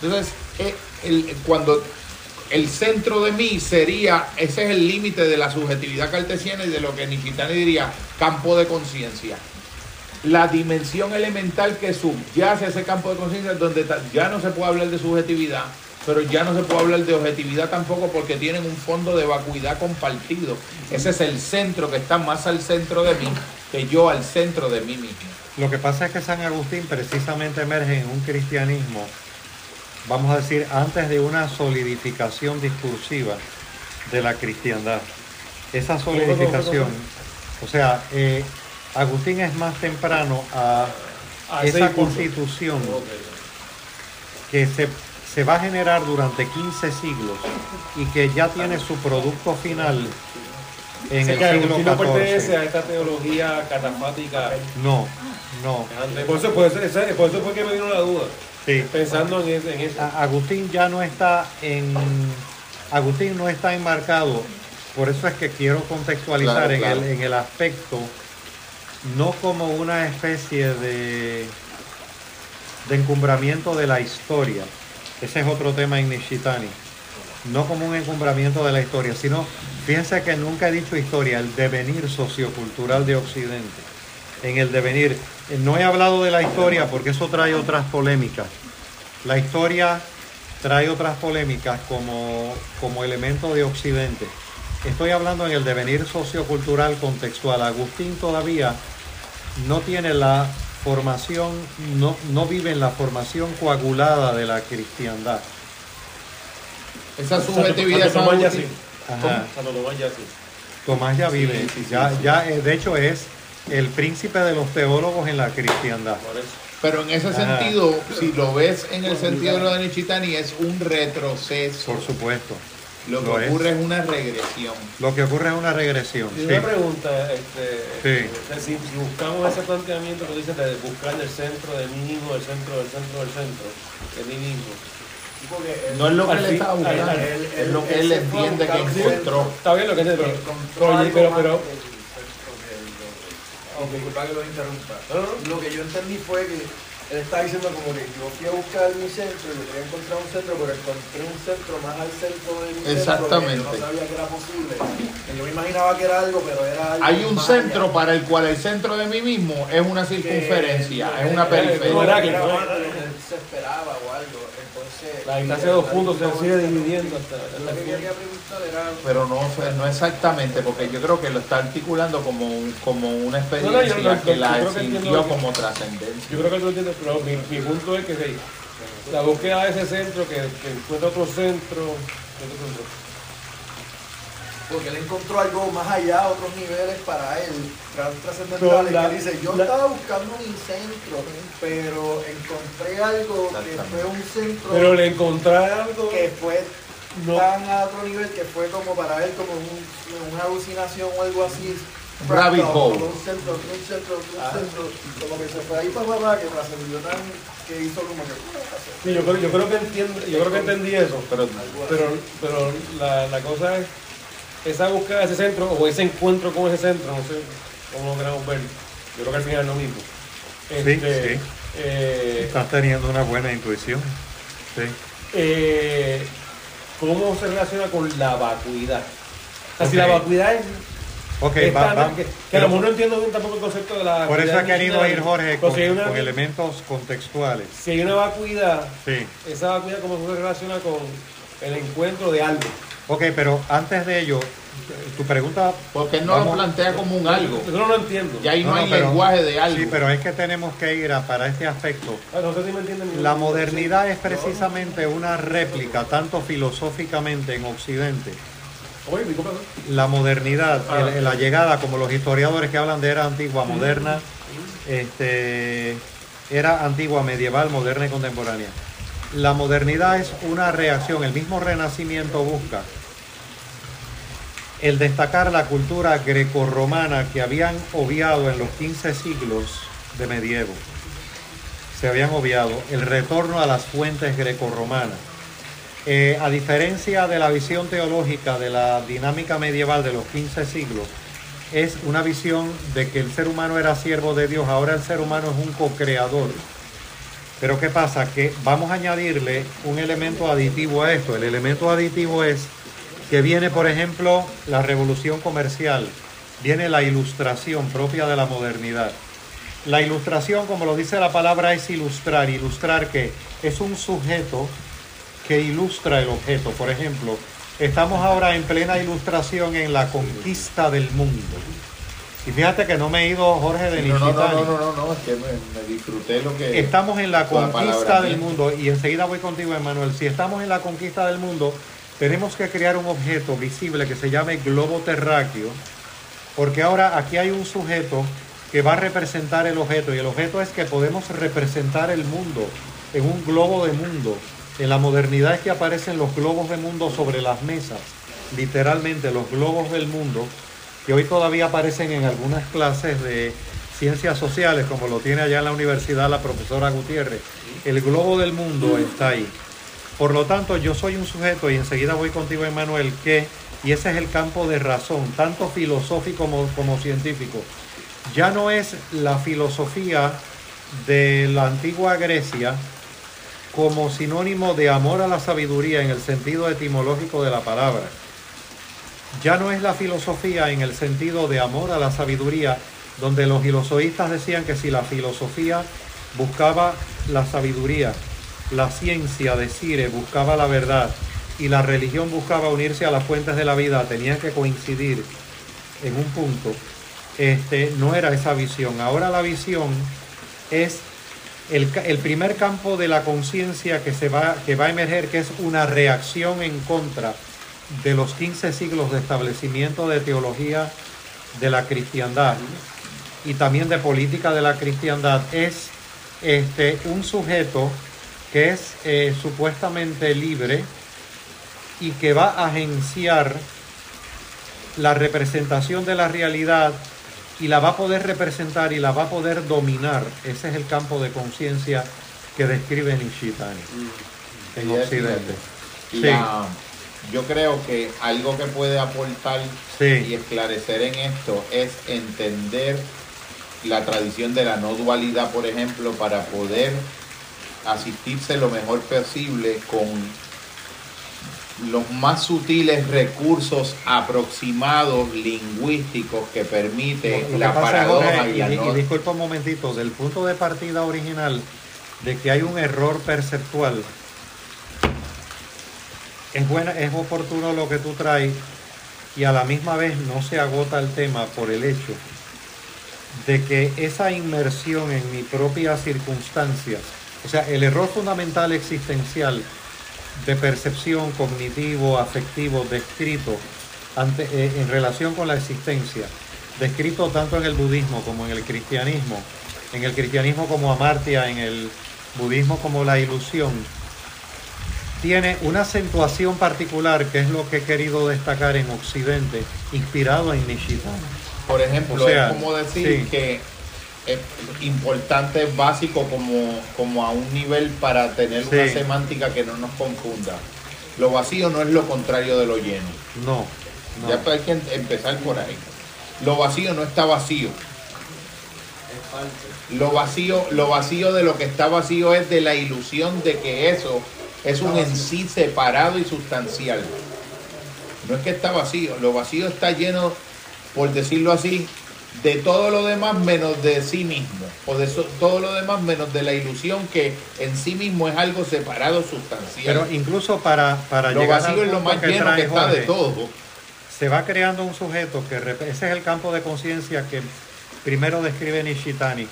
Entonces, eh, cuando el centro de mí sería, ese es el límite de la subjetividad cartesiana y de lo que Nishitani diría, campo de conciencia la dimensión elemental que subyace a ese campo de conciencia, donde ya no se puede hablar de subjetividad, pero ya no se puede hablar de objetividad tampoco porque tienen un fondo de vacuidad compartido. Ese es el centro que está más al centro de mí que yo al centro de mí mismo. Lo que pasa es que San Agustín precisamente emerge en un cristianismo, vamos a decir, antes de una solidificación discursiva de la cristiandad. Esa solidificación, o sea, eh, Agustín es más temprano a esa constitución que se, se va a generar durante 15 siglos y que ya tiene su producto final en O sea, el siglo Agustín no pertenece a XIV. esta teología catafática. No, no. Por eso, por eso, esa- por eso fue que me vino la duda, Sí. pensando en, ese- en eso. Agustín ya no está en Agustín no está enmarcado por eso es que quiero contextualizar Claro, en. El, en el aspecto no como una especie de encumbramiento de la historia. Ese es otro tema en Nishitani. No como un encumbramiento de la historia sino fíjense que nunca he dicho historia el devenir sociocultural de Occidente. En el devenir no he hablado de la historia porque eso trae otras polémicas. La historia trae otras polémicas como, como elemento de Occidente. Estoy hablando en el devenir sociocultural contextual. Agustín todavía no tiene la formación, no, no vive en la formación coagulada de la cristiandad. Esa subjetividad Tomás ya sí. Tomás ya vive, Sí, sí, sí, ya, sí. ya, eh, de hecho es el príncipe de los teólogos en la cristiandad. Pero en ese Ajá. sentido, si lo ves en el sentido de lo de Nichitani, es un retroceso. Por supuesto. Lo que lo es. ocurre es una regresión. Lo que ocurre es una regresión. Y sí. una pregunta, este, Sí. este, si, si buscamos ese planteamiento que dice de buscar el centro de mí mismo, el centro del centro del centro, de mí mismo. Porque él- No es lo que él estaba buscando, es lo que él entiende que encontró. Está bien lo que entiende, que pero, pero, pero, pero, que- lo- oh, disculpa que lo interrumpa. No, no, no. Lo que yo entendí fue que él estaba diciendo como que yo fui a buscar mi centro y yo quería encontrar un centro, pero encontré un centro más al centro de mi Exactamente. centro que yo no sabía que era posible. Yo me imaginaba que era algo, pero era algo Hay un centro allá. para el cual el centro de mí mismo es una circunferencia, Que- es una periferia. No, era que- se esperaba o algo. Entonces, la distancia de dos puntos se sigue dividiendo hasta, hasta Lo que final. quería preguntar era Pero no, no exactamente, porque yo creo que lo está articulando como, un- como una experiencia No, no, yo- yo- que yo la entiendo sintió que- como trascendencia. Yo creo que tú entiendes, pero mi, mi punto es que sí, la búsqueda de ese centro, que, que encuentra otro centro, otro centro. Porque él encontró algo más allá, otros niveles para él, tras- trascendentales. Que él dice, yo la- estaba buscando mi centro, pero encontré algo que fue un centro Pero le encontré algo que fue No. tan a otro nivel que fue como para él como un- una alucinación o algo así. Rabbit hole. Un centro, un centro, un Ah. centro, como que se fue ahí para abajo, que trascendió tan, que hizo como que... Sí, yo creo, yo creo que entiendo, yo creo que entendí eso. Pero Pero, pero la, la cosa es esa búsqueda de ese centro o ese encuentro con ese centro, no sé cómo lo queramos ver. Yo creo que al final es lo mismo. Este, sí. eh, Estás teniendo una buena intuición. Sí. eh, cómo se relaciona con la vacuidad. O sea, si la vacuidad es Ok, es va- tan- va- que, que pero a lo mejor no entiendo bien tampoco el concepto de la por eso ha querido ir Jorge con, si hay una, con elementos contextuales. si hay una vacuidad, Sí. esa vacuidad cómo se relaciona con el encuentro de algo. Ok, pero antes de ello, tu pregunta... Porque no lo Vamos- plantea como un algo. Eso no lo entiendo. Ya ahí no, No, no, hay pero- lenguaje de algo. Sí, pero es que tenemos que ir a, para este aspecto. Ah, no sé si me entienden. La modernidad es precisamente una réplica, tanto filosóficamente en Occidente. Oye. La modernidad, Ah. el- la llegada, como los historiadores que hablan de era antigua, moderna, este, era antigua, medieval, moderna y contemporánea. La modernidad es una reacción, el mismo renacimiento busca el destacar la cultura grecorromana que habían obviado en los 15 siglos de medievo. Se habían obviado el retorno a las fuentes grecorromanas. Eh, a diferencia de la visión teológica de la dinámica medieval de los 15 siglos, es una visión de que el ser humano era siervo de Dios, ahora el ser humano es un co-creador. Pero ¿qué pasa? Que vamos a añadirle un elemento aditivo a esto. El elemento aditivo es que viene, por ejemplo, la revolución comercial, viene la ilustración propia de la modernidad. La ilustración, como lo dice la palabra, es ilustrar. Ilustrar que es un sujeto que ilustra el objeto. Por ejemplo, estamos ahora en plena ilustración en la conquista del mundo. Y fíjate que no me he ido, Jorge, de no, no, no, no, no, no, es que me, me disfruté lo que... Estamos en la conquista del mundo y enseguida voy contigo, Emanuel. Si estamos en la conquista del mundo, tenemos que crear un objeto visible que se llame globo terráqueo, porque ahora aquí hay un sujeto que va a representar el objeto y el objeto es que podemos representar el mundo en un globo de mundo. En la modernidad es que aparecen los globos de mundo sobre las mesas, literalmente los globos del mundo, que hoy todavía aparecen en algunas clases de ciencias sociales, como lo tiene allá en la universidad la profesora Gutiérrez. El globo del mundo está ahí. Por lo tanto, yo soy un sujeto, y enseguida voy contigo, Emanuel, que, y ese es el campo de razón, tanto filosófico como, científico, ya no es la filosofía de la antigua Grecia como sinónimo de amor a la sabiduría en el sentido etimológico de la palabra. Ya no es la filosofía en el sentido de amor a la sabiduría, donde los filosoístas decían que si la filosofía buscaba la sabiduría, la ciencia de Cire buscaba la verdad y la religión buscaba unirse a las fuentes de la vida, tenían que coincidir en un punto. Este, no era esa visión. Ahora la visión es el, primer campo de la conciencia que, se va, que va a emerger, que es una reacción en contra de los 15 siglos de establecimiento de teología de la cristiandad y también de política de la cristiandad, es este, un sujeto que es eh, supuestamente libre y que va a agenciar la representación de la realidad y la va a poder representar y la va a poder dominar. Ese es el campo de conciencia que describe Nishitani en Y es Occidente. Sí. La- yo creo que algo que puede aportar Sí. y esclarecer en esto es entender la tradición de la no dualidad, por ejemplo, para poder asistirse lo mejor posible con los más sutiles recursos aproximados lingüísticos que permite Lo- lo la que paradoja y disculpa un momentito, del punto de partida original de que hay un error perceptual, es, buena, es oportuno lo que tú traes y a la misma vez no se agota el tema por el hecho de que esa inmersión en mi propia circunstancia, o sea, el error fundamental existencial de percepción cognitivo, afectivo, descrito ante, eh, en relación con la existencia, descrito tanto en el budismo como en el cristianismo, en el cristianismo como amartia, en el budismo como la ilusión, tiene una acentuación particular que es lo que he querido destacar en Occidente, inspirado en Nishitani. Por ejemplo, O sea, es como decir sí. que es importante, básico, como, como a un nivel para tener una semántica que no nos confunda. Lo vacío no es lo contrario de lo lleno. No, no. Ya hay que em- empezar por ahí. Lo vacío no está vacío. Es falso. Lo vacío, lo vacío de lo que está vacío es de la ilusión de que eso es un en sí separado y sustancial. No es que está vacío, lo vacío está lleno, por decirlo así, de todo lo demás menos de sí mismo, o de so- todo lo demás menos de la ilusión que en sí mismo es algo separado, sustancial. Pero incluso para, para lo llegar al vacío es lo más lleno que está de todo. se va creando un sujeto que ese es el campo de conciencia que primero describe Nishitani.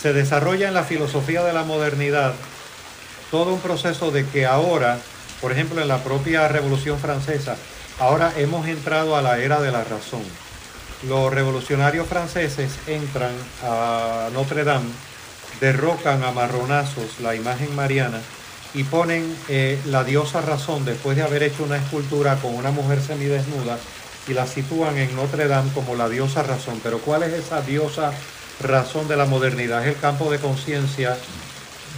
Se desarrolla en la filosofía de la modernidad todo un proceso de que ahora, por ejemplo, en la propia Revolución Francesa, ahora hemos entrado a la era de la razón. Los revolucionarios franceses entran a Notre Dame, derrocan a marronazos la imagen mariana y ponen eh, la diosa razón después de haber hecho una escultura con una mujer semidesnuda y la sitúan en Notre Dame como la diosa razón. Pero ¿cuál es esa diosa razón de la modernidad? Es el campo de conciencia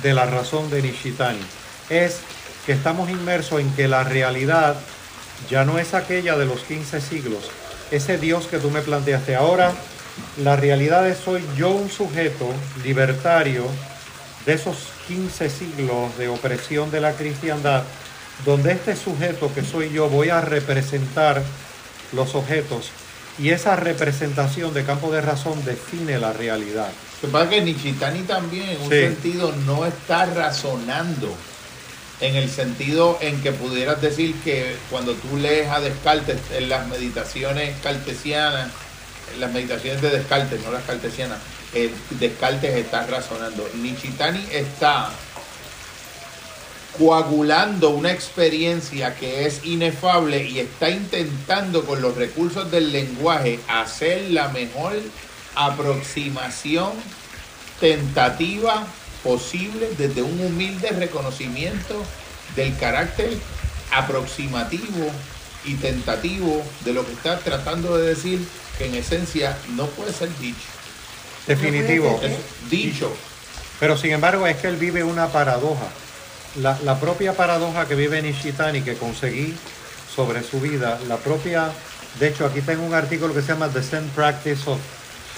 de la razón de Nishitani. Es que estamos inmersos en que la realidad ya no es aquella de los 15 siglos. Ese Dios que tú me planteaste ahora, la realidad es soy yo un sujeto libertario de esos 15 siglos de opresión de la cristiandad, donde este sujeto que soy yo voy a representar los objetos y esa representación de campo de razón define la realidad. Lo que pasa es que Nishitani también en un Sí. sentido no está razonando en el sentido en que pudieras decir que cuando tú lees a Descartes en las meditaciones cartesianas, en las meditaciones de Descartes, no las cartesianas, eh, Descartes está razonando. Nishitani está coagulando una experiencia que es inefable y está intentando con los recursos del lenguaje hacer la mejor aproximación tentativa posible desde un humilde reconocimiento del carácter aproximativo y tentativo de lo que está tratando de decir que en esencia no puede ser dicho. Definitivo. Es dicho. Pero sin embargo es que él vive una paradoja. La, la propia paradoja que vive Nishitani, que conseguí sobre su vida, la propia, de hecho aquí tengo un artículo que se llama The Zen Practice of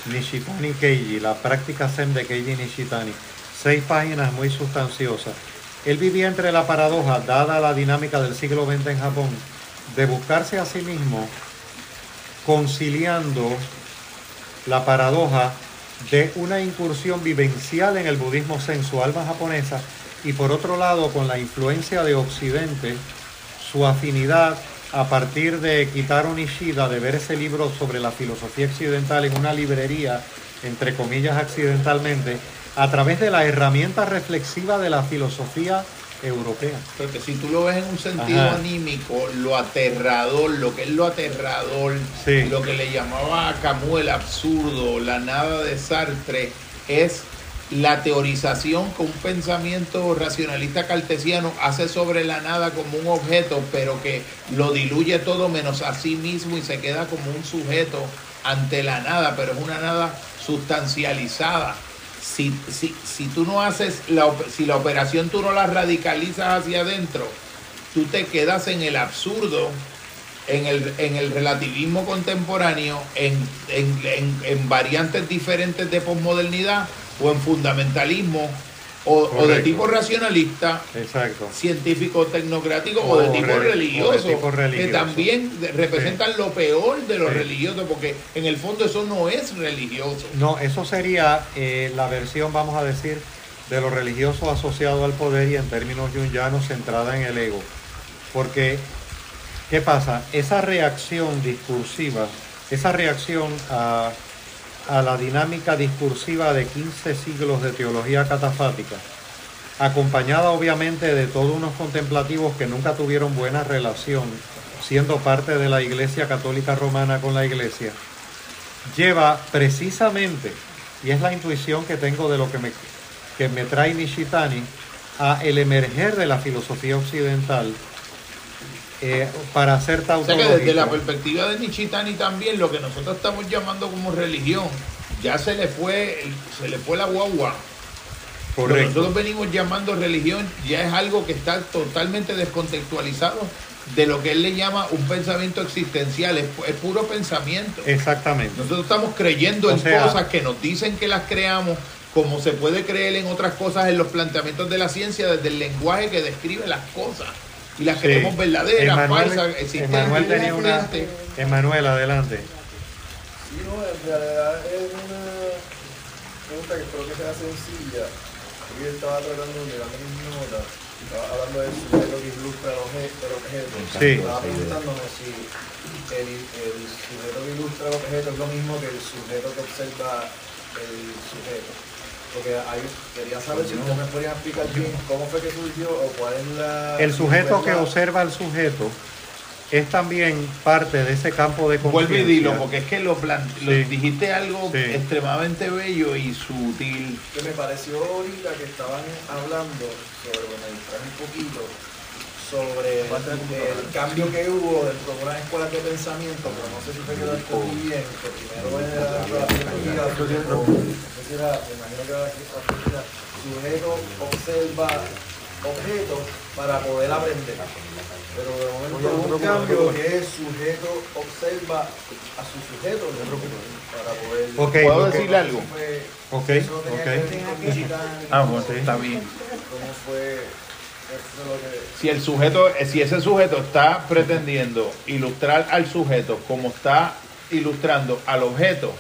Nishitani Keiji, la práctica Zen de Keiji Nishitani. Seis páginas muy sustanciosas. Él vivía entre la paradoja, dada la dinámica del siglo XX en Japón, de buscarse a sí mismo conciliando la paradoja de una incursión vivencial en el budismo zen, su alma japonesa, y por otro lado, con la influencia de Occidente, su afinidad a partir de Kitaro Nishida, de ver ese libro sobre la filosofía occidental en una librería, entre comillas accidentalmente, a través de la herramienta reflexiva de la filosofía europea. Porque si tú lo ves en un sentido Ajá. anímico, lo aterrador, lo que es lo aterrador, Sí. lo que le llamaba a Camus el absurdo, la nada de Sartre, es la teorización que un pensamiento racionalista cartesiano hace sobre la nada como un objeto, pero que lo diluye todo menos a sí mismo y se queda como un sujeto ante la nada, pero es una nada sustancializada. Si, si, si tú no haces, la, si la operación tú no la radicalizas hacia adentro, tú te quedas en el absurdo, en el, en el relativismo contemporáneo, en, en- en variantes diferentes de posmodernidad o en fundamentalismo o, o de tipo racionalista, Exacto. científico tecnocrático O o, de tipo re- o de religioso, que también representan lo peor de lo Sí. religioso, porque en el fondo eso no es religioso. No, eso sería eh, la versión, vamos a decir, de lo religioso asociado al poder y en términos jungianos centrada en el ego. Porque, ¿qué pasa? Esa reacción discursiva, esa reacción a, a la dinámica discursiva de 15 siglos de teología catafática, acompañada obviamente de todos unos contemplativos que nunca tuvieron buena relación, siendo parte de la Iglesia Católica Romana con la Iglesia, lleva precisamente, y es la intuición que tengo de lo que me, que me trae Nishitani, a el emerger de la filosofía occidental eh, para ser O sea que desde la perspectiva de Nichitani también lo que nosotros estamos llamando como religión ya se le fue se le fue la guagua. Lo que Correcto. nosotros venimos llamando religión ya es algo que está totalmente descontextualizado de lo que él le llama un pensamiento existencial, es, pu- es puro pensamiento. Exactamente. Nosotros estamos creyendo O en sea- cosas que nos dicen que las creamos como se puede creer en otras cosas en los planteamientos de la ciencia desde el lenguaje que describe las cosas y las Sí. creemos verdaderas, Emanuel- falsas, existentes, Emanuel tenía una-. Emanuel, adelante. Sí, no, en realidad es una pregunta que espero que sea sencilla. Yo estaba tratando de dar mis notas, estaba hablando del sujeto que ilustra el obje- el objeto. Sí. Estaba preguntándome si el, el sujeto que ilustra el objeto es lo mismo que el sujeto que observa el sujeto. Porque ahí quería saber si ustedes me podrían explicar bien cómo fue que surgió o cuál es la... El sujeto que observa al sujeto es también parte de ese campo de conciencia. Vuelve y dilo, porque es que lo, plan- lo- Sí. dijiste algo Sí. extremadamente bello y sutil. que me pareció ahorita que estaban hablando sobre, bueno, distraje un poquito, sobre el cambio que hubo dentro de unas escuelas de pensamiento, pero no sé si fue que lo entendí bien, que primero era la filosofía, me imagino que era la sujeto observa objetos para poder aprender. Pero de momento hubo un cambio que es sujeto observa a su sujeto para poder... Ok, ¿Puedo ok. decirle algo? Fue- Ok, eso ok. Ah, bueno, está bien. ¿Cómo fue Si el sujeto, eh, si ese sujeto está pretendiendo ilustrar al sujeto como está ilustrando al objeto,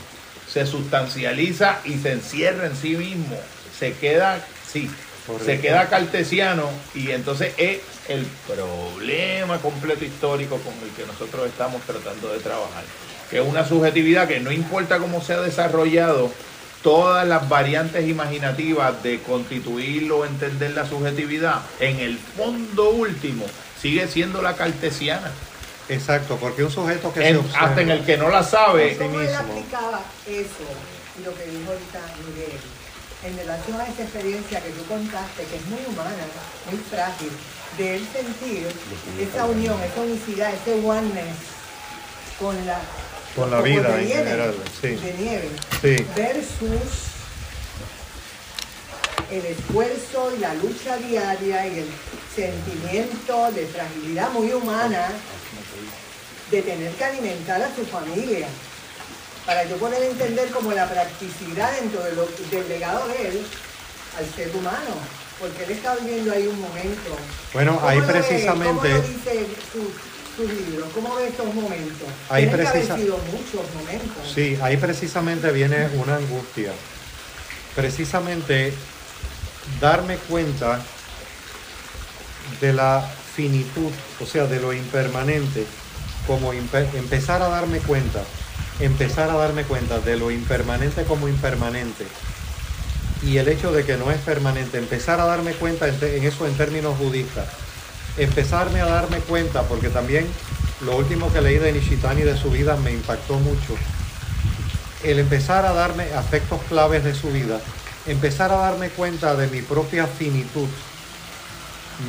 se sustancializa y se encierra en sí mismo, se queda, sí, Correcto. se queda cartesiano y entonces es el problema completo histórico con el que nosotros estamos tratando de trabajar, que es una subjetividad que no importa cómo se ha desarrollado todas las variantes imaginativas de constituir o entender la subjetividad, en el fondo último sigue siendo la cartesiana. Exacto, porque un sujeto que se En- observa... hasta en el que no la sabe, Sí ¿Cómo él aplicaba eso lo que dijo ahorita Miguel. En relación a esa experiencia que tú contaste, que es muy humana, muy frágil, de él sentir esa unión, esa unicidad, ese oneness con la, Con la vida de en nieve, general, sí. de nieve, Sí. versus el esfuerzo y la lucha diaria y el sentimiento de fragilidad muy humana de tener que alimentar a su familia. Para yo poder entender como la practicidad dentro de lo- del legado de él al ser humano. Porque él está viviendo ahí un momento. Bueno, ¿Cómo ahí ve? Precisamente- ¿Cómo lo dice su, su libro? ¿Cómo ve estos momentos? Ahí que haber precisa- sido muchos momentos. Sí, ahí precisamente viene una angustia. Precisamente darme cuenta de la finitud, o sea, de lo impermanente, como empezar a darme cuenta, empezar a darme cuenta de lo impermanente como impermanente y el hecho de que no es permanente, empezar a darme cuenta en eso en términos budistas, empezarme a darme cuenta, porque también lo último que leí de Nishitani de su vida me impactó mucho, el empezar a darme aspectos claves de su vida, empezar a darme cuenta de mi propia finitud,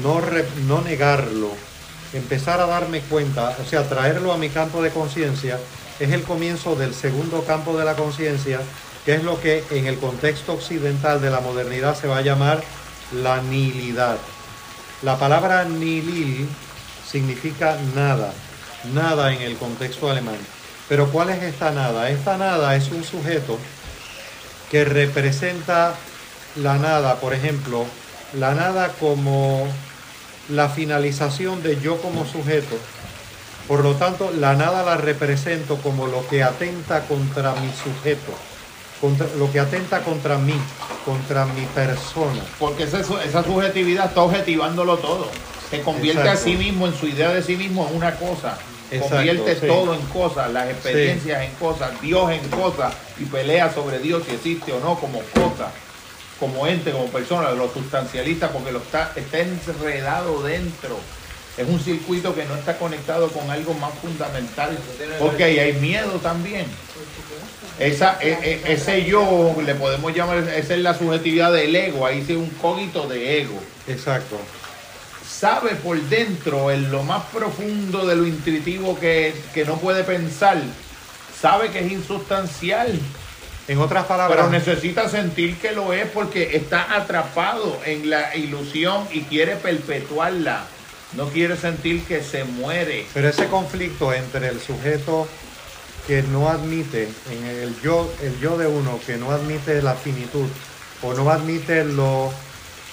no, no negarlo, empezar a darme cuenta, o sea, traerlo a mi campo de conciencia, es el comienzo del segundo campo de la conciencia, que es lo que en el contexto occidental de la modernidad se va a llamar la nihilidad. La palabra nihil significa nada, nada en el contexto alemán. Pero ¿cuál es esta nada? Esta nada es un sujeto que representa la nada, por ejemplo, la nada como la finalización de yo como sujeto. Por lo tanto, la nada la represento como lo que atenta contra mi sujeto, contra, lo que atenta contra mí, contra mi persona. porque esa, esa subjetividad está objetivándolo todo. Se convierte Exacto. a sí mismo, en su idea de sí mismo, en una cosa. Exacto, convierte sí. todo en cosas, las experiencias en cosas, Dios en cosas, y pelea sobre Dios si existe o no como cosa, como ente, como persona, lo sustancialista, porque lo está, está enredado dentro. Es un circuito que no está conectado con algo más fundamental. Porque ahí hay miedo también. Esa, e- e- ese yo, le podemos llamar, esa es la subjetividad del ego, ahí sí un cógito de ego. Exacto. Sabe por dentro, en lo más profundo de lo intuitivo que, que no puede pensar, sabe que es insustancial, En otras palabras, pero necesita sentir que lo es porque está atrapado en la ilusión y quiere perpetuarla. No quiere sentir que se muere. Pero ese conflicto entre el sujeto que no admite, en el yo, el yo de uno que no admite la finitud, o no admite lo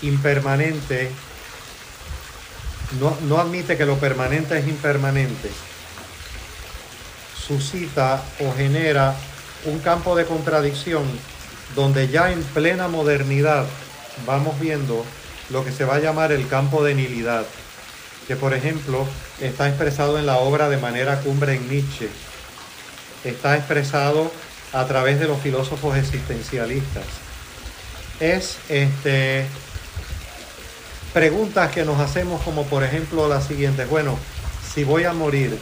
impermanente, no, no admite que lo permanente es impermanente, suscita o genera un campo de contradicción donde ya en plena modernidad vamos viendo lo que se va a llamar el campo de nilidad, que por ejemplo está expresado en la obra de manera cumbre en Nietzsche, está expresado a través de los filósofos existencialistas. Es este, preguntas que nos hacemos como por ejemplo las siguientes, bueno, si voy a morir,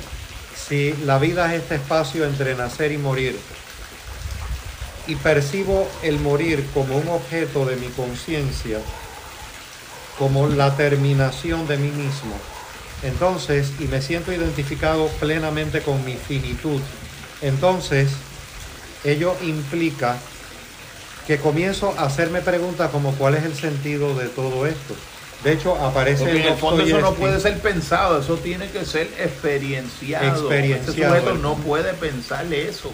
si la vida es este espacio entre nacer y morir, y percibo el morir como un objeto de mi conciencia, como la terminación de mí mismo, entonces, y me siento identificado plenamente con mi finitud, entonces ello implica que comienzo a hacerme preguntas como cuál es el sentido de todo esto. De hecho, aparece Porque en el fondo eso no puede ser pensado, eso tiene que ser experienciado. Experienciado. Este sujeto no puede pensar eso.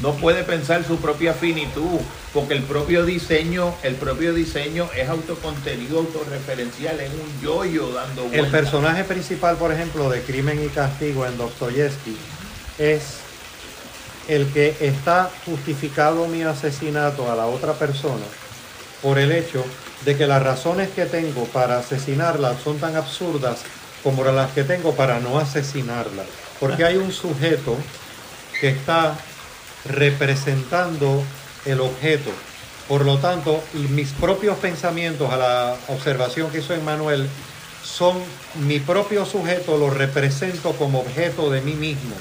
No puede pensar su propia finitud, porque el propio diseño, el propio diseño es autocontenido, autorreferencial, es un yoyo dando El vueltas. personaje principal, por ejemplo, de Crimen y Castigo en Dostoyevsky es el que está justificado mi asesinato a la otra persona por el hecho de que las razones que tengo para asesinarla son tan absurdas como las que tengo para no asesinarla. Porque hay un sujeto que está representando el objeto. Por lo tanto, mis propios pensamientos a la observación que hizo Emmanuel son mi propio sujeto, lo represento como objeto de mí mismo.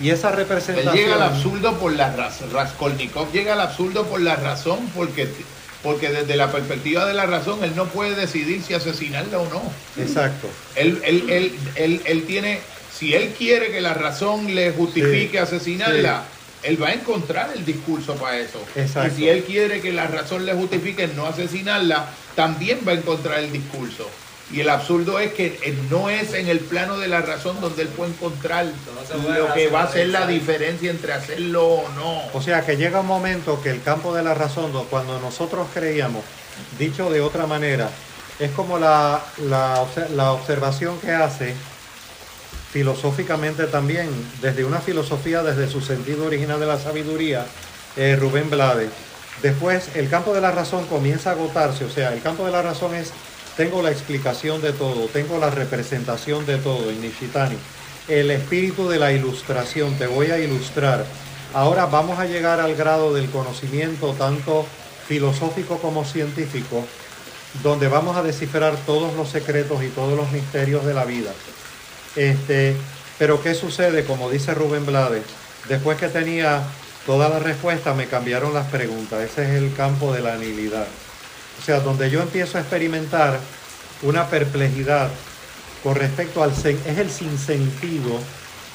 Y esa Él representación... llega al absurdo por la razón. Raskolnikov llega al absurdo por la razón, porque, porque desde la perspectiva de la razón él no puede decidir si asesinarla o no. Exacto. Él, él, él, él, él tiene, si él quiere que la razón le justifique Sí, asesinarla, él va a encontrar el discurso para eso. Exacto. Y si él quiere que la razón le justifique no asesinarla, también va a encontrar el discurso. Y el absurdo es que eh, no es en el plano de la razón donde él puede encontrar no lo que va a ser la diferencia entre hacerlo o no. O sea que llega un momento que el campo de la razón, do- cuando nosotros creíamos, dicho de otra manera, es como la, la observación que hace filosóficamente también, desde una filosofía, desde su sentido original de la sabiduría, eh, Rubén Blades. Después el campo de la razón comienza a agotarse, o sea, el campo de la razón es, tengo la explicación de todo, tengo la representación de todo, en Nishitani. El espíritu de la ilustración, te voy a ilustrar. Ahora vamos a llegar al grado del conocimiento tanto filosófico como científico, donde vamos a descifrar todos los secretos y todos los misterios de la vida. Este, pero ¿qué sucede? Como dice Rubén Blades, después que tenía toda la respuesta, me cambiaron las preguntas. Ese es el campo de la nihilidad. O sea, donde yo empiezo a experimentar una perplejidad con respecto al sen- es el sinsentido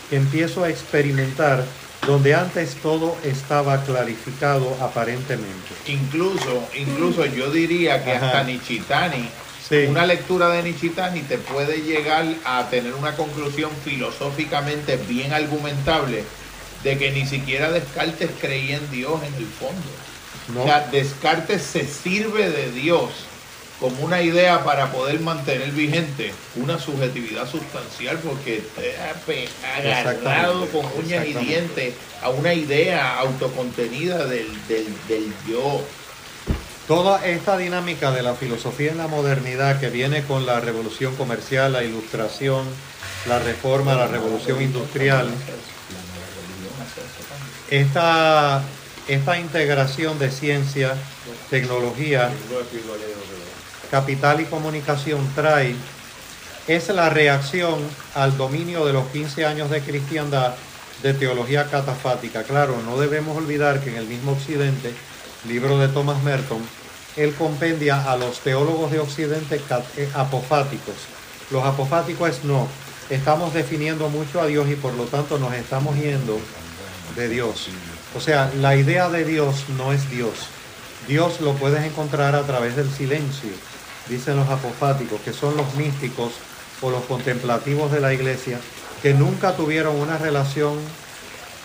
que empiezo a experimentar donde antes todo estaba clarificado aparentemente. Incluso, incluso yo diría que Ajá. hasta Nichitani, Sí. una lectura de Nichitani te puede llegar a tener una conclusión filosóficamente bien argumentable de que ni siquiera Descartes creía en Dios en el fondo. ¿No? O sea, Descartes se sirve de Dios como una idea para poder mantener vigente una subjetividad sustancial porque está agarrado con uñas y dientes a una idea autocontenida del, del, del yo. Toda esta dinámica de la filosofía en la modernidad que viene con la revolución comercial, la ilustración, la reforma, la revolución industrial, esta, esta integración de ciencia, tecnología, capital y comunicación trae es la reacción al dominio de los 15 años de cristiandad de teología catafática. Claro, no debemos olvidar que en el mismo Occidente, libro de Thomas Merton, él compendia a los teólogos de Occidente eh, apofáticos. Los apofáticos no, estamos definiendo mucho a Dios y por lo tanto nos estamos yendo de Dios. O sea, la idea de Dios no es Dios. Dios lo puedes encontrar a través del silencio, dicen los apofáticos, que son los místicos o los contemplativos de la iglesia, que nunca tuvieron una relación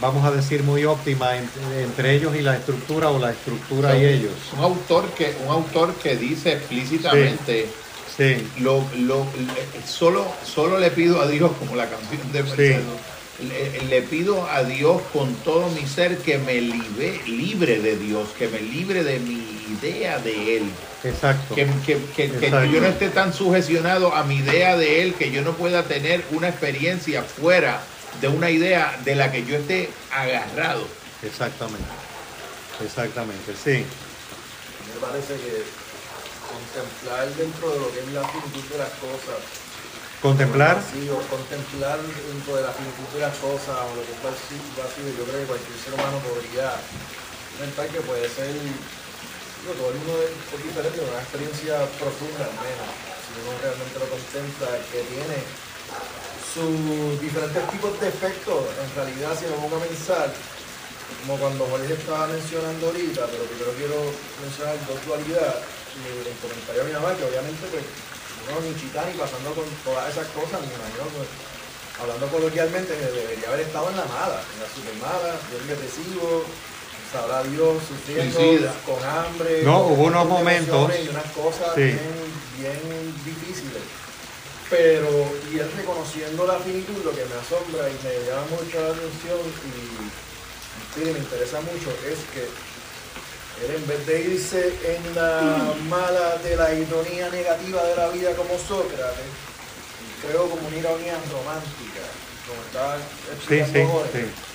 vamos a decir, muy óptima en- entre ellos y la estructura o la estructura y ellos. Un autor que, un autor que dice explícitamente Sí, lo, lo- le- solo, solo le pido a Dios, como la canción de Marcelo, le, le pido a Dios con todo mi ser que me libe- libre de Dios, que me libre de mi idea de Él. exacto. Que, que- que- que Exacto. yo no esté tan sugestionado a mi idea de Él, que yo no pueda tener una experiencia fuera de una idea de la que yo esté agarrado. Exactamente. Exactamente, sí. Me parece que contemplar dentro de lo que es la finitud de las cosas, Contemplar, Sí, o contemplar dentro de la finitud de las cosas o lo que es vacío, vacío, yo creo que cualquier ser humano podría pensar que puede ser, digo, todo el mundo es diferente, una experiencia profunda al menos, si uno realmente lo contempla, que tiene sus diferentes tipos de efectos, en realidad si me pongo a pensar, como cuando Jorge estaba mencionando ahorita, pero primero quiero mencionar dos dualidades, y el comentario de mi mamá, que obviamente pues uno ni chita ni pasando con todas esas cosas, me imagino, pues, hablando coloquialmente, debería haber estado en la mala, en la super mala, bien depresivo, sabrá Dios, sufriendo, Suicida. con hambre, No, con hubo unos momentos- Y unas cosas Sí. bien, bien difíciles. Pero, y él reconociendo la finitud, lo que me asombra y me llama mucho la atención y, sí, me interesa mucho es que él en vez de irse en la mala de la ironía negativa de la vida como Sócrates, creo como una ironía romántica, como estaba explicando sí, Jorge. sí.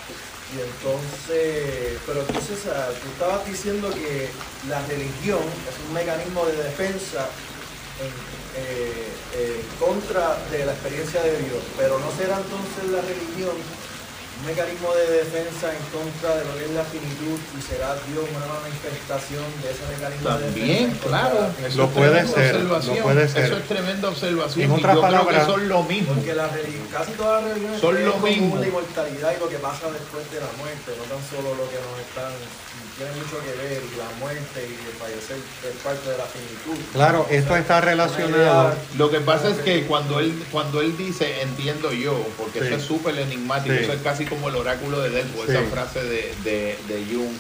Y entonces, pero entonces tú estabas diciendo que la religión es un mecanismo de defensa en, eh, eh, en contra de la experiencia de Dios, pero no será entonces la religión un mecanismo de defensa en contra de lo que es la finitud y será Dios una manifestación de ese mecanismo de defensa. También, claro. de la finitud. eso Lo es puede ser, lo observación, puede ser. Eso es tremenda observación. En y otras yo creo palabras- que son lo mismo. Porque la casi todas las religiones Son lo mismo. la inmortalidad y lo que pasa después de la muerte, no tan solo lo que nos están, tiene mucho que ver, y la muerte y el fallecer es parte de la finitud. Claro, esto está relacionado. Lo que pasa es que cuando él, cuando él dice, entiendo yo, porque Sí. eso es súper enigmático, Sí. eso es casi como el oráculo de Delfo, Sí. esa frase de, de, de Jung.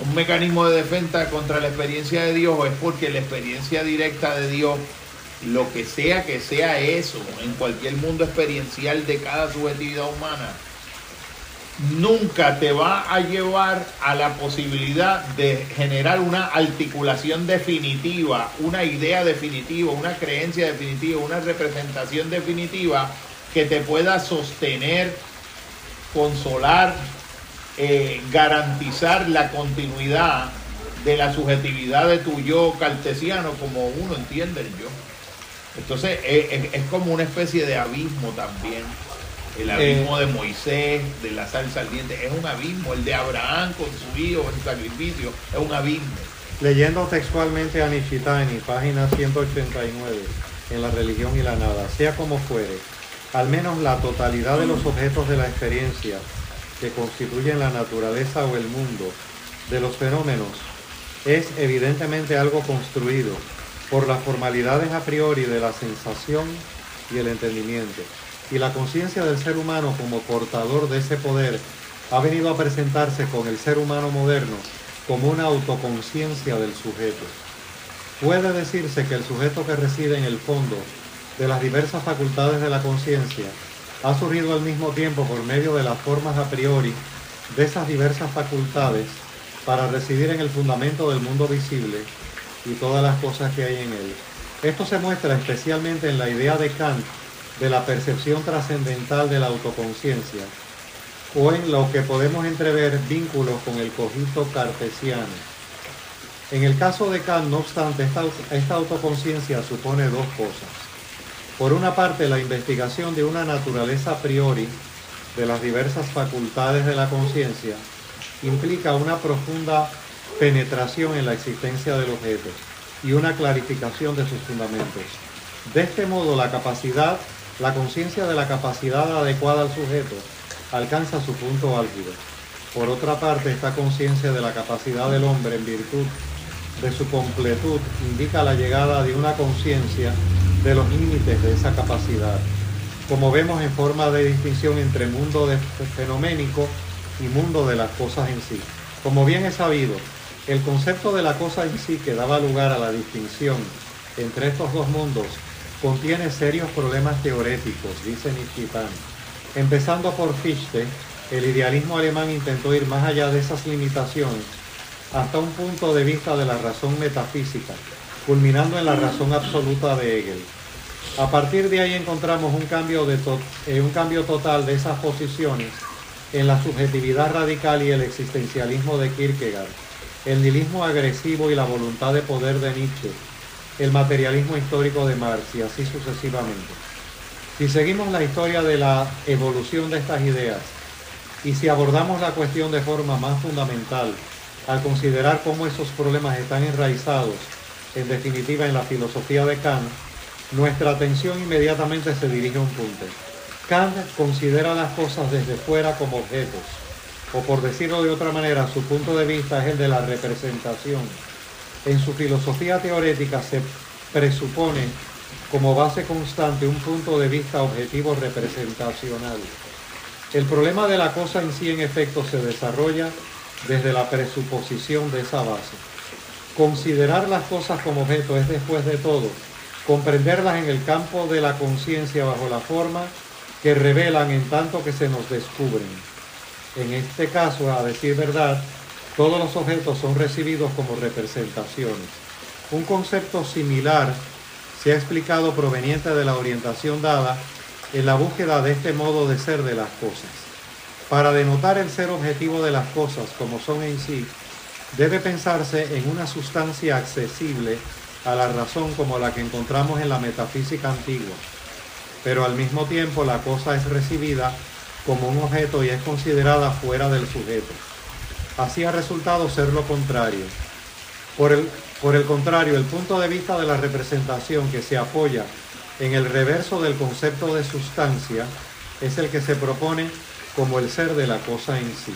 Un mecanismo de defensa contra la experiencia de Dios es porque la experiencia directa de Dios, lo que sea que sea eso, en cualquier mundo experiencial de cada subjetividad humana, nunca te va a llevar a la posibilidad de generar una articulación definitiva, una idea definitiva, una creencia definitiva, una representación definitiva que te pueda sostener, consolar, eh, garantizar la continuidad de la subjetividad de tu yo cartesiano como uno entiende el yo. Entonces es, es como una especie de abismo también. El abismo de Moisés, de la salsa ardiente, es un abismo. El de Abraham con su hijo en sacrificio, es un abismo. Leyendo textualmente a Nishitani, página 189, en la religión y la nada, sea como fuere, al menos la totalidad de los objetos de la experiencia que constituyen la naturaleza o el mundo de los fenómenos es evidentemente algo construido por las formalidades a priori de la sensación y el entendimiento. Y la conciencia del ser humano como portador de ese poder ha venido a presentarse con el ser humano moderno como una autoconciencia del sujeto. Puede decirse que el sujeto que reside en el fondo de las diversas facultades de la conciencia ha surgido al mismo tiempo por medio de las formas a priori de esas diversas facultades para residir en el fundamento del mundo visible y todas las cosas que hay en él. Esto se muestra especialmente en la idea de Kant de la percepción trascendental de la autoconciencia, o en lo que podemos entrever vínculos con el cogito cartesiano. En el caso de Kant, no obstante, esta, esta autoconciencia supone dos cosas. Por una parte, la investigación de una naturaleza a priori de las diversas facultades de la conciencia implica una profunda penetración en la existencia del objeto y una clarificación de sus fundamentos. De este modo, la capacidad, la conciencia de la capacidad adecuada al sujeto alcanza su punto álgido. Por otra parte, esta conciencia de la capacidad del hombre en virtud de su completud indica la llegada de una conciencia de los límites de esa capacidad, como vemos en forma de distinción entre mundo fenoménico y mundo de las cosas en sí. Como bien es sabido, el concepto de la cosa en sí que daba lugar a la distinción entre estos dos mundos contiene serios problemas teoréticos, dice Nishitani. Empezando por Fichte, el idealismo alemán intentó ir más allá de esas limitaciones hasta un punto de vista de la razón metafísica, culminando en la razón absoluta de Hegel. A partir de ahí encontramos un cambio, de eh, un cambio total de esas posiciones en la subjetividad radical y el existencialismo de Kierkegaard, el nihilismo agresivo y la voluntad de poder de Nietzsche, el materialismo histórico de Marx y así sucesivamente. Si seguimos la historia de la evolución de estas ideas y si abordamos la cuestión de forma más fundamental, al considerar cómo esos problemas están enraizados, en definitiva, en la filosofía de Kant, nuestra atención inmediatamente se dirige a un punto. Kant considera las cosas desde fuera como objetos, o por decirlo de otra manera, su punto de vista es el de la representación. En su filosofía teorética se presupone como base constante un punto de vista objetivo representacional. El problema de la cosa en sí en efecto se desarrolla desde la presuposición de esa base. Considerar las cosas como objeto es después de todo comprenderlas en el campo de la conciencia bajo la forma que revelan en tanto que se nos descubren. En este caso, a decir verdad, todos los objetos son recibidos como representaciones. Un concepto similar se ha explicado proveniente de la orientación dada en la búsqueda de este modo de ser de las cosas. Para denotar el ser objetivo de las cosas como son en sí, debe pensarse en una sustancia accesible a la razón como la que encontramos en la metafísica antigua, pero al mismo tiempo la cosa es recibida como un objeto y es considerada fuera del sujeto. Así ha resultado ser lo contrario. Por el, por el contrario, el punto de vista de la representación que se apoya en el reverso del concepto de sustancia es el que se propone como el ser de la cosa en sí.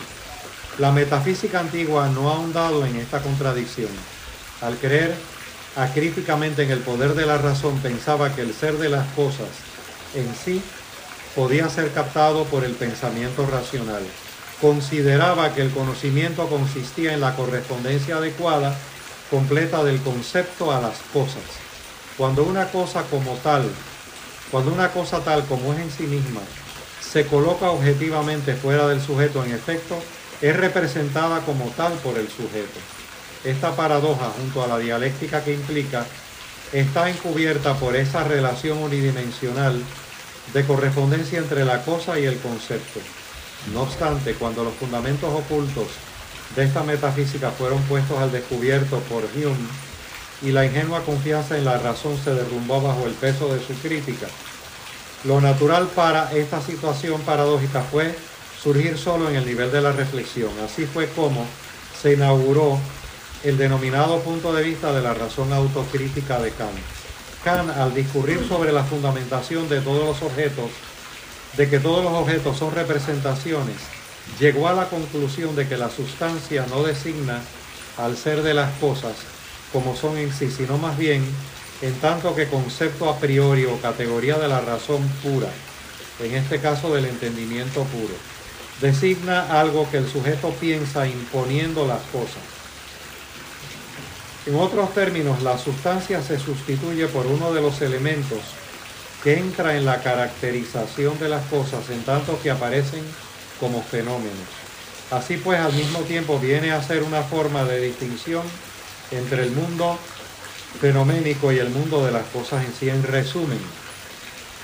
La metafísica antigua no ha ahondado en esta contradicción. Al creer acríticamente en el poder de la razón, pensaba que el ser de las cosas en sí podía ser captado por el pensamiento racional. Consideraba que el conocimiento consistía en la correspondencia adecuada completa del concepto a las cosas. Cuando una cosa como tal, cuando una cosa tal como es en sí misma, se coloca objetivamente fuera del sujeto, en efecto, es representada como tal por el sujeto. Esta paradoja, junto a la dialéctica que implica, está encubierta por esa relación unidimensional de correspondencia entre la cosa y el concepto. No obstante, cuando los fundamentos ocultos de esta metafísica fueron puestos al descubierto por Hume y la ingenua confianza en la razón se derrumbó bajo el peso de su crítica. Lo natural para esta situación paradójica fue surgir solo en el nivel de la reflexión. Así fue como se inauguró el denominado punto de vista de la razón autocrítica de Kant. Kant, al discurrir sobre la fundamentación de todos los objetos, de que todos los objetos son representaciones, llegó a la conclusión de que la sustancia no designa al ser de las cosas como son en sí, sino más bien en tanto que concepto a priori o categoría de la razón pura, en este caso del entendimiento puro. Designa algo que el sujeto piensa imponiendo las cosas. En otros términos, la sustancia se sustituye por uno de los elementos que entra en la caracterización de las cosas en tanto que aparecen como fenómenos. Así pues, al mismo tiempo viene a ser una forma de distinción entre el mundo fenoménico y el mundo de las cosas en sí. En resumen,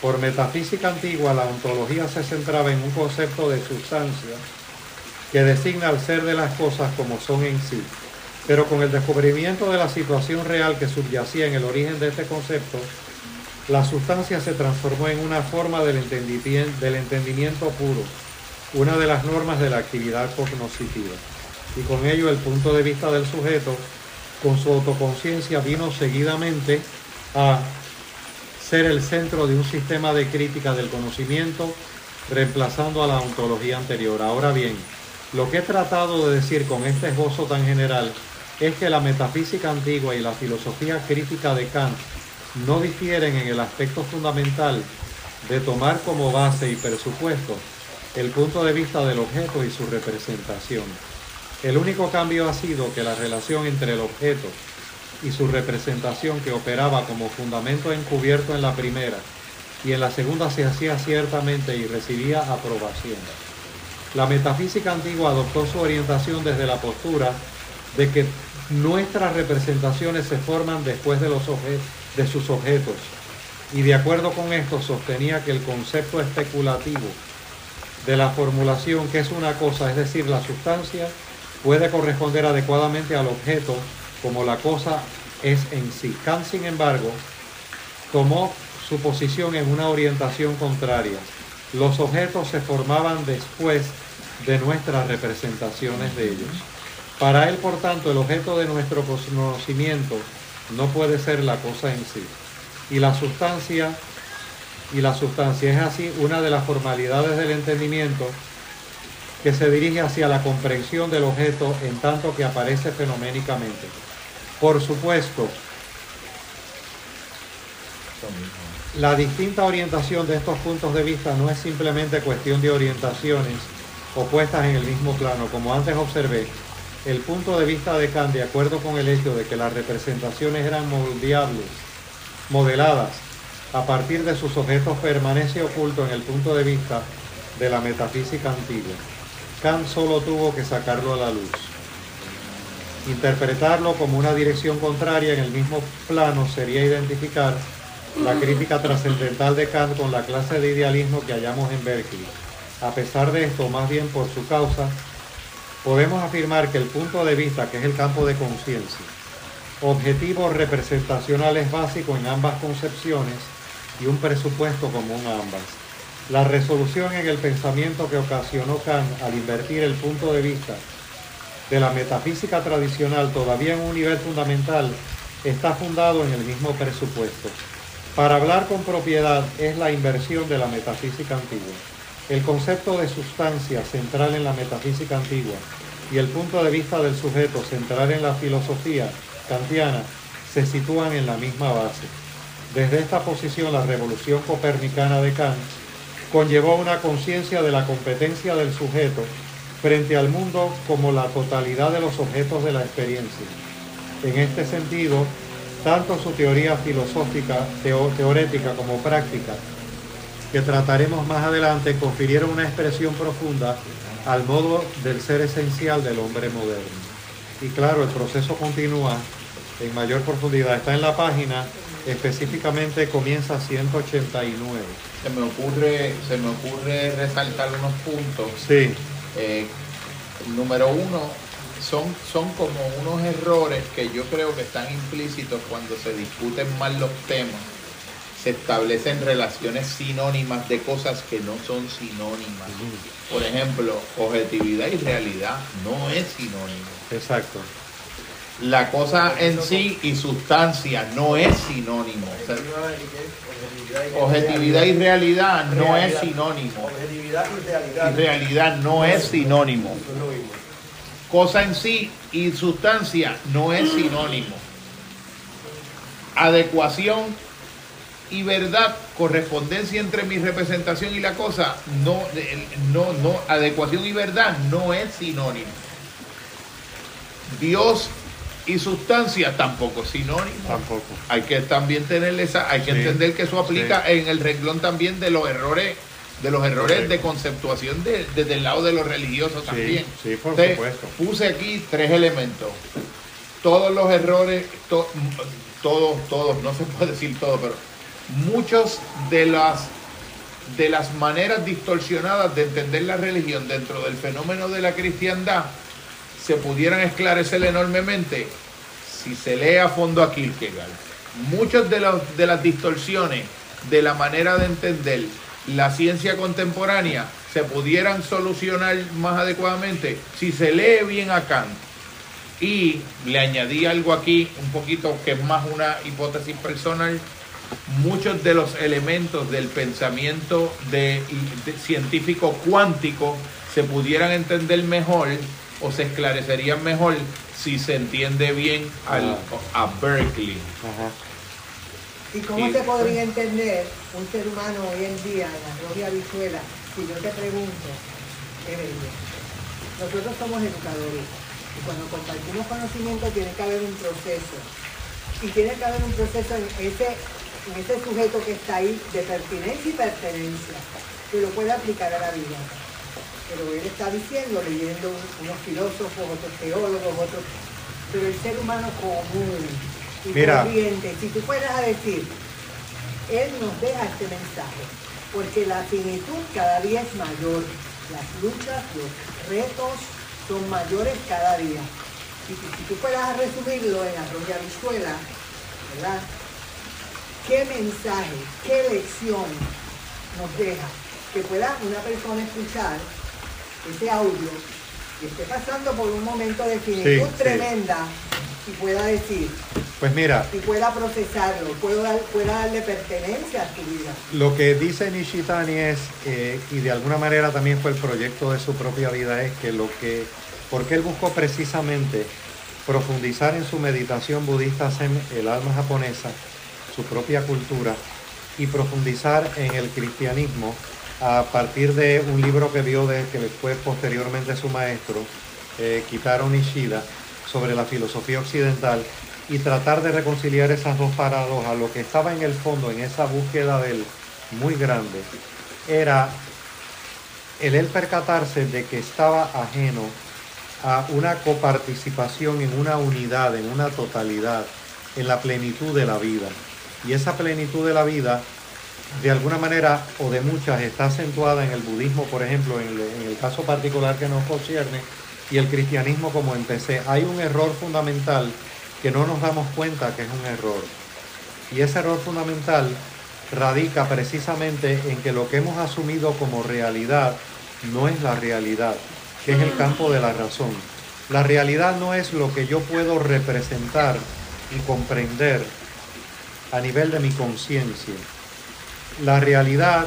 por metafísica antigua, la ontología se centraba en un concepto de sustancia que designa al ser de las cosas como son en sí. Pero con el descubrimiento de la situación real que subyacía en el origen de este concepto, la sustancia se transformó en una forma del entendimiento puro, una de las normas de la actividad cognoscitiva. Y con ello el punto de vista del sujeto, con su autoconciencia, vino seguidamente a ser el centro de un sistema de crítica del conocimiento, reemplazando a la ontología anterior. Ahora bien, lo que he tratado de decir con este esbozo tan general es que la metafísica antigua y la filosofía crítica de Kant no difieren en el aspecto fundamental de tomar como base y presupuesto el punto de vista del objeto y su representación. El único cambio ha sido que la relación entre el objeto y su representación que operaba como fundamento encubierto en la primera y en la segunda se hacía ciertamente y recibía aprobación. La metafísica antigua adoptó su orientación desde la postura de que nuestras representaciones se forman después de, los de sus objetos y de acuerdo con esto sostenía que el concepto especulativo de la formulación que es una cosa, es decir, la sustancia, puede corresponder adecuadamente al objeto como la cosa es en sí. Kant, sin embargo, tomó su posición en una orientación contraria. Los objetos se formaban después de nuestras representaciones de ellos. Para él, por tanto, el objeto de nuestro conocimiento no puede ser la cosa en sí. Y la sustancia, y la sustancia es así una de las formalidades del entendimiento que se dirige hacia la comprensión del objeto en tanto que aparece fenoménicamente. Por supuesto, la distinta orientación de estos puntos de vista no es simplemente cuestión de orientaciones opuestas en el mismo plano. Como antes observé, el punto de vista de Kant, de acuerdo con el hecho de que las representaciones eran moldeables, modeladas a partir de sus objetos, permanece oculto en el punto de vista de la metafísica antigua. Kant solo tuvo que sacarlo a la luz. Interpretarlo como una dirección contraria en el mismo plano sería identificar la crítica trascendental de Kant con la clase de idealismo que hallamos en Berkeley. A pesar de esto, más bien por su causa, podemos afirmar que el punto de vista, que es el campo de conciencia, objetivo representacional es básico en ambas concepciones y un presupuesto común a ambas. La resolución en el pensamiento que ocasionó Kant al invertir el punto de vista de la metafísica tradicional todavía en un nivel fundamental está fundado en el mismo presupuesto. Para hablar con propiedad es la inversión de la metafísica antigua. El concepto de sustancia central en la metafísica antigua y el punto de vista del sujeto central en la filosofía kantiana se sitúan en la misma base. Desde esta posición la revolución copernicana de Kant conllevó una conciencia de la competencia del sujeto frente al mundo como la totalidad de los objetos de la experiencia. En este sentido, tanto su teoría filosófica, teorética como práctica, que trataremos más adelante, confirieron una expresión profunda al modo del ser esencial del hombre moderno. Y claro, el proceso continúa en mayor profundidad. Está en la página, específicamente comienza 189 se me ocurre, se me ocurre resaltar unos puntos. Sí. Eh, número uno, son, son como unos errores que yo creo que están implícitos cuando se discuten mal los temas. Se establecen relaciones sinónimas de cosas que no son sinónimas. Por ejemplo, objetividad y realidad no es sinónimo. Exacto la cosa en sí y sustancia no es sinónimo. objetividad y realidad no es sinónimo. Objetividad y realidad. Y realidad no es sinónimo. Cosa en sí y sustancia no es sinónimo. Adecuación y verdad, correspondencia entre mi representación y la cosa, no, no, no, adecuación y verdad no es sinónimo. Dios y sustancia tampoco es sinónimo. Tampoco. Hay que también tener esa, hay que entender que eso aplica en el renglón también de los errores, de los errores de conceptuación desde el lado de los religiosos también. Sí, por supuesto. Puse aquí tres elementos. Todos los errores, todos, todos, no se puede decir todo, pero muchos de las de las maneras distorsionadas de entender la religión dentro del fenómeno de la cristiandad se pudieran esclarecer enormemente si se lee a fondo a Kierkegaard. Muchas de, de las distorsiones de la manera de entender la ciencia contemporánea se pudieran solucionar más adecuadamente si se lee bien a Kant. Y le añadí algo aquí, un poquito que es más una hipótesis personal. Muchos de los elementos del pensamiento de científico cuántico se pudieran entender mejor o se esclarecerían mejor si se entiende bien al, a Berkeley. ¿Y cómo se podría entender un ser humano hoy en día en la propia Vizuela si yo te pregunto, qué bello. Nosotros somos educadores y cuando compartimos conocimiento tiene que haber un proceso. Y tiene que haber un proceso en ese, en ese sujeto que está ahí de pertinencia y pertenencia, que lo puede aplicar a la vida. Pero él está diciendo, leyendo unos filósofos, otros teólogos, otros... Pero el ser humano común y Mira. corriente, si tú fueras a decir, él nos deja este mensaje, porque la finitud cada día es mayor, las luchas, los retos son mayores cada día. Y si, si tú fueras a resumirlo en arroz y habichuela, ¿verdad? ¿Qué mensaje, qué lección nos deja? Que pueda una persona escuchar ese audio y esté pasando por un momento de finitud sí. tremenda y pueda decir, Pues mira, y pueda procesarlo, pueda, dar- pueda darle pertenencia a su vida. Lo que dice Nishitani es, eh, y de alguna manera también fue el proyecto de su propia vida, es que lo que, porque él buscó precisamente profundizar en su meditación budista el alma japonesa, su propia cultura, y profundizar en el cristianismo a partir de un libro que vio de que fue posteriormente su maestro, eh, Kitaro Nishida, sobre la filosofía occidental y tratar de reconciliar esas dos paradojas. Lo que estaba en el fondo, en esa búsqueda del muy grande, era el él percatarse de que estaba ajeno a una coparticipación en una unidad, en una totalidad, en la plenitud de la vida. Y esa plenitud de la vida, de alguna manera o de muchas, está acentuada en el budismo, por ejemplo, en el, caso particular que nos concierne, y el cristianismo como empecé. Hay un error fundamental que no nos damos cuenta que es un error. Y ese error fundamental radica precisamente en que lo que hemos asumido como realidad no es la realidad, que es el campo de la razón. La realidad no es lo que yo puedo representar y comprender a nivel de mi conciencia. La realidad,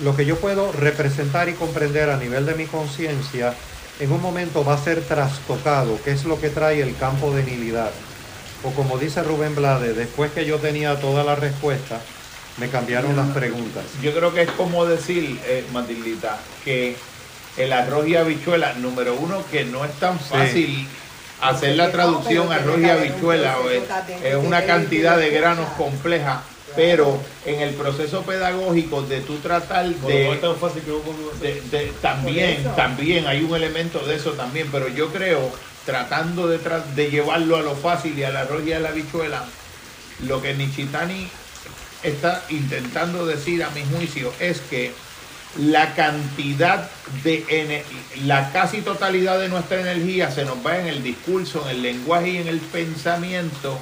lo que yo puedo representar y comprender a nivel de mi conciencia, en un momento va a ser trastocado, que es lo que trae el campo de nihilidad. O como dice Rubén Blade, después que yo tenía toda la respuesta, me cambiaron las preguntas. Yo creo que es como decir, eh, Matildita, que el arroz y habichuela, número uno, que no es tan fácil hacer la traducción arroz y habichuela, o es, es una cantidad de granos compleja, pero en el proceso pedagógico de tú tratar de, también, también hay un elemento de eso también, pero yo creo, tratando de, tra- de llevarlo a lo fácil y al arroz y a la habichuela, lo que Nichitani está intentando decir a mi juicio es que la cantidad de la casi totalidad de nuestra energía se nos va en el discurso, en el lenguaje y en el pensamiento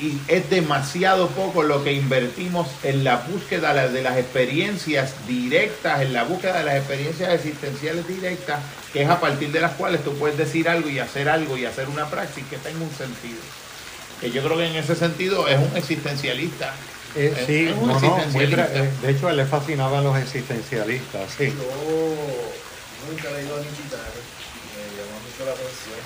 y es demasiado poco lo que invertimos en la búsqueda de las experiencias directas, en la búsqueda de las experiencias existenciales directas, que es a partir de las cuales tú puedes decir algo y hacer algo y hacer una praxis que tenga un sentido. Que yo creo que en ese sentido es un existencialista. Eh, sí, no, no, muy eh, de hecho, a él le fascinaban los existencialistas, sí. Yo nunca he leído a Nichitani, me llamó mucho la atención.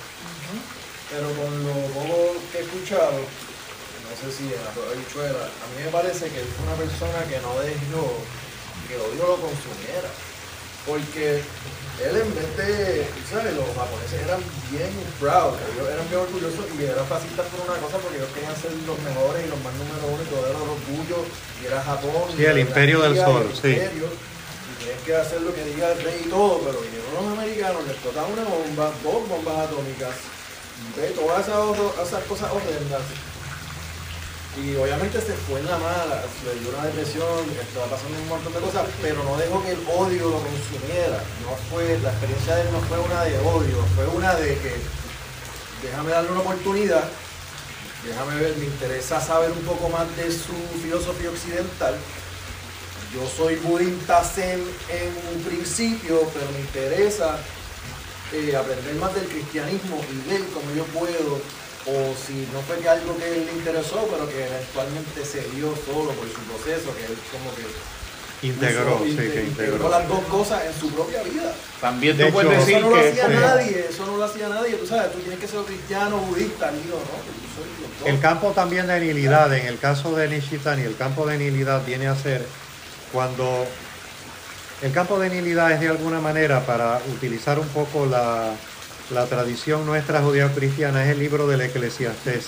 Pero con lo poco que he escuchado, no sé si en la habichuela, a mí me parece que él fue una persona que no dejó que el odio lo consumiera. Porque él en vez de, ¿sabes? Los japoneses eran bien proud, ellos eran bien orgullosos y eran fascistas por una cosa porque ellos querían ser los mejores y los más número uno y todo era el orgullo y era Japón. Sí, y el imperio del sol, el sí. imperio, y tienes que hacer lo que diga el rey y todo, pero vinieron los americanos, les explotaron una bomba, dos bombas atómicas, ve todas esas, esas cosas horrendas. Y obviamente se fue en la mala, le dio una depresión, estaba pasando un montón de cosas, pero no dejó que el odio lo consumiera. No fue, la experiencia de él no fue una de odio, fue una de que déjame darle una oportunidad, déjame ver, me interesa saber un poco más de su filosofía occidental. Yo soy budista zen en un principio, pero me interesa eh, aprender más del cristianismo y ver cómo yo puedo, o si no fue que algo que le interesó, pero que eventualmente se dio solo por su proceso, que él como que Integró, sí, que integró integró. las dos cosas en su propia vida. También De tú puedes hecho- decir Eso no lo hacía nadie, eso no lo hacía nadie, tú sabes, tú tienes que ser cristiano, budista, y digo, no. El campo también de nihilidad, en el caso de Nishitani, el campo de nihilidad viene a ser cuando El campo de nilidad es de alguna manera, para utilizar un poco la, la tradición nuestra judío-cristiana, es el libro del Eclesiastés.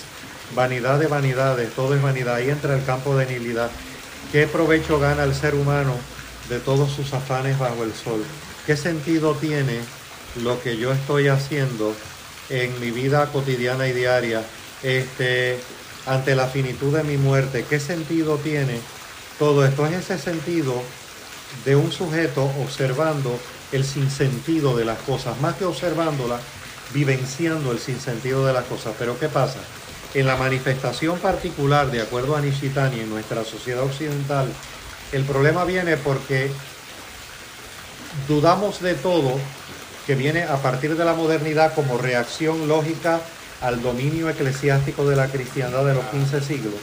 Vanidad de vanidades, todo es vanidad. Ahí entra el campo de nilidad. ¿Qué provecho gana el ser humano de todos sus afanes bajo el sol? ¿Qué sentido tiene lo que yo estoy haciendo en mi vida cotidiana y diaria este, ante la finitud de mi muerte? ¿Qué sentido tiene todo esto? Es ese sentido de un sujeto observando el sinsentido de las cosas, más que observándola, vivenciando el sinsentido de las cosas. Pero ¿qué pasa? En la manifestación particular, de acuerdo a Nishitani, en nuestra sociedad occidental, el problema viene porque dudamos de todo que viene a partir de la modernidad como reacción lógica al dominio eclesiástico de la cristiandad de los 15 siglos.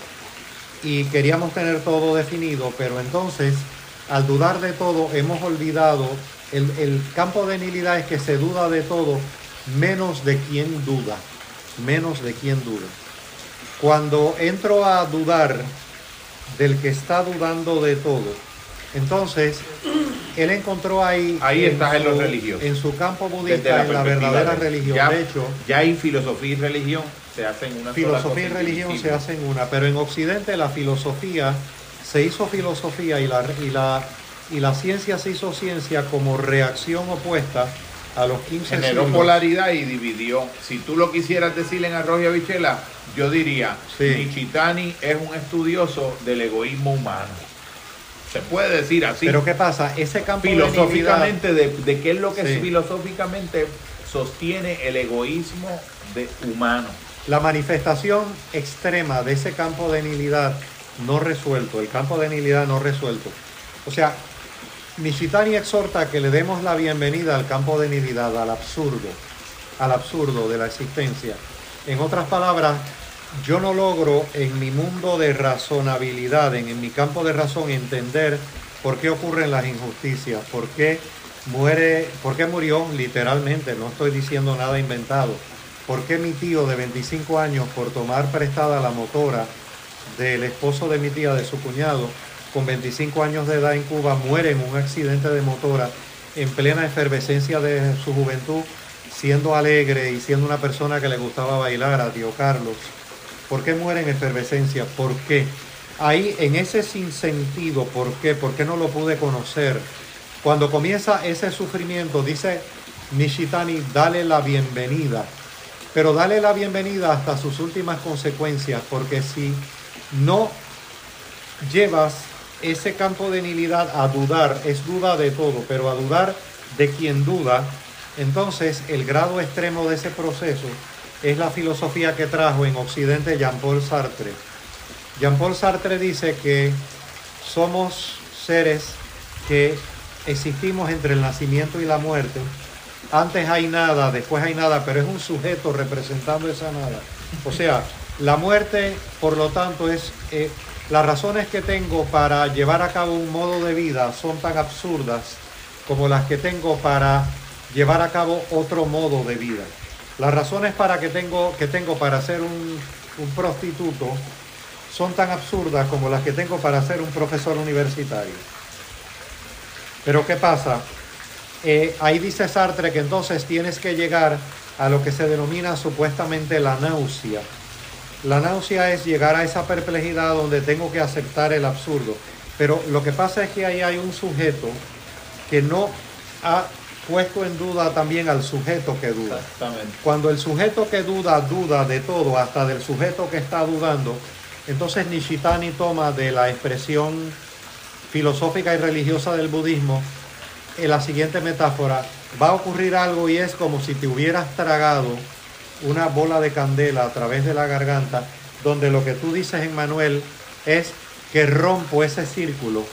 Y queríamos tener todo definido, pero entonces, al dudar de todo, hemos olvidado, el, el campo de nilidad es que se duda de todo, menos de quien duda, menos de quien duda. Cuando entro a dudar del que está dudando de todo, entonces él encontró ahí, Ahí estás en lo su- religioso. en su campo budista, en la verdadera de- religión. Ya, de hecho, ya en filosofía y religión se hacen una sola filosofía y religión se hacen una, pero en Occidente la filosofía se hizo filosofía y la, y la, y la ciencia se hizo ciencia como reacción opuesta a los 15 generó siglos. polaridad y dividió. Si tú lo quisieras decir en Arroyo Bichela, yo diría, Sí. Nishitani es un estudioso del egoísmo humano. Se puede decir así. Pero ¿qué pasa? Ese campo filosóficamente, de, de qué es lo que Sí. filosóficamente sostiene el egoísmo de humano. La manifestación extrema de ese campo de nilidad no resuelto, el campo de nilidad no resuelto. O sea, Nishitani exhorta a que le demos la bienvenida al campo de nilidad, al absurdo, al absurdo de la existencia. En otras palabras, yo no logro en mi mundo de razonabilidad, en, en mi campo de razón, entender por qué ocurren las injusticias, por qué muere, por qué murió literalmente, no estoy diciendo nada inventado, por qué mi tío de 25 años, por tomar prestada la motora del esposo de mi tía, de su cuñado, con 25 años de edad en Cuba, muere en un accidente de motora en plena efervescencia de su juventud, siendo alegre y siendo una persona que le gustaba bailar a tío Carlos. ¿Por qué muere en efervescencia? ¿Por qué? Ahí, en ese sinsentido, ¿por qué? ¿Por qué no lo pude conocer? Cuando comienza ese sufrimiento, dice Nishitani, dale la bienvenida. Pero dale la bienvenida hasta sus últimas consecuencias, porque si no llevas ese campo de nilidad a dudar, es duda de todo, pero a dudar de quien duda, entonces el grado extremo de ese proceso es la filosofía que trajo en Occidente Jean-Paul Sartre. Jean-Paul Sartre dice que somos seres que existimos entre el nacimiento y la muerte. Antes hay nada, después hay nada, pero es un sujeto representando esa nada. O sea, la muerte, por lo tanto, es eh, las razones que tengo para llevar a cabo un modo de vida son tan absurdas como las que tengo para llevar a cabo otro modo de vida. Las razones para que tengo que tengo para ser un, prostituto son tan absurdas como las que tengo para ser un profesor universitario. Pero ¿qué pasa? Eh, ahí dice Sartre que entonces tienes que llegar a lo que se denomina supuestamente la náusea. La náusea es llegar a esa perplejidad donde tengo que aceptar el absurdo. Pero lo que pasa es que ahí hay un sujeto que no ha puesto en duda también al sujeto que duda. Exactamente. Cuando el sujeto que duda duda de todo, hasta del sujeto que está dudando, entonces Nishitani toma de la expresión filosófica y religiosa del budismo en la siguiente metáfora. Va a ocurrir algo y es como si te hubieras tragado una bola de candela a través de la garganta, donde lo que tú dices en Manuel es que rompo ese círculo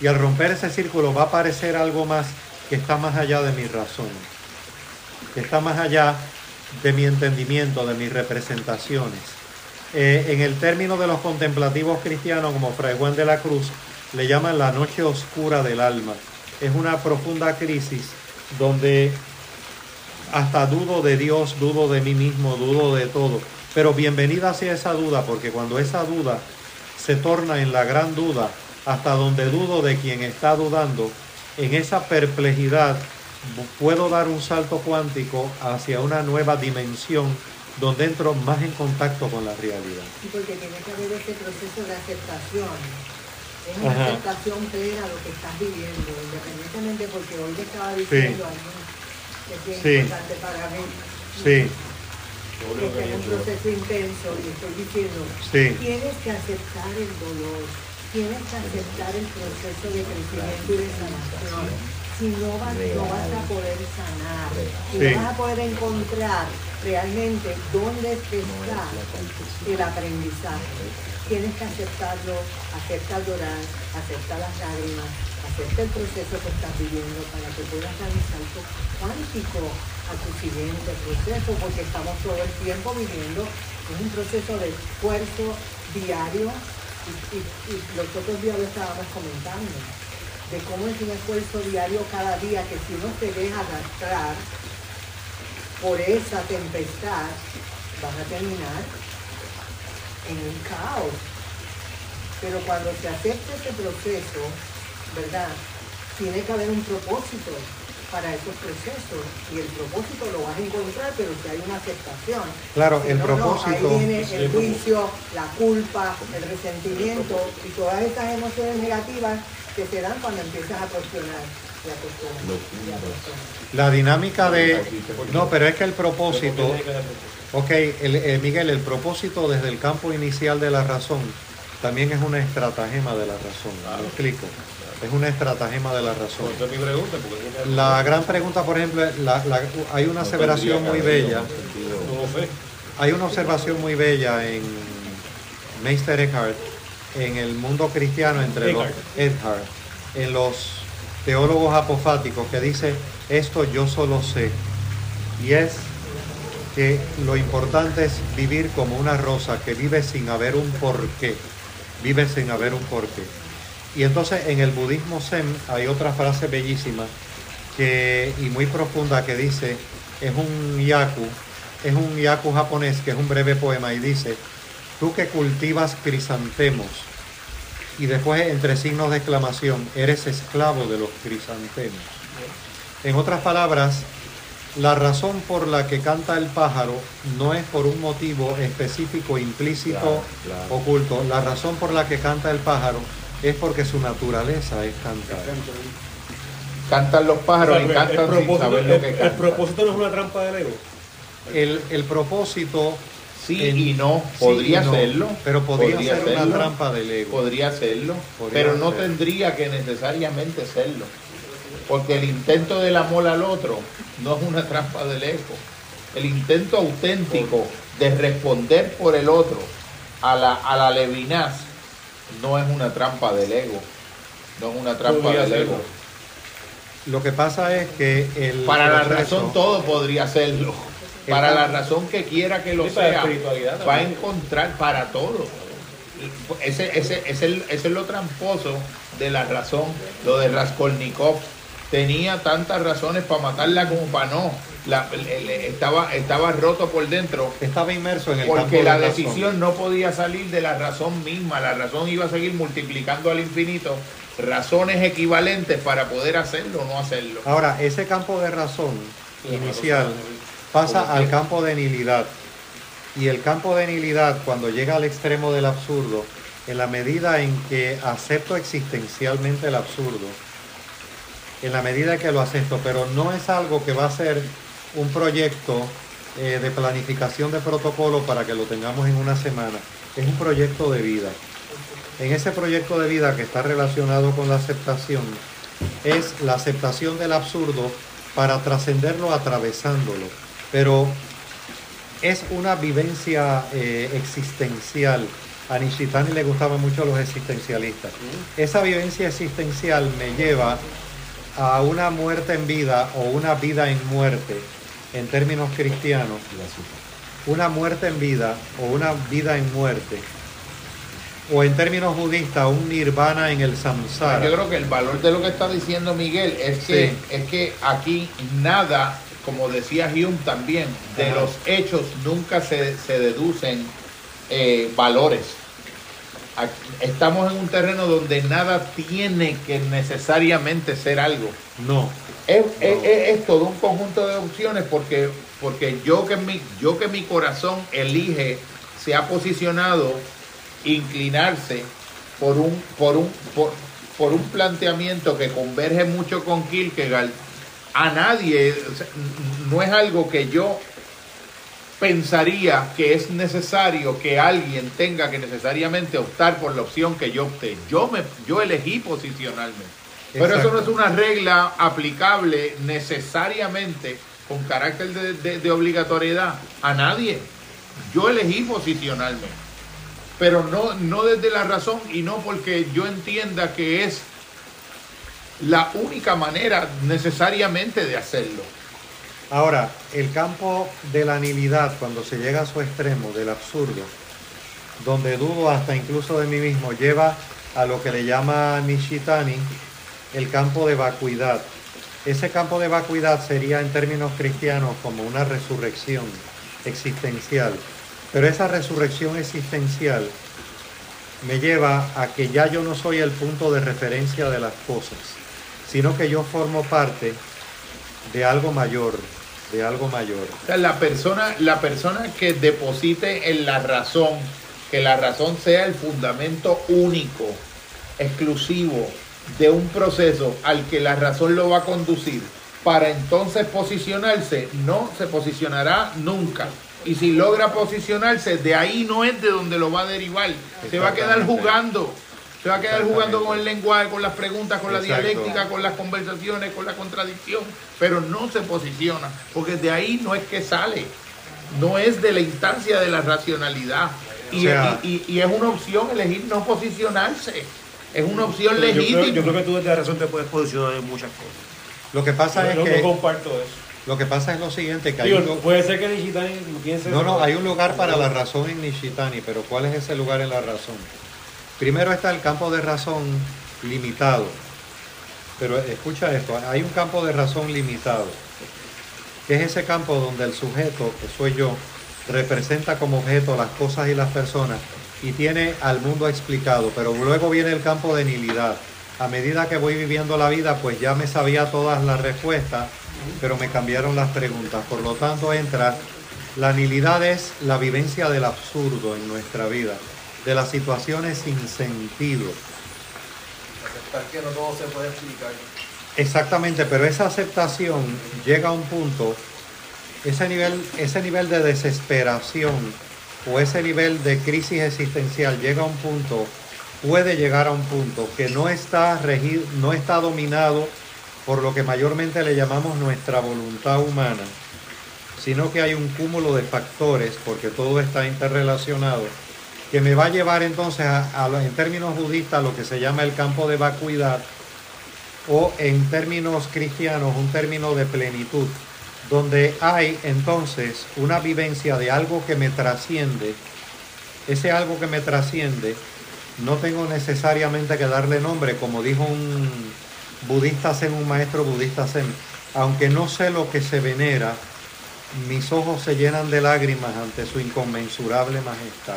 y al romper ese círculo va a aparecer algo más que está más allá de mi razón, que está más allá de mi entendimiento, de mis representaciones. Eh, en el término de los contemplativos cristianos, como Fray Juan de la Cruz, le llaman la noche oscura del alma. Es una profunda crisis donde hasta dudo de Dios, dudo de mí mismo, dudo de todo. Pero bienvenida hacia esa duda, porque cuando esa duda se torna en la gran duda, hasta donde dudo de quien está dudando, en esa perplejidad puedo dar un salto cuántico hacia una nueva dimensión donde entro más en contacto con la realidad. Sí, porque tiene que haber ese proceso de aceptación. Es una Ajá. aceptación plena a lo que estás viviendo, independientemente porque hoy le estaba diciendo alguien que es bien Sí. importante para mí. Sí, está en un proceso intenso y estoy diciendo, Sí. tienes que aceptar el dolor, tienes que aceptar el proceso de crecimiento y de sanación. Si no vas, no vas a poder sanar, si Sí. no vas a poder encontrar realmente dónde está el aprendizaje. Tienes que aceptarlo, acepta llorar, acepta las lágrimas, acepta el proceso que estás viviendo para que puedas un salto cuántico a tu siguiente proceso, porque estamos todo el tiempo viviendo en un proceso de esfuerzo diario y, los otros días lo estábamos comentando, de cómo es un esfuerzo diario cada día que si uno se deja arrastrar por esa tempestad, vas a terminar en un caos. Pero cuando se acepta ese proceso, ¿verdad? Tiene que haber un propósito para esos procesos. Y el propósito lo vas a encontrar, pero si hay una aceptación. Claro, Si el no, no, propósito- ahí viene el juicio, la culpa, el resentimiento y todas estas emociones negativas que se dan cuando empiezas a cuestionar y a cuestionar y a cuestionar. la dinámica de... No, pero es que el propósito... Ok, el- eh, Miguel, el propósito desde el campo inicial de la razón también es una estratagema de la razón. ¿Me explico? Es una estratagema de la razón. Mi pregunta, porque La gran pregunta, por ejemplo, es la- la- hay una aseveración muy bella, hay una observación muy bella en Meister Eckhart, en el mundo cristiano entre los Eckhart, en los teólogos apofáticos que dice esto yo solo sé y es que lo importante es vivir como una rosa que vive sin haber un porqué, vive sin haber un porqué. Y entonces en el budismo zen hay otra frase bellísima que, y muy profunda que dice, es un yaku, es un yaku japonés que es un breve poema y dice, tú que cultivas crisantemos y después entre signos de exclamación, eres esclavo de los crisantemos. En otras palabras, la razón por la que canta el pájaro no es por un motivo específico, implícito, Claro, claro. oculto. La razón por la que canta el pájaro es porque su naturaleza es cantar. Cantan los pájaros y O sea, cantan sin saber lo el- que el cantan. propósito no es una trampa del ego. El, el propósito Sí en- y no, sí podría y no, serlo. pero podría, podría ser una trampa del ego. Podría serlo, Podría pero no ser. tendría que necesariamente serlo. Porque el intento del amor al otro no es una trampa del ego. El intento auténtico de responder por el otro a la, a la levinaz no es una trampa del ego. No es una trampa Podría del serlo. ego. Lo que pasa es que el Para la proceso- razón todo podría serlo. El Para la razón que quiera que lo sea, espiritualidad va a encontrar para todo. Ese, ese, ese, ese es lo tramposo de la razón, lo de Raskolnikov. Tenía tantas razones para matarla como para no. La- estaba, estaba roto por dentro estaba inmerso en el campo porque de la razón. decisión no podía salir de la razón misma. La razón iba a seguir multiplicando al infinito razones equivalentes para poder hacerlo o no hacerlo. Ahora, ese campo de razón inicial pasa al campo de nihilidad. Y el campo de nihilidad, cuando llega al extremo del absurdo, en la medida en que acepto existencialmente el absurdo, en la medida que lo acepto, pero no es algo que va a ser un proyecto eh, de planificación de protocolo para que lo tengamos en una semana, es un proyecto de vida. En ese proyecto de vida que está relacionado con la aceptación, es la aceptación del absurdo para trascenderlo atravesándolo. Pero es una vivencia eh, existencial. A Nishitani le gustaban mucho los existencialistas. Esa vivencia existencial me lleva a una muerte en vida o una vida en muerte, en términos cristianos. Una muerte en vida o una vida en muerte. O en términos budistas, un nirvana en el samsara. Yo creo que el valor de lo que está diciendo Miguel es que, Sí. es que aquí nada, como decía Hume también, de Ajá. los hechos nunca se, se deducen eh, valores. Aquí- Estamos en un terreno donde nada tiene que necesariamente ser algo. No. Es, es- es- es todo un conjunto de opciones porque, porque yo, que mi, yo que mi corazón elige, se ha posicionado inclinarse por un, por un, por, por un planteamiento que converge mucho con Kierkegaard, a nadie, o sea, n- no es algo que yo pensaría que es necesario que alguien tenga que necesariamente optar por la opción que yo opté. Yo me yo elegí posicionarme. Pero eso no es una regla aplicable necesariamente con carácter de, de- de obligatoriedad a nadie. Yo elegí posicionarme, pero no, no desde la razón y no porque yo entienda que es la única manera necesariamente de hacerlo. Ahora, el campo de la nihilidad, cuando se llega a su extremo, del absurdo, donde dudo hasta incluso de mí mismo, lleva a lo que le llama Nishitani el campo de vacuidad. Ese campo de vacuidad sería en términos cristianos como una resurrección existencial. Pero esa resurrección existencial me lleva a que ya yo no soy el punto de referencia de las cosas, sino que yo formo parte de algo mayor, de algo mayor. La persona, la persona que deposite en la razón, que la razón sea el fundamento único, exclusivo de un proceso al que la razón lo va a conducir, para entonces posicionarse, no se posicionará nunca. Y si logra posicionarse, de ahí no es de donde lo va a derivar. Se va a quedar jugando. Se va a quedar jugando con el lenguaje, con las preguntas, con la dialéctica, con las conversaciones, con la contradicción, pero no se posiciona, porque de ahí no es que sale, no es de la instancia de la racionalidad. Y, O sea- y- y- y es una opción elegir no posicionarse, es una opción Pero yo, legítima. creo, yo creo que tú desde la razón te puedes posicionar en muchas cosas. Lo que pasa Yo es no, no que comparto eso. lo que pasa es lo siguiente, que hay un, puede ser que Nishitani piense no, no, hay un lugar para la razón en Nishitani, pero ¿cuál es ese lugar en la razón? Primero está el campo de razón limitado. Pero escucha esto, hay un campo de razón limitado, que es ese campo donde el sujeto, que soy yo, representa como objeto las cosas y las personas y tiene al mundo explicado, pero luego viene el campo de nihilidad. A medida que voy viviendo la vida, pues ya me sabía todas las respuestas, pero me cambiaron las preguntas. Por lo tanto, entra la nihilidad es la vivencia del absurdo en nuestra vida, de las situaciones sin sentido. Aceptar que no todo se puede explicar. Exactamente, pero esa aceptación llega a un punto, ese nivel, ese nivel de desesperación o ese nivel de crisis existencial llega a un punto, puede llegar a un punto que no está regido, no está dominado por lo que mayormente le llamamos nuestra voluntad humana, sino que hay un cúmulo de factores, porque todo está interrelacionado, que me va a llevar entonces a, en términos budistas a lo que se llama el campo de vacuidad, o en términos cristianos un término de plenitud, donde hay entonces una vivencia de algo que me trasciende, ese algo que me trasciende, no tengo necesariamente que darle nombre, como dijo un budista zen, un maestro budista zen, aunque no sé lo que se venera, mis ojos se llenan de lágrimas ante su inconmensurable majestad.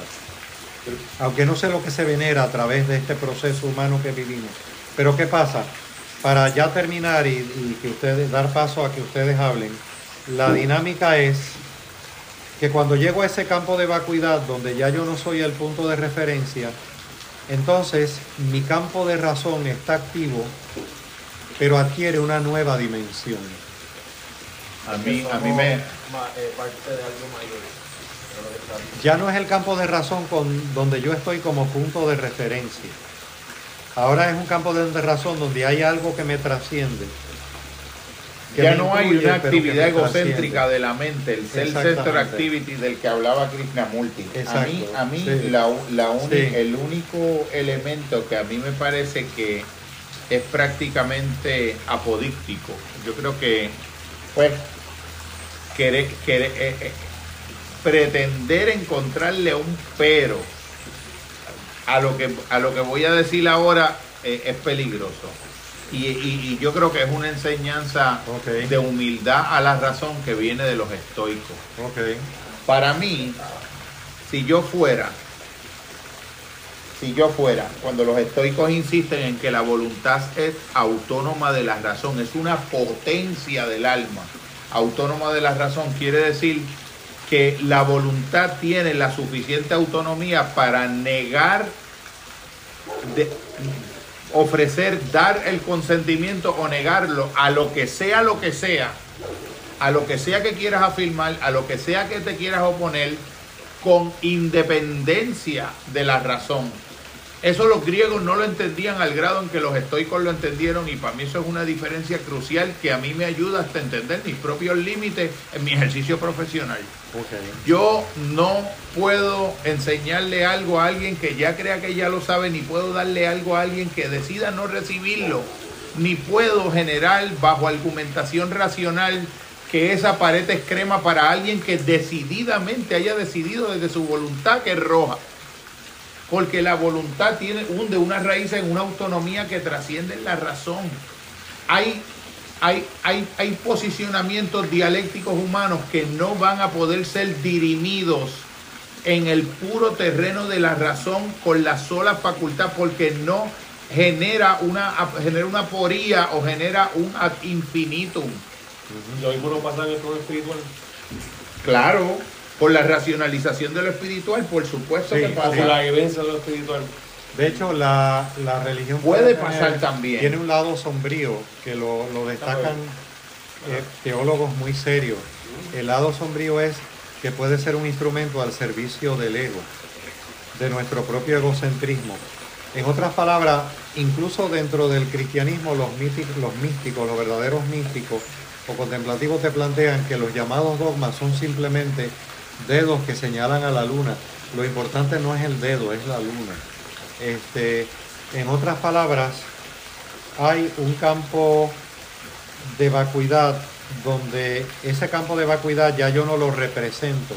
Aunque no sé lo que se venera a través de este proceso humano que vivimos. Pero ¿qué pasa? Para ya terminar y, y que ustedes dar paso a que ustedes hablen, la dinámica es que cuando llego a ese campo de vacuidad donde ya yo no soy el punto de referencia, entonces mi campo de razón está activo, pero adquiere una nueva dimensión. A mí, a mí me, eh. Ya no es el campo de razón con, donde yo estoy como punto de referencia. Ahora es un campo de, de razón donde hay algo que me trasciende. Ya no hay una actividad egocéntrica de la mente, el self-centered activity del que hablaba Krishnamurti. A mí, Exacto, a mí sí. la, la Sí. el único elemento que a mí me parece que es prácticamente apodíctico, yo creo que pues querer, querer- eh, eh, pretender encontrarle un pero a lo que a lo que voy a decir ahora eh, es peligroso. Y, y- y yo creo que es una enseñanza de humildad a la razón que viene de los estoicos. Para mí, si yo fuera si yo fuera, cuando los estoicos insisten en que la voluntad es autónoma de la razón, es una potencia del alma, autónoma de la razón, quiere decir que la voluntad tiene la suficiente autonomía para negar, de- ofrecer, dar el consentimiento o negarlo a lo que sea lo que sea, a lo que sea que quieras afirmar, a lo que sea que te quieras oponer, con independencia de la razón. Eso los griegos no lo entendían al grado en que los estoicos lo entendieron y para mí eso es una diferencia crucial que a mí me ayuda hasta entender mis propios límites en mi ejercicio profesional. Ok. Yo no puedo enseñarle algo a alguien que ya crea que ya lo sabe, ni puedo darle algo a alguien que decida no recibirlo, ni puedo generar bajo argumentación racional que esa pared es crema para alguien que decididamente haya decidido desde su voluntad que es roja. Porque la voluntad tiene un, de una raíz en una autonomía que trasciende la razón. Hay, hay, hay, hay posicionamientos dialécticos humanos que no van a poder ser dirimidos en el puro terreno de la razón con la sola facultad porque no genera una, genera una poría o genera un ad infinitum. Lo mismo no pasa en el espiritual. Claro, por la racionalización de lo espiritual, por supuesto Sí, que pasa. por la vivencia de lo espiritual. De hecho, la, la religión Puede tener- pasar también. Tiene un lado sombrío que lo, lo destacan eh, teólogos muy serios. El lado sombrío es que puede ser un instrumento al servicio del ego, de nuestro propio egocentrismo. En otras palabras, incluso dentro del cristianismo, los místicos, los místicos, los verdaderos místicos o contemplativos te plantean que los llamados dogmas son simplemente dedos que señalan a la luna. Lo importante no es el dedo, es la luna. Este, en otras palabras, hay un campo de vacuidad donde ese campo de vacuidad ya yo no lo represento,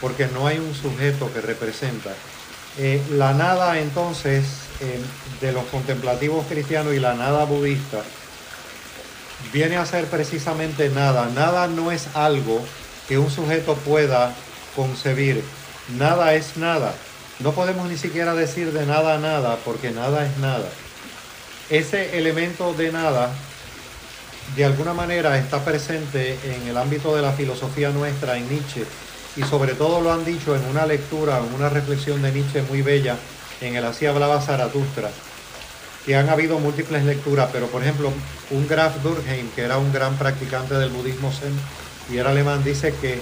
porque no hay un sujeto que representa. Eh, la nada entonces de los contemplativos cristianos y la nada budista viene a ser precisamente nada. Nada no es algo que un sujeto pueda concebir. Nada es nada. No podemos ni siquiera decir de nada nada porque nada es nada. Ese elemento de nada de alguna manera está presente en el ámbito de la filosofía nuestra en Nietzsche y sobre todo lo han dicho en una lectura, una reflexión de Nietzsche muy bella en el Así hablaba Zaratustra, que han habido múltiples lecturas, pero por ejemplo un Graf Durkheim, que era un gran practicante del budismo zen y era alemán, dice que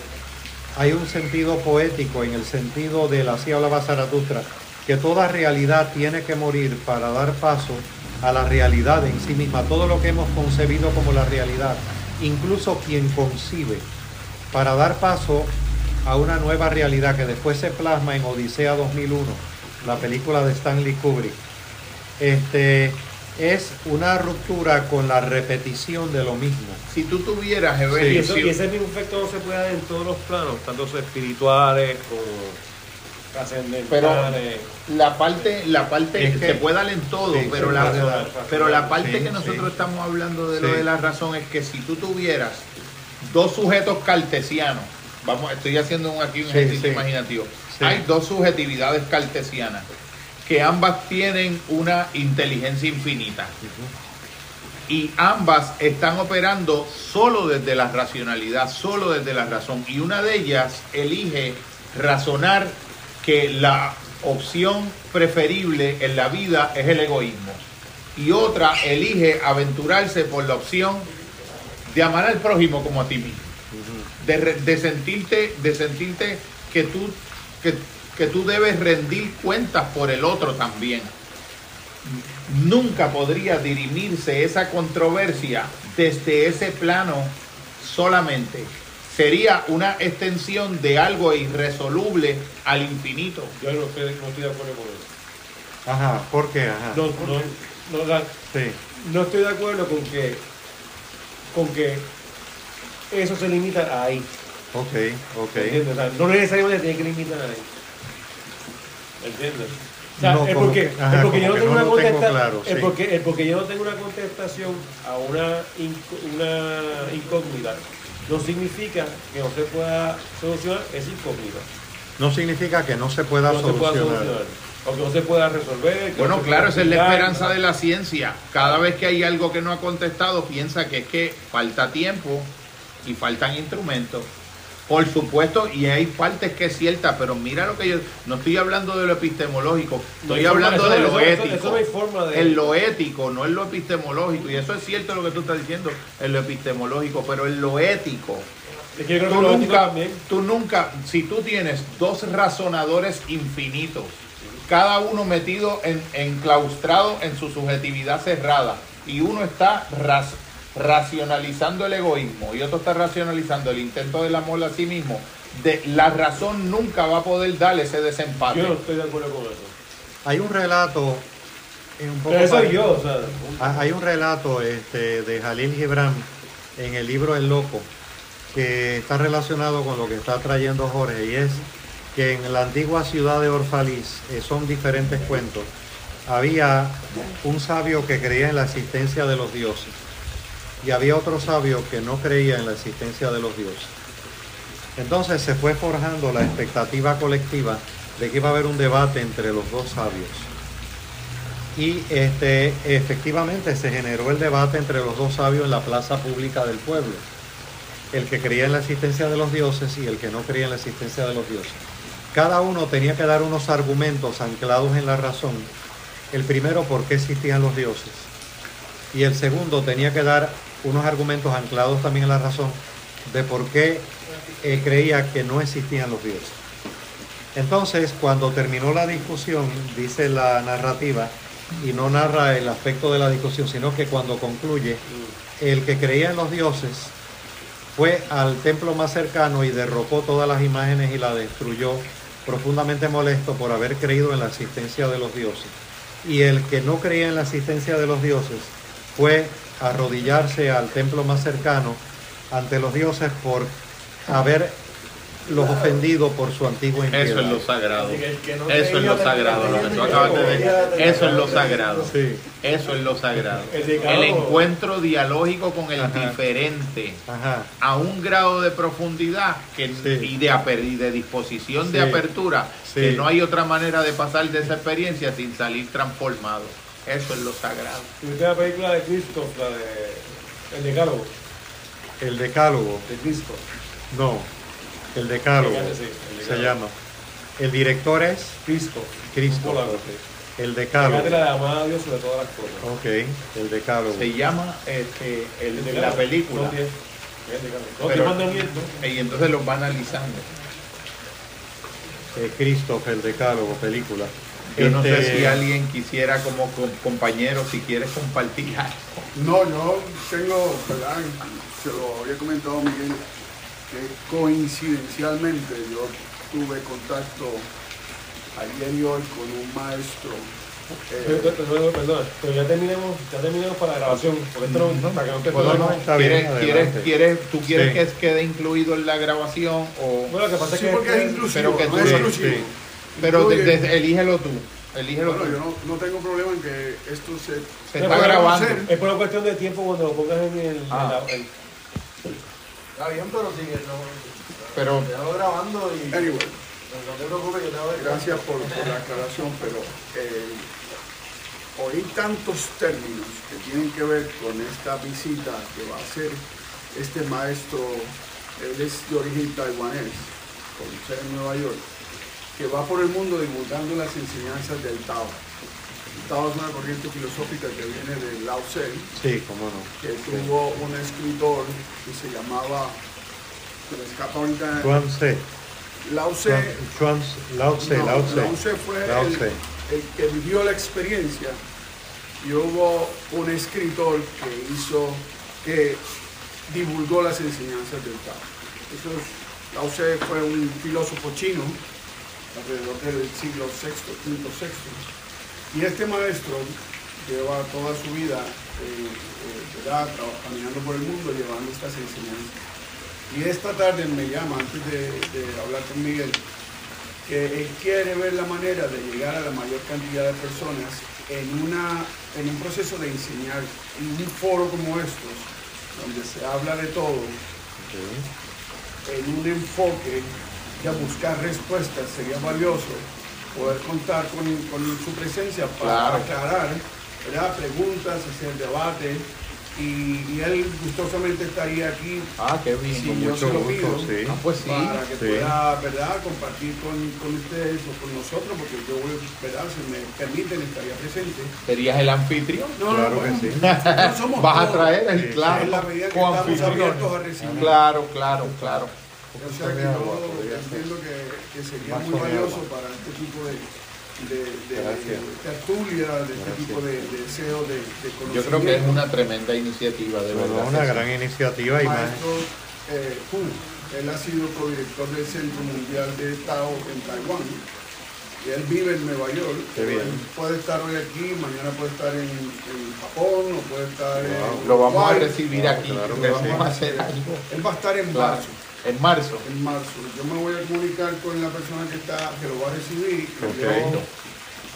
hay un sentido poético en el sentido del Así hablaba Zaratustra, que toda realidad tiene que morir para dar paso a la realidad en sí misma, todo lo que hemos concebido como la realidad, incluso quien concibe, para dar paso a una nueva realidad que después se plasma en Odisea 2001, la película de Stanley Kubrick. Este es una ruptura con la repetición de lo mismo. Si tú tuvieras, si- y ese mismo efecto no se puede dar en todos los planos, tanto espirituales como pero trascendentales. la parte, la parte Es que- se puede dar en todo, Sí, pero la, pero la parte Sí, que nosotros sí. estamos hablando de lo de la razón es que si tú tuvieras dos sujetos cartesianos, vamos, estoy haciendo un, aquí un Sí, ejercicio sí. imaginativo, Sí. hay dos subjetividades cartesianas que ambas tienen una inteligencia infinita y ambas están operando solo desde la racionalidad, solo desde la razón. Y una de ellas elige razonar que la opción preferible en la vida es el egoísmo. Y otra elige aventurarse por la opción de amar al prójimo como a ti mismo. De, de sentirte, de sentirte que tú, que, que tú debes rendir cuentas por el otro también nunca podría dirimirse esa controversia desde ese plano solamente. Sería una extensión de algo irresoluble al infinito. Yo no estoy, no estoy de acuerdo con eso. Ajá, ¿por qué? Ajá. No, no, no, la- Sí. no estoy de acuerdo con que, con que eso se limita ahí. Ok, ok. ¿Entiendes? O sea, no necesariamente tiene que limitar ahí. ¿Entiendes? O sea, No, es como porque, que- ajá, es porque yo no como que tengo no una contestación. claro, es, sí. porque, es porque yo no tengo una contestación a una, una incógnita. No significa que no se pueda solucionar esa incógnita. No significa que no se pueda No se pueda solucionar. solucionar. Aunque no se pueda resolver. que Bueno, claro, esa es la esperanza de la ciencia. Cada vez que hay algo que no ha contestado, piensa que es que falta tiempo y faltan instrumentos. Por supuesto, y hay partes que es cierta, pero mira lo que yo... No estoy hablando de lo epistemológico, estoy hablando eso- de lo eso- ético. eso de- En lo ético, no en lo epistemológico. Y eso es cierto lo que tú estás diciendo, en lo epistemológico, pero en lo ético. Es que yo creo Tú que lo ético nunca, también. tú nunca, si tú tienes dos razonadores infinitos, cada uno metido en, enclaustrado en su subjetividad cerrada, y uno está ras- racionalizando el egoísmo y otro está racionalizando el intento del amor a sí mismo, de, la razón nunca va a poder dar ese desempate. Yo no estoy de acuerdo con eso. Hay un relato un poco Pero eso soy parecido. yo, o sea. Hay un relato este, de Jalil Gibran en el libro El Loco que está relacionado con lo que está trayendo Jorge y es que en la antigua ciudad de Orfaliz, eh, son diferentes cuentos, había un sabio que creía en la existencia de los dioses y había otro sabio que no creía en la existencia de los dioses. Entonces se fue forjando la expectativa colectiva de que iba a haber un debate entre los dos sabios. Y este, efectivamente se generó el debate entre los dos sabios en la plaza pública del pueblo. El que creía en la existencia de los dioses y el que no creía en la existencia de los dioses. Cada uno tenía que dar unos argumentos anclados en la razón. El primero, por qué existían los dioses. Y el segundo tenía que dar unos argumentos anclados también en la razón de por qué eh, creía que no existían los dioses. Entonces, cuando terminó la discusión, dice la narrativa, y no narra el aspecto de la discusión, sino que cuando concluye, el que creía en los dioses fue al templo más cercano y derrocó todas las imágenes y la destruyó, profundamente molesto por haber creído en la existencia de los dioses. Y el que no creía en la existencia de los dioses fue a arrodillarse al templo más cercano ante los dioses por haber los ofendido por su antigua impiedad. Eso es lo sagrado. Eso es lo sagrado, lo que tú acabas de decir. Eso es lo sagrado. Sí. Eso es lo sagrado. El encuentro dialógico con el Ajá. diferente Ajá. a un grado de profundidad que, Sí. y, de y de disposición de apertura que no hay otra manera de pasar de esa experiencia sin salir transformado. Eso es lo sagrado. ¿Tuviste la película de Cristo, la de El Decálogo? El decálogo. De Cristo. No. El decálogo. Sí, el se decálogo. llama. El director es Cristo. Cristo. Sí. El decálogo. la de amar a Dios sobre todas las cosas. Ok. El decálogo. Se llama este, el- El la decálogo. película. Son diez. El decálogo. Los Pero-. Y entonces los va analizando. Eh, Christoph, el decálogo, película. Yo no sé Este, si alguien quisiera como co- compañero, si quieres compartir algo. No, yo tengo, ¿verdad? Se lo había comentado Miguel, que coincidencialmente yo tuve contacto ayer y hoy con un maestro. eh, Perdón, perdón, pero ya terminemos, ya terminemos para la grabación, porque esto no, para que no te no, ¿Quieres, quieres, quieres- ¿Tú quieres Sí. que quede incluido en la grabación o...? Bueno, lo que pasa es sí, que porque es inclusivo, pero que no tú- es sí, exclusivo. sí. Pero Incluye- de- de- elígelo tú, elígelo Bueno, tú. yo no, no tengo problema en que esto se... Se está grabando. hacer- Es por una cuestión de tiempo cuando lo pongas en el. Ah. en la- el- Está bien, pero sigue, no. Pero Déjalo grabando y. Anyway, No, no te preocupes, yo te voy a gracias por, por la aclaración, pero eh, oí tantos términos que tienen que ver con esta visita que va a hacer este maestro, él es de origen taiwanés, con sede en Nueva York, que va por el mundo divulgando las enseñanzas del Tao. El Tao es una corriente filosófica que viene de Lao Tse, Sí, cómo no. que tuvo un escritor que se llamaba, se me escapa ahorita, Chuan Tse. Lao Tse. Chuan, Lao Tse, No, Lao Tse. Lao Tse fue Lao el, Tse. el que vivió la experiencia y hubo un escritor que hizo, que divulgó las enseñanzas del Tao. Eso es- Lao Tse fue un filósofo chino alrededor del siglo VI, V, VI. Y este maestro lleva toda su vida eh, eh. Traba- caminando por el mundo llevando estas enseñanzas. Y esta tarde me llama, antes de, de hablar con Miguel, que él quiere ver la manera de llegar a la mayor cantidad de personas en, una, en un proceso de enseñar, en un foro como estos, donde se habla de todo, en un enfoque de buscar respuestas, sería valioso poder contar con, con su presencia para Claro. aclarar ¿verdad? preguntas, hacer debate. Y, y él gustosamente estaría aquí Ah, qué bien. Con yo mucho se lo gusto, pido. sí. Ah, pues sí. para que sí. pueda ¿verdad? compartir con, con ustedes o con nosotros, porque yo, ¿verdad? si me permiten, estaría presente. ¿Serías el anfitrión? No, Claro no, que bueno, sí. no somos Vas a traer el Sí, claro. En la medida que estamos anfitrión. abiertos a recibir. Claro, claro, claro. O sea que de yo entiendo que, que sería Vaso muy de valioso para este tipo de, de, de Gracias. tertulia, de este Gracias. tipo de, de deseo de, de conocimiento. Yo creo que es una tremenda iniciativa, de Bueno, verdad. una que sí. gran iniciativa y más. Maestro eh, Hu, él ha sido codirector del Centro Mundial de Tao en Taiwán. Y él vive en Nueva York. Qué bien. Él puede estar hoy aquí, mañana puede estar en, en Japón o puede estar en Lo vamos a Uruguay. recibir Claro, aquí. claro le que vamos sí. a hacer algo. Él va a estar en Claro. marzo. En marzo. En marzo. Yo me voy a comunicar con la persona que está, que lo va a recibir. Yo,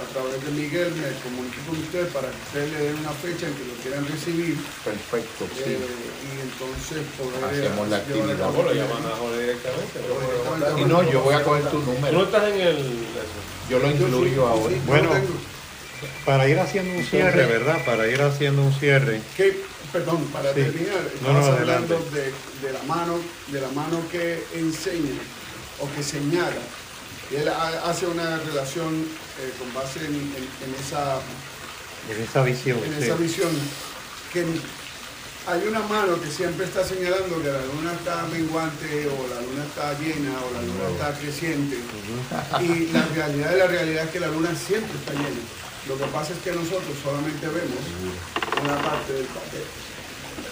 a través de Miguel, me comunico con usted para que usted le dé una fecha en que lo quieran recibir. Perfecto, eh, sí. y entonces poder Hacemos la actividad. el- llaman a Jorge directamente. Yo Y no, yo voy a coger tu Tú no número. estás en el. Yo lo incluyo yo ahora. sí, Bueno. lo. Para ir haciendo un cierre, ¿verdad? Para ir haciendo un cierre. Que, perdón, para Sí. terminar, No, no, estabas adelante. hablando de, de la mano, de la mano que enseña o que señala. Y él ha- hace una relación eh, con base en, en- en esa, En esa visión. en sí. esa visión que hay una mano que siempre está señalando que la luna está menguante o la luna está llena o la luna está creciente. Y la realidad de la realidad es que la luna siempre está llena. Lo que pasa es que nosotros solamente vemos una parte del papel.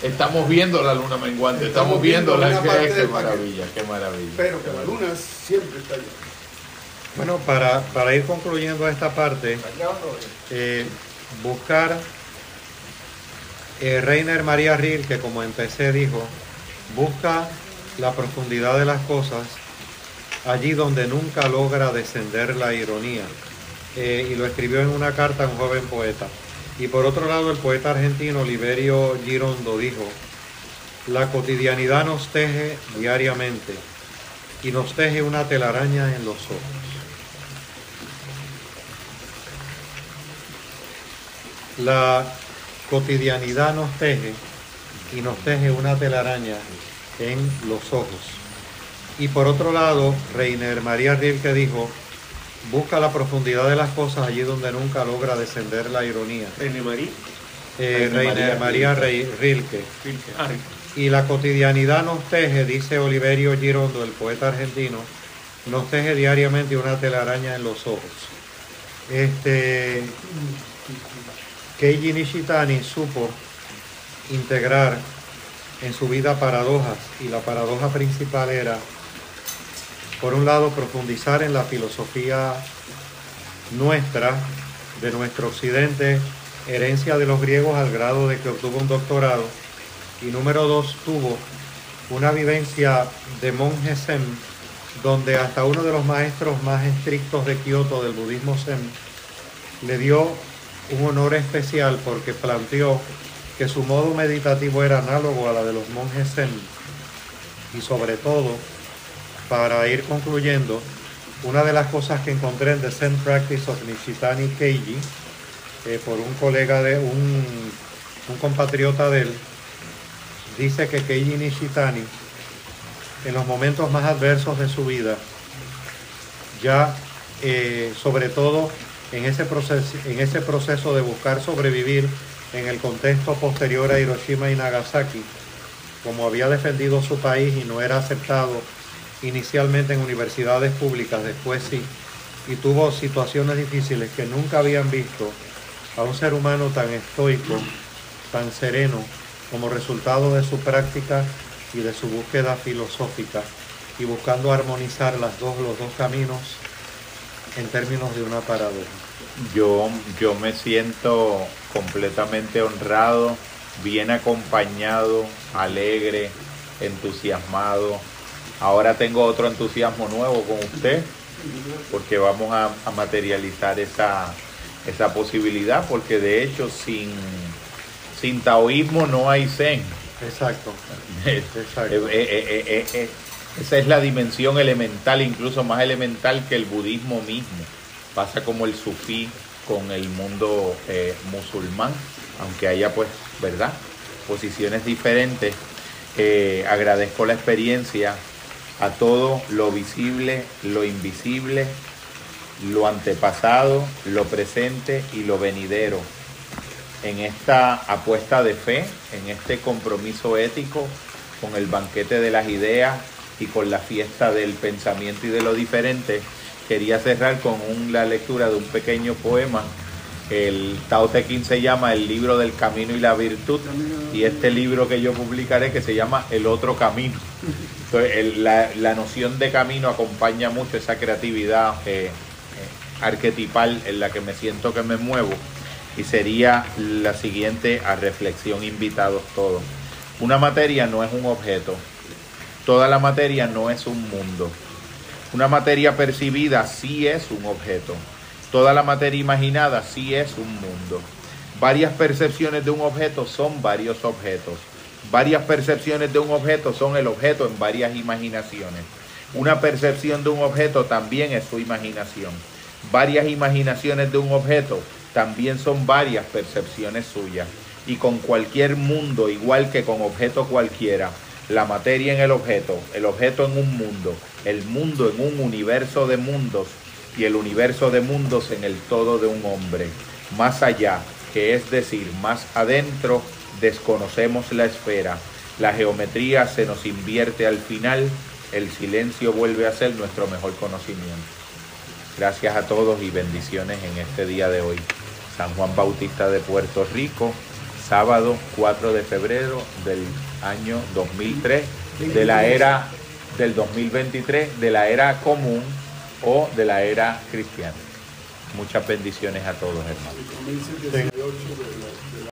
Estamos viendo la luna menguante, estamos, Estamos viendo viendo la una parte qué, paquete. maravilla, qué maravilla. Pero que la luna siempre está llena. Bueno, para, para ir concluyendo esta parte, eh, buscar eh, Reiner María Riel, que como empecé dijo, busca la profundidad de las cosas allí donde nunca logra descender la ironía. Eh, y lo escribió en una carta a un joven poeta. Y por otro lado, el poeta argentino Liberio Girondo dijo, la cotidianidad nos teje diariamente y nos teje una telaraña en los ojos. La cotidianidad nos teje y nos teje una telaraña en los ojos. Y por otro lado, Reiner María Rilke dijo, busca la profundidad de las cosas allí donde nunca logra descender la ironía. Marí. Eh, María María Rey- Rilke. Ah, Y la cotidianidad nos teje, dice Oliverio Girondo, el poeta argentino, nos teje diariamente una telaraña en los ojos. Este, Keiji Nishitani supo integrar en su vida paradojas y la paradoja principal era, por un lado, profundizar en la filosofía nuestra, de nuestro occidente, herencia de los griegos al grado de que obtuvo un doctorado, y número dos, tuvo una vivencia de monje zen, donde hasta uno de los maestros más estrictos de Kioto del budismo zen le dio un honor especial porque planteó que su modo meditativo era análogo a la de los monjes zen y sobre todo para ir concluyendo una de las cosas que encontré en The Zen Practice of Nishitani Keiji eh, por un colega de un, compatriota de él dice que Keiji Nishitani en los momentos más adversos de su vida ya eh, sobre todo en ese, en ese proceso de buscar sobrevivir en el contexto posterior a Hiroshima y Nagasaki, como había defendido su país y no era aceptado inicialmente en universidades públicas, después sí, y tuvo situaciones difíciles que nunca habían visto a un ser humano tan estoico, tan sereno, como resultado de su práctica y de su búsqueda filosófica, y buscando armonizar las dos, los dos caminos en términos de una paradoja. Yo, yo me siento completamente honrado, bien acompañado, alegre, entusiasmado. Ahora tengo otro entusiasmo nuevo con usted, porque vamos a, a materializar esa, esa posibilidad, porque de hecho sin, sin taoísmo no hay zen. Exacto. Exacto. eh, eh, eh, eh, esa es la dimensión elemental, incluso más elemental que el budismo mismo. pasa como el sufí con el mundo eh, musulmán, aunque haya pues, ¿verdad? Posiciones diferentes. Eh, agradezco la experiencia a todo lo visible, lo invisible, lo antepasado, lo presente y lo venidero. En esta apuesta de fe, en este compromiso ético con el banquete de las ideas y con la fiesta del pensamiento y de lo diferente, quería cerrar con un- la lectura de un pequeño poema. El Tao Te Ching se llama El libro del camino y la virtud y este libro que yo publicaré que se llama El otro camino. Entonces, la, la noción de camino acompaña mucho esa creatividad eh, eh, arquetipal en la que me siento que me muevo y sería la siguiente a reflexión invitados todos. Una materia no es un objeto, toda la materia no es un mundo. Una materia percibida sí es un objeto, toda la materia imaginada sí es un mundo. Varias percepciones de un objeto son varios objetos. Varias percepciones de un objeto son el objeto en varias imaginaciones. Una percepción de un objeto también es su imaginación. Varias imaginaciones de un objeto también son varias percepciones suyas. Y con cualquier mundo, igual que con objeto cualquiera, la materia en el objeto, el objeto en un mundo, el mundo en un universo de mundos y el universo de mundos en el todo de un hombre. Más allá, que es decir, más adentro, desconocemos la esfera. La geometría se nos invierte al final, el silencio vuelve a ser nuestro mejor conocimiento. Gracias a todos y bendiciones en este día de hoy. San Juan Bautista de Puerto Rico, sábado 4 de febrero del año 2003, de la era del 2023, de la era común o de la era cristiana. Muchas bendiciones a todos, hermanos.